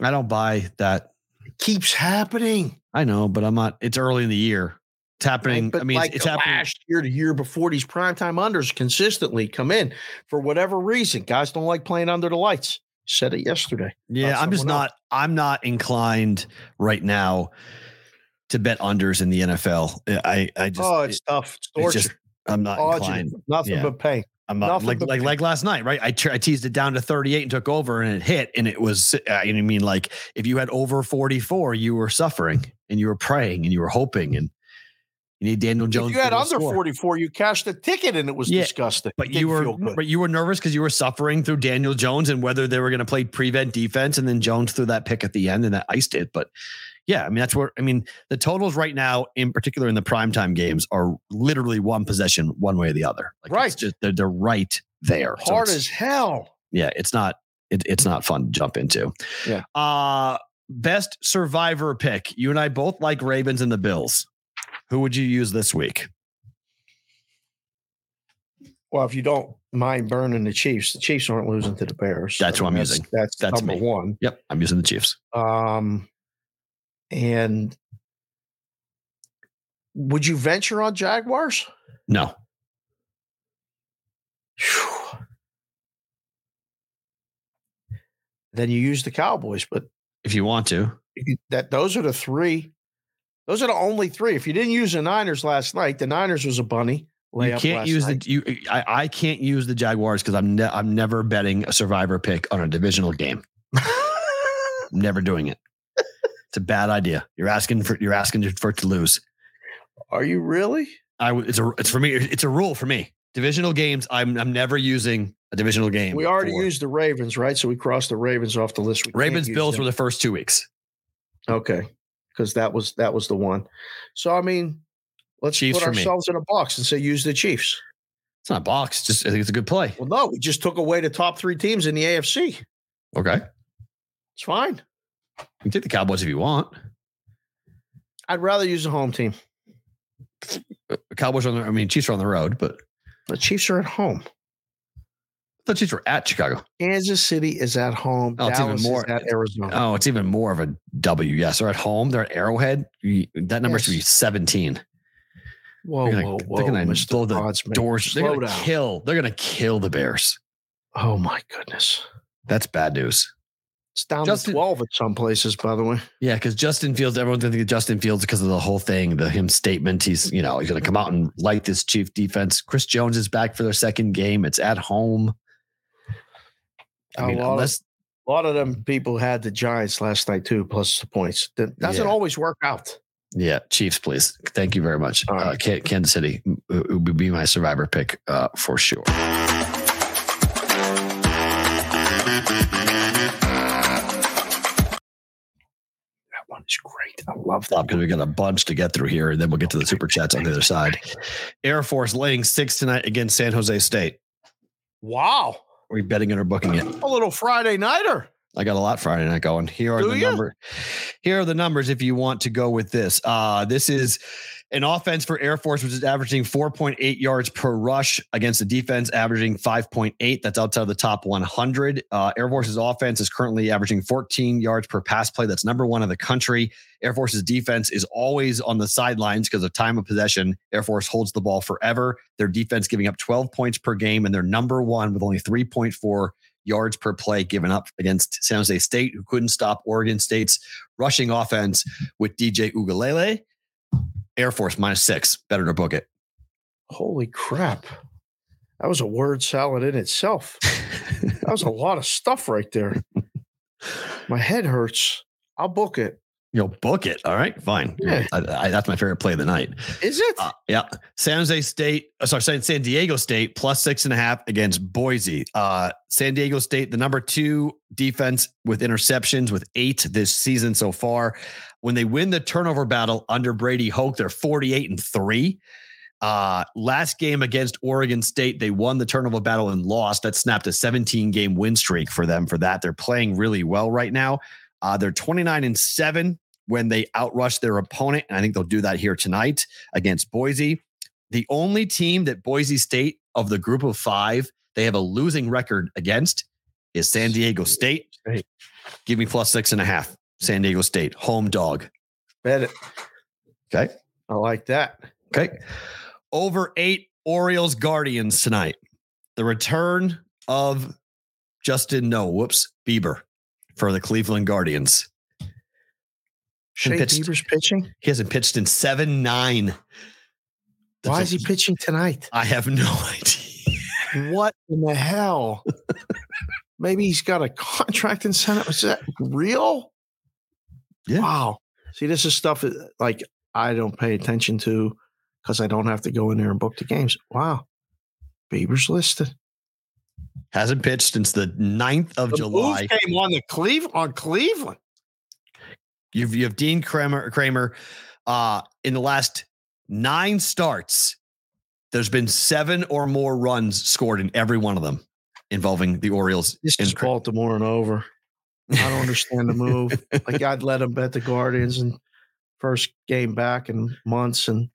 I don't buy that It keeps happening. I know, but I'm not. It's early in the year. It's happening. Right? But I mean, like it's the happening. last year to year before these primetime unders consistently come in for whatever reason. Guys don't like playing under the lights. Said it yesterday. Yeah, I'm just not. I'm not inclined right now to bet unders in the NFL. I I just oh, it's tough. It's it's just I'm not inclined. Nothing Yeah. but pain. I'm not like like pain. like last night, right? I, te- I teased it down to 38 and took over, and it hit, and it was. Uh, you know what I mean, like if you had over 44, you were suffering, and you were praying, and you were hoping, and you need Daniel Jones. If you had under score. 44, you cashed a ticket and it was Yeah, disgusting. But you were, but you were nervous because you were suffering through Daniel Jones and whether they were going to play prevent defense, and then Jones threw that pick at the end and that iced it. But yeah, I mean that's where I mean the totals right now, in particular in the primetime games, are literally one possession, one way or the other. Like Right. it's just they're, they're right there. Hard it's- as hell. yeah, it's not it, it's not fun to jump into. Yeah. Uh best survivor pick. You and I both like Ravens and the Bills. Who would you use this week? Well, if you don't mind burning the Chiefs, the Chiefs aren't losing to the Bears. That's what I'm using. That's, That's number me. one. Yep, I'm using the Chiefs. Um, and would you venture on Jaguars? No. Phew. Then you use the Cowboys, but If you want to. that those are the three. Those are the only three. If you didn't use the Niners last night, the Niners was a bunny. You can't use night. the you. I, I can't use the Jaguars because I'm ne- I'm never betting a survivor pick on a divisional game. Never doing it. It's a bad idea. You're asking for you're asking for it to lose. Are you really? I w- it's a it's for me. It's a rule for me. Divisional games. I'm I'm never using a divisional game. We already for- used the Ravens, right? So we crossed the Ravens off the list. We Ravens Bills them. were the first two weeks. okay, because that was that was the one. So I mean, let's Chiefs put for me. ourselves in a box and say use the Chiefs. It's not a box. Just I think it's a good play. Well, no, we just took away the top three teams in the AFC. Okay, It's fine. You can take the Cowboys if you want. I'd rather use a home team. Uh, Cowboys are on the. I mean, Chiefs are on the road, but The Chiefs are at home. the Chiefs were at Chicago. Kansas City is at home. Oh, it's even more- is at Arizona. Oh, it's even more of a W. Yes, they're at home. They're at Arrowhead. That number should be 17. whoa, they're gonna- whoa, they're whoa, gonna blow the. Doors. They're gonna down. kill. They're gonna kill the Bears. Oh my goodness. That's bad news. It's down Justin- to 12 at some places, by the way. Yeah, because Justin Fields, everyone's gonna think of Justin Fields because of the whole thing, the him statement. He's, you know, he's gonna come out and light this chief defense. Chris Jones is back for their second game. It's at home. I A mean, lot of- unless A lot of them people had the Giants last night too, plus the points. That doesn't Yeah. always work out. Yeah, Chiefs, please. Thank you very much. All Uh, Kansas City would be my survivor pick uh, for sure. One is great. I love that. because we got a bunch to get through here, and then we'll get to the super chats on the other side. Air Force laying six tonight against San Jose State. Wow. Are we betting it or booking it? A little Friday nighter. I got a lot Friday night going. Here are Do the ya? number. Here are the numbers if you want to go with this. Uh, this is an offense for Air Force, which is averaging 4.8 yards per rush against the defense, averaging 5.8. That's outside of the top 100. Uh, Air Force's offense is currently averaging 14 yards per pass play. That's number one in the country. Air Force's defense is always on the sidelines because of time of possession. Air Force holds the ball forever. Their defense giving up 12 points per game, and they're number one with only 3.4 yards per play given up against San Jose State, who couldn't stop Oregon State's rushing offense with DJ Uiagalelei. Air Force minus six. Better to book it. Holy crap. That was a word salad in itself. That was a lot of stuff right there. My head hurts. I'll book it. You'll book it. All right, fine. Yeah. I, I, that's my favorite play of the night. Is it? Uh, yeah. San Jose State, uh, sorry, San San Diego State plus six and a half against Boise. Uh, San Diego State, the number two defense with interceptions with eight this season so far. When they win the turnover battle under Brady Hoke, they're 48 and three. Uh, last game against Oregon State, they won the turnover battle and lost. That snapped a 17 game win streak for them for that. They're playing really well right now. Uh, they're 29 and seven when they outrush their opponent. And I think they'll do that here tonight against Boise. The only team that Boise State of the group of five, they have a losing record against is San Diego State. State. Give me plus six and a half. San Diego State, home dog. Bet it. Okay. I like that. Okay. Over eight Orioles Guardians tonight. The return of Justin, no, whoops, Bieber for the Cleveland Guardians. Shane pitched- Bieber's pitching. He hasn't pitched in seven nine. Why is he pitching tonight? I have no idea. What in the hell? Maybe he's got a contract incentive. Is that real? Yeah. Wow. See, this is stuff that, like I don't pay attention to because I don't have to go in there and book the games. Wow. Bieber's listed. Hasn't pitched since the 9th of The July. came on the Cleve on Cleveland. You've you have Dean Kremer Kremer uh in the last nine starts. There's been seven or more runs scored in every one of them involving the Orioles. This is Baltimore and over. I don't understand the move. like I'd let him bet the Guardians and first game back in months, and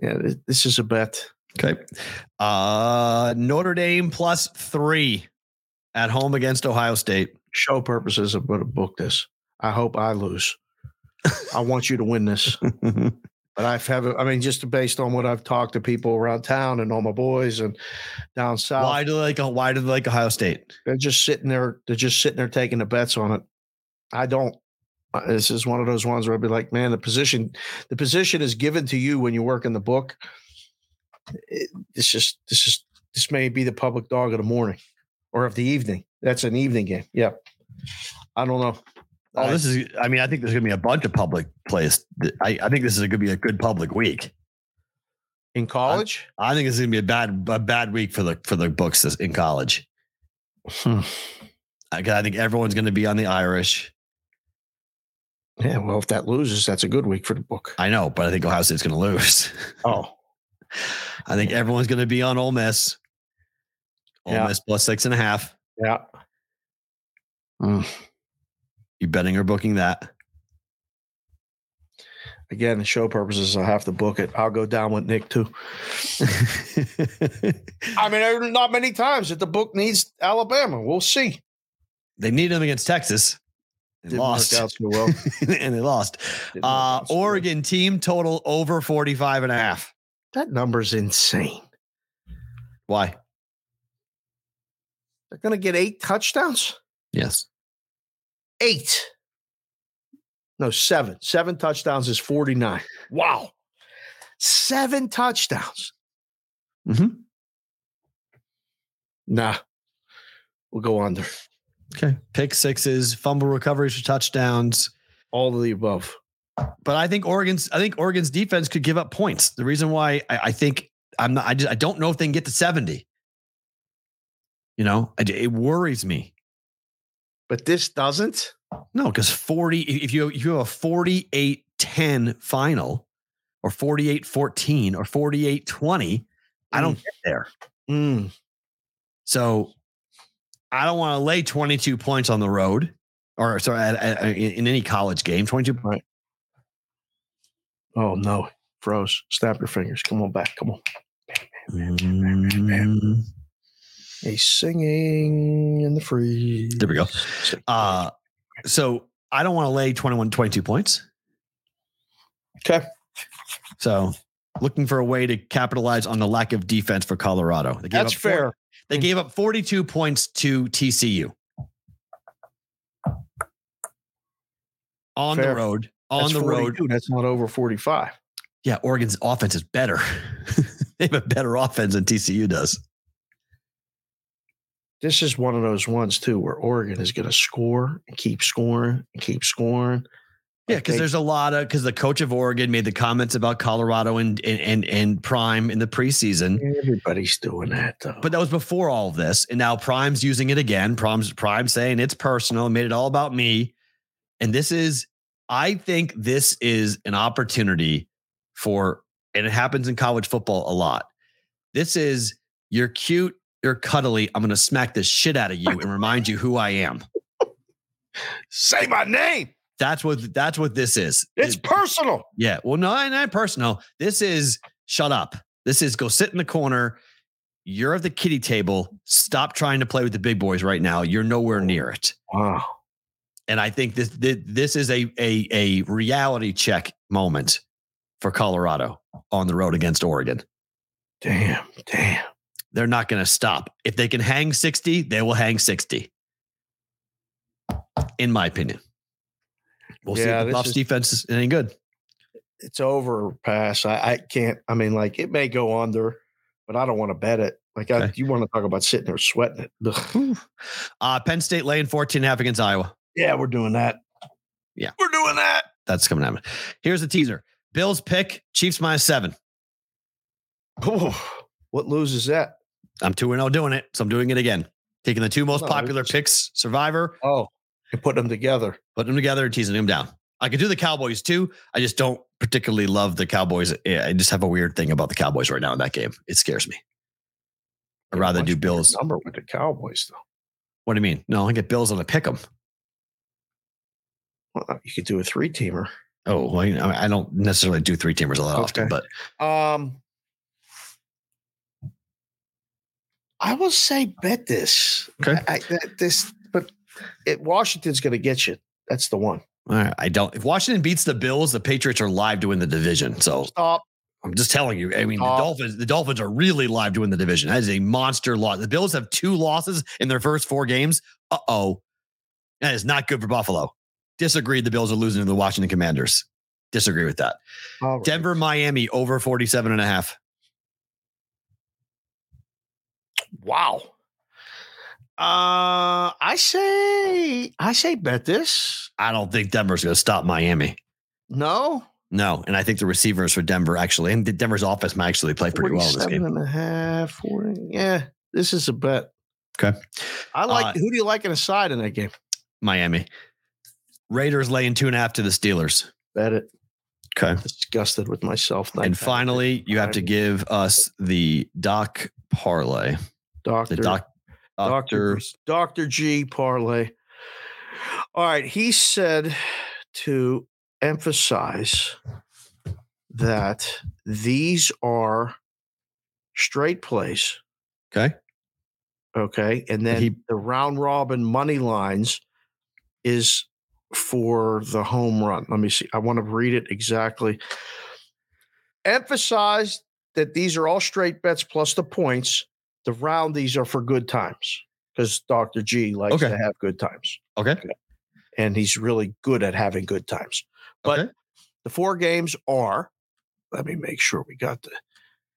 yeah, this is a bet. Okay. Uh Notre Dame plus three at home against Ohio State. Show purposes, I'm going to book this. I hope I lose. I want you to win this, but I've have I mean, just based on what I've talked to people around town and all my boys and down south, why do they like why do they like Ohio State? they're just sitting there. They're just sitting there taking the bets on it. I don't. Uh, This is one of those ones where I'd be like, man, the position, the position is given to you when you work in the book. It, this just, this is, this may be the public dog of the morning or of the evening. That's an evening game. Yep. I don't know. Oh, this is I mean, I think there's gonna be a bunch of public plays. I, I think this is gonna be a good public week. in college. I think it's gonna be a bad a bad week for the for the books this- in college. Hmm. I, I think everyone's gonna be on the Irish. Yeah. Well, if that loses, that's a good week for the book. I know, but I think Ohio State's gonna lose. Oh, I think everyone's gonna be on Ole Miss. Ole Yeah. Miss plus six and a half. yeah. You betting or booking that? Again, the show purposes, I have to book it. I'll go down with Nick too. I mean, not many times that the book needs Alabama. We'll see. they needed them against Texas. They Didn't lost. work out so well. and they lost. Uh, out so well. Oregon team total over 45 and a half. That number's insane. Why? They're going to get eight touchdowns. Yes. Eight. No, seven. Seven touchdowns is 49. Wow. Seven touchdowns. Mm-hmm. Nah. We'll go under. Okay. Pick sixes, fumble recoveries for touchdowns. All of the above. But I think Oregon's I think Oregon's defense could give up points. The reason why I, I think I'm not I just I don't know if they can get to 70. You know, I, it worries me. But this doesn't. No, because 40, if you if you have a 48 10 final or 48 14 or 48 20, I don't get there. Mm. So I don't want to lay 22 points on the road or sorry, at, at- in, in any college game. 22 Right. Oh, no. Froze. Snap your fingers. Come on back. Come on. Mm, He's singing in the freeze. There we go. Uh, so I don't want to lay 21, 22 points. Okay. So looking for a way to capitalize on the lack of defense for Colorado. They gave That's fair. They gave up 42 points to TCU. On Fair. the road. On That's the road. That's not over 45. Yeah, Oregon's offense is better. they have a better offense than TCU does. This is one of those ones, too, where Oregon is going to score and keep scoring and keep scoring. Yeah, because there's a lot of because the coach of Oregon made the comments about Colorado and and and, and Prime in the preseason. Everybody's doing that, though. But that was before all of this. And now Prime's using it again. Prime's Prime saying it's personal, made it all about me. And this is, I think this is an opportunity for, and it happens in college football a lot. This is you're cute, you're cuddly. I'm gonna smack the shit out of you and remind you who I am. Say my name. That's what that's what this is. It's It- personal. yeah. Well, no, I'm not personal. This is shut up. This is go sit in the corner. You're at the kitty table. Stop trying to play with the big boys right now. You're nowhere oh, near it. Wow. And I think this this, this is a, a a reality check moment for Colorado on the road against Oregon. Damn, damn. They're not going to stop. If they can hang 60, they will hang 60. In my opinion. We'll see Yeah, if the Buffs is- defense is any good. It's over pass. I, I can't. I mean, like it may go under, but I don't want to bet it. Like I, Okay. you want to talk about sitting there sweating it. Uh, Penn State laying 14 and a half against Iowa. Yeah, we're doing that. Yeah. we're doing that. That's coming at me. Here's the teaser Bills pick, Chiefs minus seven. Oh, what loses that? I'm 2 0 doing it. So I'm doing it again. Taking the two most No, popular it's- picks, Survivor, Oh, and put them together. putting them together and teasing them down. I could do the Cowboys too. I just don't particularly love the Cowboys. Yeah, I just have a weird thing about the Cowboys right now in that game. It scares me. I'd rather do Bills. number with the Cowboys though. What do you mean? No, I get Bills on the pick 'em. Well, you could do a three teamer. Oh, well, you know, I don't necessarily do three teamers a lot often, but Um, I will say bet this. Okay. I, I, this, but it, Washington's going to get you. That's the one. all right, I don't. If Washington beats the Bills, the Patriots are live to win the division. So Stop. I'm just telling you. I mean, the. Dolphins, the Dolphins are really live to win the division. That is a monster loss. The Bills have two losses in their first four games. Uh oh. That is not good for Buffalo. Disagree. The Bills are losing to the Washington Commanders. Disagree with that. Right. Denver, Miami over 47 and a half. Wow. Uh, I say, I say bet this. I don't think Denver's going to stop Miami. No. No. And I think the receivers for Denver actually, and Denver's offense might actually play pretty well in this game. and a half, 40. Yeah, this is a bet. Okay. I like, Uh, who do you like in a side in that game? Miami. Raiders laying two and a half to the Steelers. Bet it. Okay. I'm Disgusted with myself. And finally, you have to give us the Doc parlay. Doctor. The Doc, Doctor Doctor. Dr. G parlay. All right. He said to emphasize that these are straight plays. Okay. Okay. And then He- the round robin money lines is for the home run. Let me see. I want to read it exactly. Emphasize that these are all straight bets plus the points. The roundies are for good times because Dr. G likes Okay. to have good times Okay. okay. and he's really good at having good times. But Okay. the four games are, let me make sure we got the,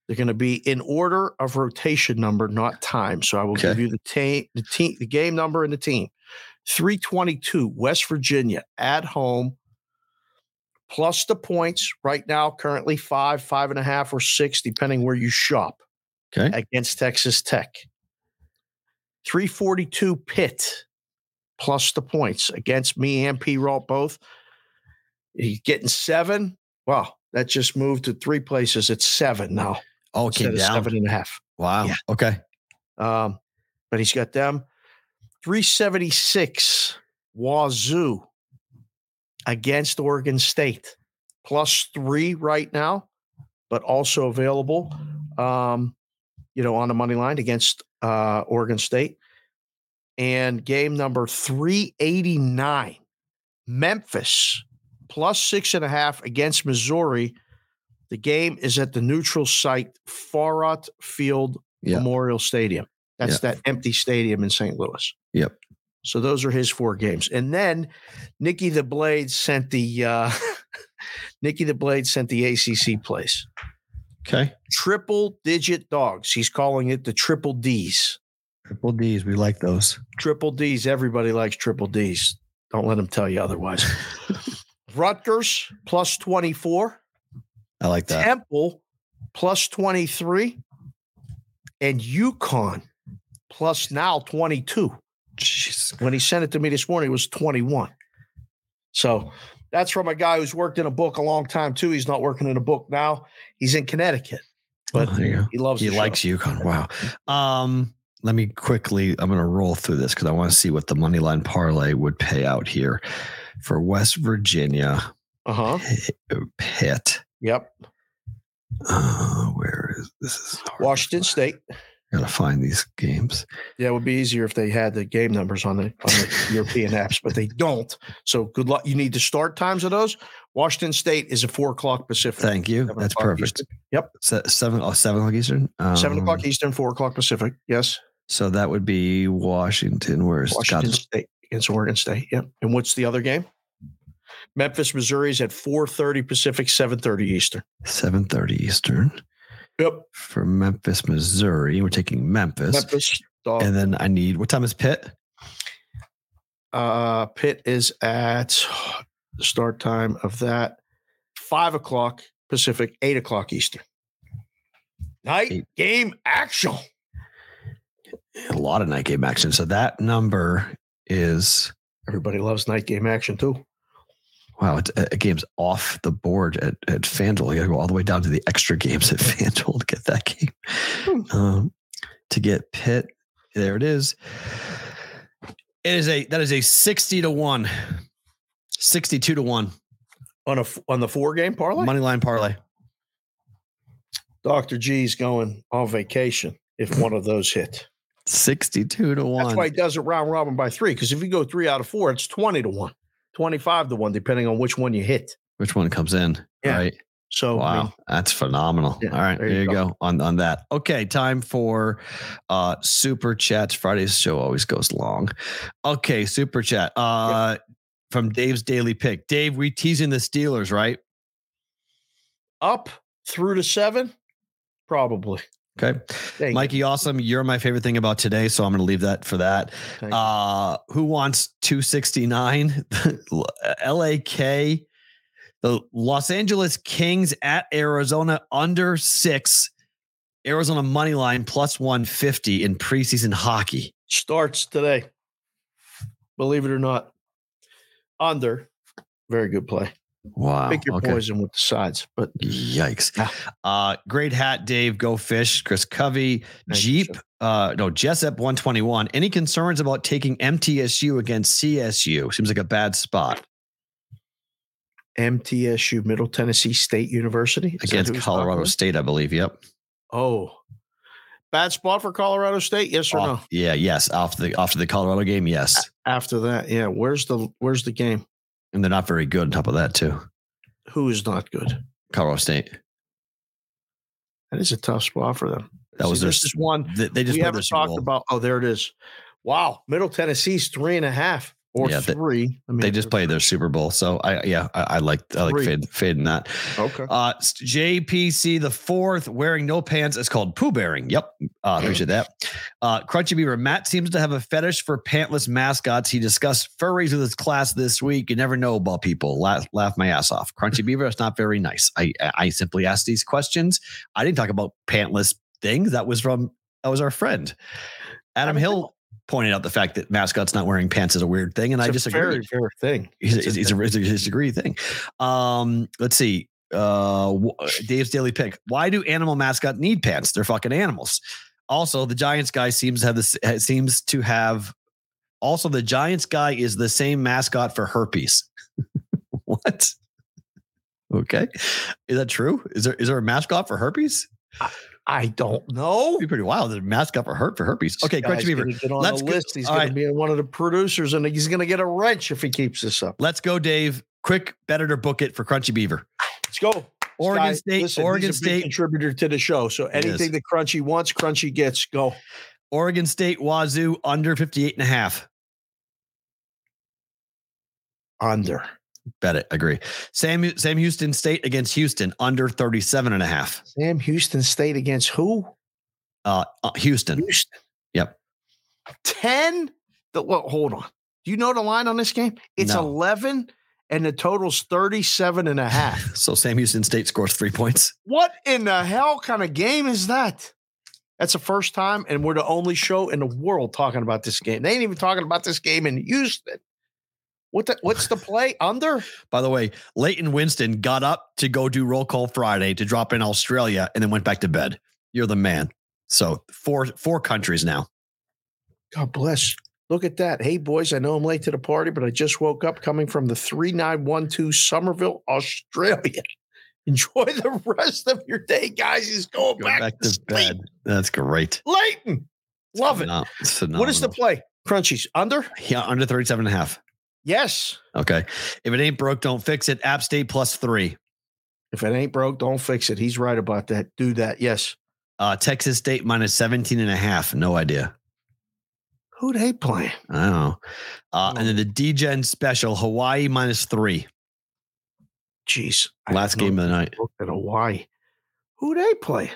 they're going to be in order of rotation number, not time. So I will give you the team, the team, the game number and the team. 322, West Virginia at home, plus the points right now, currently five, five and a half, or six, depending where you shop Okay. against Texas Tech. 342 Pitt plus the points against me and Perrault both. He's getting seven. Wow, that just moved to three places. It's seven now. Oh, it came down. seven and a half. Wow. Yeah. Okay. Um, but he's got them 376 Wazoo against Oregon State, plus three right now, but also available, um, you know, on the money line against uh, Oregon State. And game number 389, Memphis, plus six and a half against Missouri. The game is at the neutral site, Faurot Field Yeah. Memorial Stadium. That's Yeah. that empty stadium in St. Louis. Yep. So those are his four games. And then Nikki the Blade sent the uh Nikki the Blade sent the ACC plays. Okay. Triple digit dogs. He's calling it the triple D's. Triple D's. We like those. Triple D's. Everybody likes triple D's. Don't let them tell you otherwise. Rutgers plus 24. I like that. Temple plus 23. And UConn plus now 22. Jeez. When he sent it to me this morning, it was 21. So that's from a guy who's worked in a book a long time too. He's not working in a book now. He's in Connecticut, but Oh, he loves He show. likes UConn. Wow. Um, let me quickly, I'm going to roll through this because I want to see what the money line parlay would pay out here for West Virginia Uh-huh. Pitt. Yep. Uh, where is this? Is. Washington State. Gotta find these games. Yeah, it would be easier if they had the game numbers on the on the European apps, but they don't. So good luck. You need the start times of those. Washington State is a four o'clock Pacific. Thank you. Seven That's perfect. Eastern. Yep, Se- seven oh, seven o'clock Eastern. seven Um, o'clock Eastern, four o'clock Pacific. Yes, So that would be Washington. Where's Washington God, State against Oregon State. Yep. And what's the other game? Memphis, Missouri is at four thirty Pacific, seven thirty Eastern. seven thirty Eastern Yep. for Memphis, Missouri. We're taking Memphis, Memphis. Dog. and then I need what time is Pitt? Uh, Pitt is at the start time of that five o'clock Pacific, eight o'clock Eastern. Night Eight. game action. A lot of night game action. So that number is Everybody loves night game action too. Wow. It's, a game's off the board at at FanDuel. You got to go all the way down to the extra games at FanDuel to get that game. Hmm. Um, to get Pitt, there it is. It is a that is a sixty to one, 62 to one On a on the four game parlay. money line parlay. Dr. G's going on vacation if one of those hit. 62 to 1. That's why he does it round robin by three. Because if you go three out of four, it's 20 to one, 25 to one, depending on which one you hit. Which one comes in? Yeah. Right. So, Wow. I mean, that's phenomenal. Yeah, All right. there There you go. go. on, on that. Okay. Time for uh super chats. Friday's show always goes long. Okay. Super chat. Uh from Dave's daily pick. Dave, we teasing the Steelers, right? up through to seven, probably. Okay. Thank you. Mikey, awesome. You're my favorite thing about today. So I'm going to leave that for that. Thank. Uh, who wants 269? LAK, the Los Angeles Kings at Arizona under six. Arizona money line plus 150 in preseason hockey. Starts today. Believe it or not. Under. Very good play. Wow. Pick your okay. poison with the sides. But Yikes. Yeah. Uh, great hat, Dave. Go fish. Chris Covey, Thank Jeep. Uh, no, Jessup 121. Any concerns about taking MTSU against CSU? Seems like a bad spot MTSU, Middle Tennessee State University. Is against who he's talking Colorado? State, I believe. Yep. Oh. Bad spot for Colorado State? Yes or no? Yeah, yes. After the after the Colorado game, yes. After that, yeah. Where's the where's the game? And they're not very good on top of that, too. Who is not good? Colorado State. That is a tough spot for them. That was their this is one They, they just we haven't talked about. Oh, there it is. Wow, Middle Tennessee's three and a half or Yeah, they- three. I mean, They just played their Super Bowl. So I yeah, I, I like I like Three. fade, fading that. Okay. Uh JPC the fourth wearing no pants is called poo bearing. Yep. Uh appreciate that. Uh Crunchy Beaver. Matt seems to have a fetish for pantless mascots. He discussed furries with his class this week. You never know about people. Laugh, laugh my ass off. Crunchy Beaver, it's not very nice. I I simply asked these questions. I didn't talk about pantless things. That was from that was our friend. Adam Hill pointed out the fact that mascots not wearing pants is a weird thing, and I It's just a very, very thing. He's, It's a it's, a, it's a disagree thing. Um, let's see. Uh, Dave's daily pick. Why do animal mascot need pants? They're fucking animals. Also, the Giants guy seems to have this seems to have. Also, the Giants guy is the same mascot for herpes. what? Okay, is that true? Is there is there a mascot for herpes? I don't know. It'd be pretty wild. The mascot for herp for herpes. Okay, Crunchy Beaver. Get on Let's the go- list. He's going right. to be one of the producers, and he's going to get a wrench if he keeps this up. Let's go, Dave. Quick, better to book it for Crunchy Beaver. Let's go. Oregon guy- State- listen, Oregon he's a big State- contributor to the show. So anything that Crunchy wants, Crunchy gets. Go. Oregon State Wazoo under 58 and a half. Under. Bet it. Agree. Sam Sam Houston State against Houston under 37 and a half. Sam Houston State against who? Uh, uh, Houston. Houston. Yep. 10? The, well, hold on. Do you know the line on this game? It's No. 11 and the total's 37 and a half. So Sam Houston State scores three points. what in the hell kind of game is that? That's the first time, and we're the only show in the world talking about this game. They ain't even talking about this game in Houston. What the, what's the play under? By the way, Leighton Winston got up to go do roll call Friday to drop in Australia and then went back to bed. You're the man. So four four countries now. God bless. Look at that. Hey, boys, I know I'm late to the party, but I just woke up coming from the 3912 Somerville, Australia. Enjoy the rest of your day, guys. He's going Go back, back to, to bed. That's great. Leighton. Love it. What is the play? Crunchies under? Yeah, under 37 and a half. Yes. Okay. If it ain't broke, don't fix it. App State plus three. If it ain't broke, don't fix it. He's right about that. Do that. Yes. Uh, Texas State minus 17 and a half. No idea. Who they playing? I don't know. Uh, and then the DGen special, Hawaii minus three. Jeez. Last game of the night. At Hawaii. Who they playing?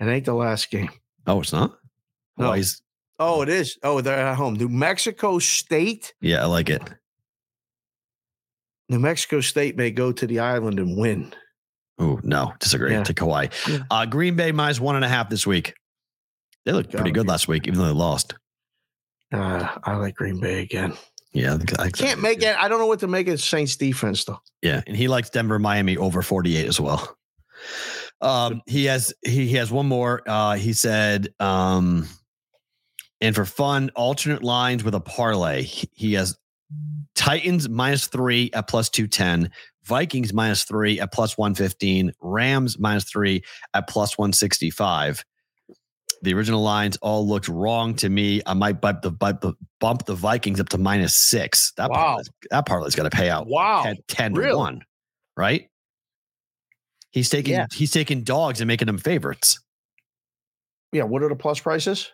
It ain't the last game. Oh, it's not? No. Hawaii's. Oh, it is. Oh, they're at home. New Mexico State. Yeah, I like it. New Mexico State may go to the island and win. Oh, no. Disagree. Yeah. Take Hawaii. Yeah. Uh, Green Bay minus one and a half this week. They looked pretty good last week, even though they lost. Uh, I like Green Bay again. Yeah. I I Can't make it. I don't know what to make of Saints defense though. Yeah, and he likes Denver, Miami over 48 as well. Um, he has he, he has one more. Uh, he said, um, and for fun, alternate lines with a parlay. He he has Titans minus three at plus 210, Vikings minus three at plus 115, Rams minus three at plus 165. The original lines all looked wrong to me. I might bump the bump the, bump the Vikings up to minus six. That Wow. parlay's- that parlay's got to pay out Wow. 10, 10 to 1, right? He's taking Yeah. he's taking dogs and making them favorites. Yeah. What are the plus prices?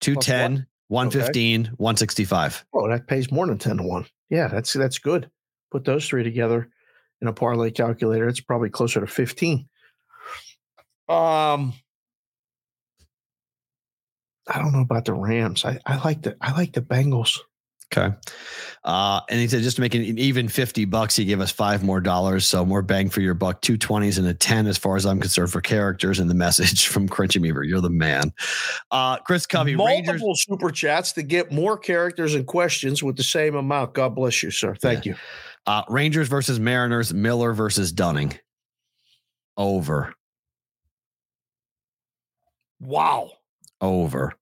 210, 115, 165. Oh, that pays more than 10 to 1. Yeah, that's that's good. Put those three together in a parlay calculator. It's probably closer to 15. Um I don't know about the Rams. I, I like the I like the Bengals. Okay. Uh, and he said just to make an even 50 bucks, he gave us five more dollars. So more bang for your buck, two 20s and a 10 as far as I'm concerned for characters and the message from Crunchy Beaver. You're the man. Uh, Chris Covey, Multiple Rangers. super chats to get more characters and questions with the same amount. God bless you, sir. Thank you. Uh, Rangers versus Mariners, Miller versus Dunning. Over. Wow. Over.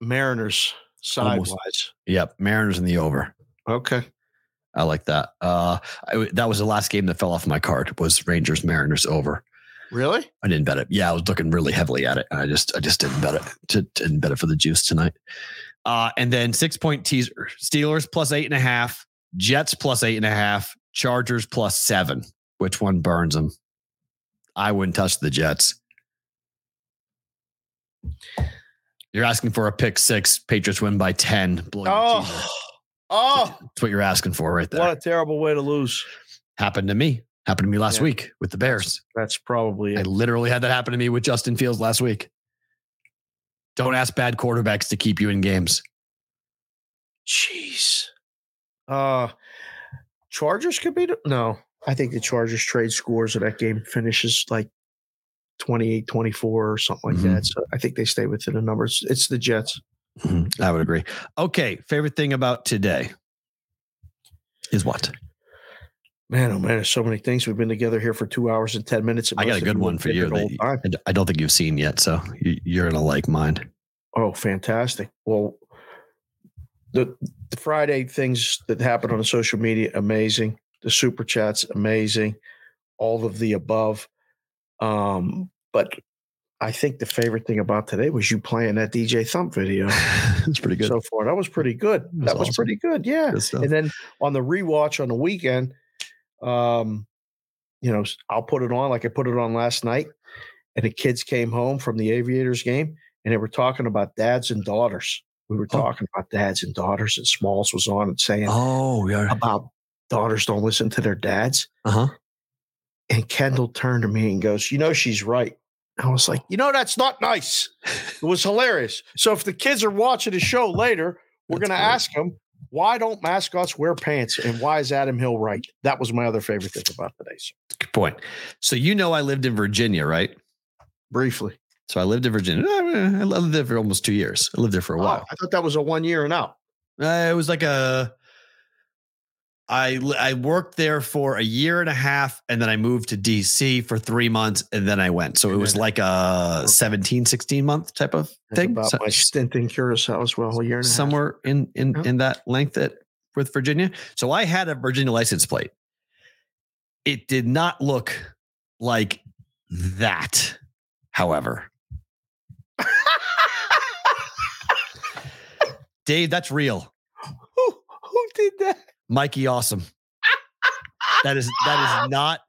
Mariners. Sidewise. Yep. Mariners in the over. Okay. I like that. Uh, I, that was the last game that fell off my card was Rangers Mariners over. Really? I didn't bet it. Yeah, I was looking really heavily at it. And I just I just didn't bet it. To, didn't bet it for the juice tonight. Uh, and then six point teaser: Steelers plus eight and a half, Jets plus eight and a half, Chargers plus seven. Which one burns them? I wouldn't touch the Jets. You're asking for a pick six. Patriots win by ten. blow. Oh. Oh, That's what you're asking for right there. what a terrible way to lose. Happened to me. Happened to me last Yeah. week with the Bears. That's probably I literally had that happen to me with Justin Fields last week. Don't ask bad quarterbacks to keep you in games. Jeez. Uh Chargers could be no. I think the Chargers trade scores of that game finishes like 28 24 or something like Mhm. that. So I think they stay within the numbers. It's the Jets. Mhm, I would agree. Okay. Favorite thing about today is what? Man, oh man, there's so many things. We've been together here for two hours and 10 minutes. I got a good one for you. that. I don't think you've seen yet. So you- you're in a like mind. Oh, fantastic. Well, the, the Friday things that happen on the social media, amazing. The super chats, amazing. All of the above. Um, but I think the favorite thing about today was you playing that DJ Thump video it's pretty good. so far. That was pretty good. was That was awesome. pretty good. Yeah. Good. And then on the rewatch on the weekend, um, you know, I'll put it on like I put it on last night. And the kids came home from the Aviators game and they were talking about dads and daughters. We were Oh. talking about dads and daughters, and Smalls was on and saying oh, yeah. about daughters don't listen to their dads. Uh huh. And Kendall turned to me and goes, You know, she's right. I was like, You know, that's not nice. It was hilarious. So if the kids are watching the show later, we're going to ask them, Why don't mascots wear pants? And why is Adam Hill right? That was my other favorite thing about today. So Good point. So you know I lived in Virginia, right? briefly. So I lived in Virginia. I lived there for almost two years. I lived there for a Oh, while. I thought that was a one year and out. Uh, it was like a. I I worked there for a year and a half, and then I moved to DC for three months, and then I went. So it was like a 17, 16 month type of thing. That's about so, my stint in Curacao as well, a year and somewhere half. in in in that length at with Virginia. So I had a Virginia license plate. It did not look like that, however. Dave, that's real. Who who did that? Mikey Awesome. that is that is not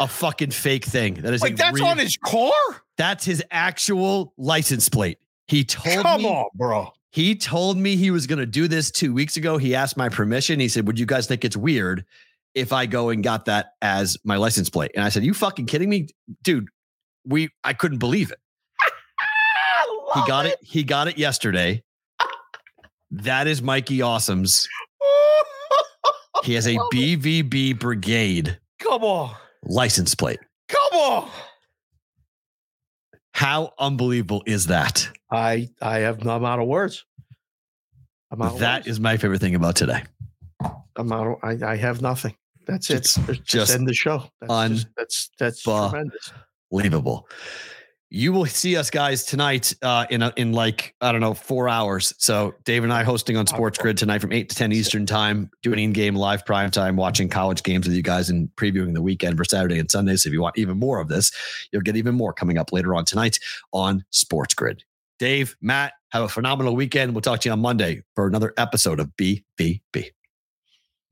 a fucking fake thing. That is like that's real, on his car? That's his actual license plate. He told Come me on, bro. he told me he was going to do this 2 weeks ago. He asked my permission. He said, "Would you guys think it's weird if I go and got that as my license plate?" And I said, "You fucking kidding me, dude? We I couldn't believe it. He got it. He got it yesterday. That is Mikey Awesome's. He has a BVB Brigade Come on. license plate. Come on. How unbelievable is that? I I have I'm out of words. I'm out of words. is my favorite thing about today. I'm out of, I, I have nothing. That's it. Just, just end the show. That's just, that's that's tremendous. Unbelievable. You will see us guys tonight uh, in a, in like I don't know four hours. So Dave and I hosting on SportsGrid tonight from eight to ten Eastern time, doing in-game live prime time, watching college games with you guys, and previewing the weekend for Saturday and Sunday. So if you want even more of this, you'll get even more coming up later on tonight on SportsGrid. Dave, Matt, have a phenomenal weekend. We'll talk to you on Monday for another episode of BVB.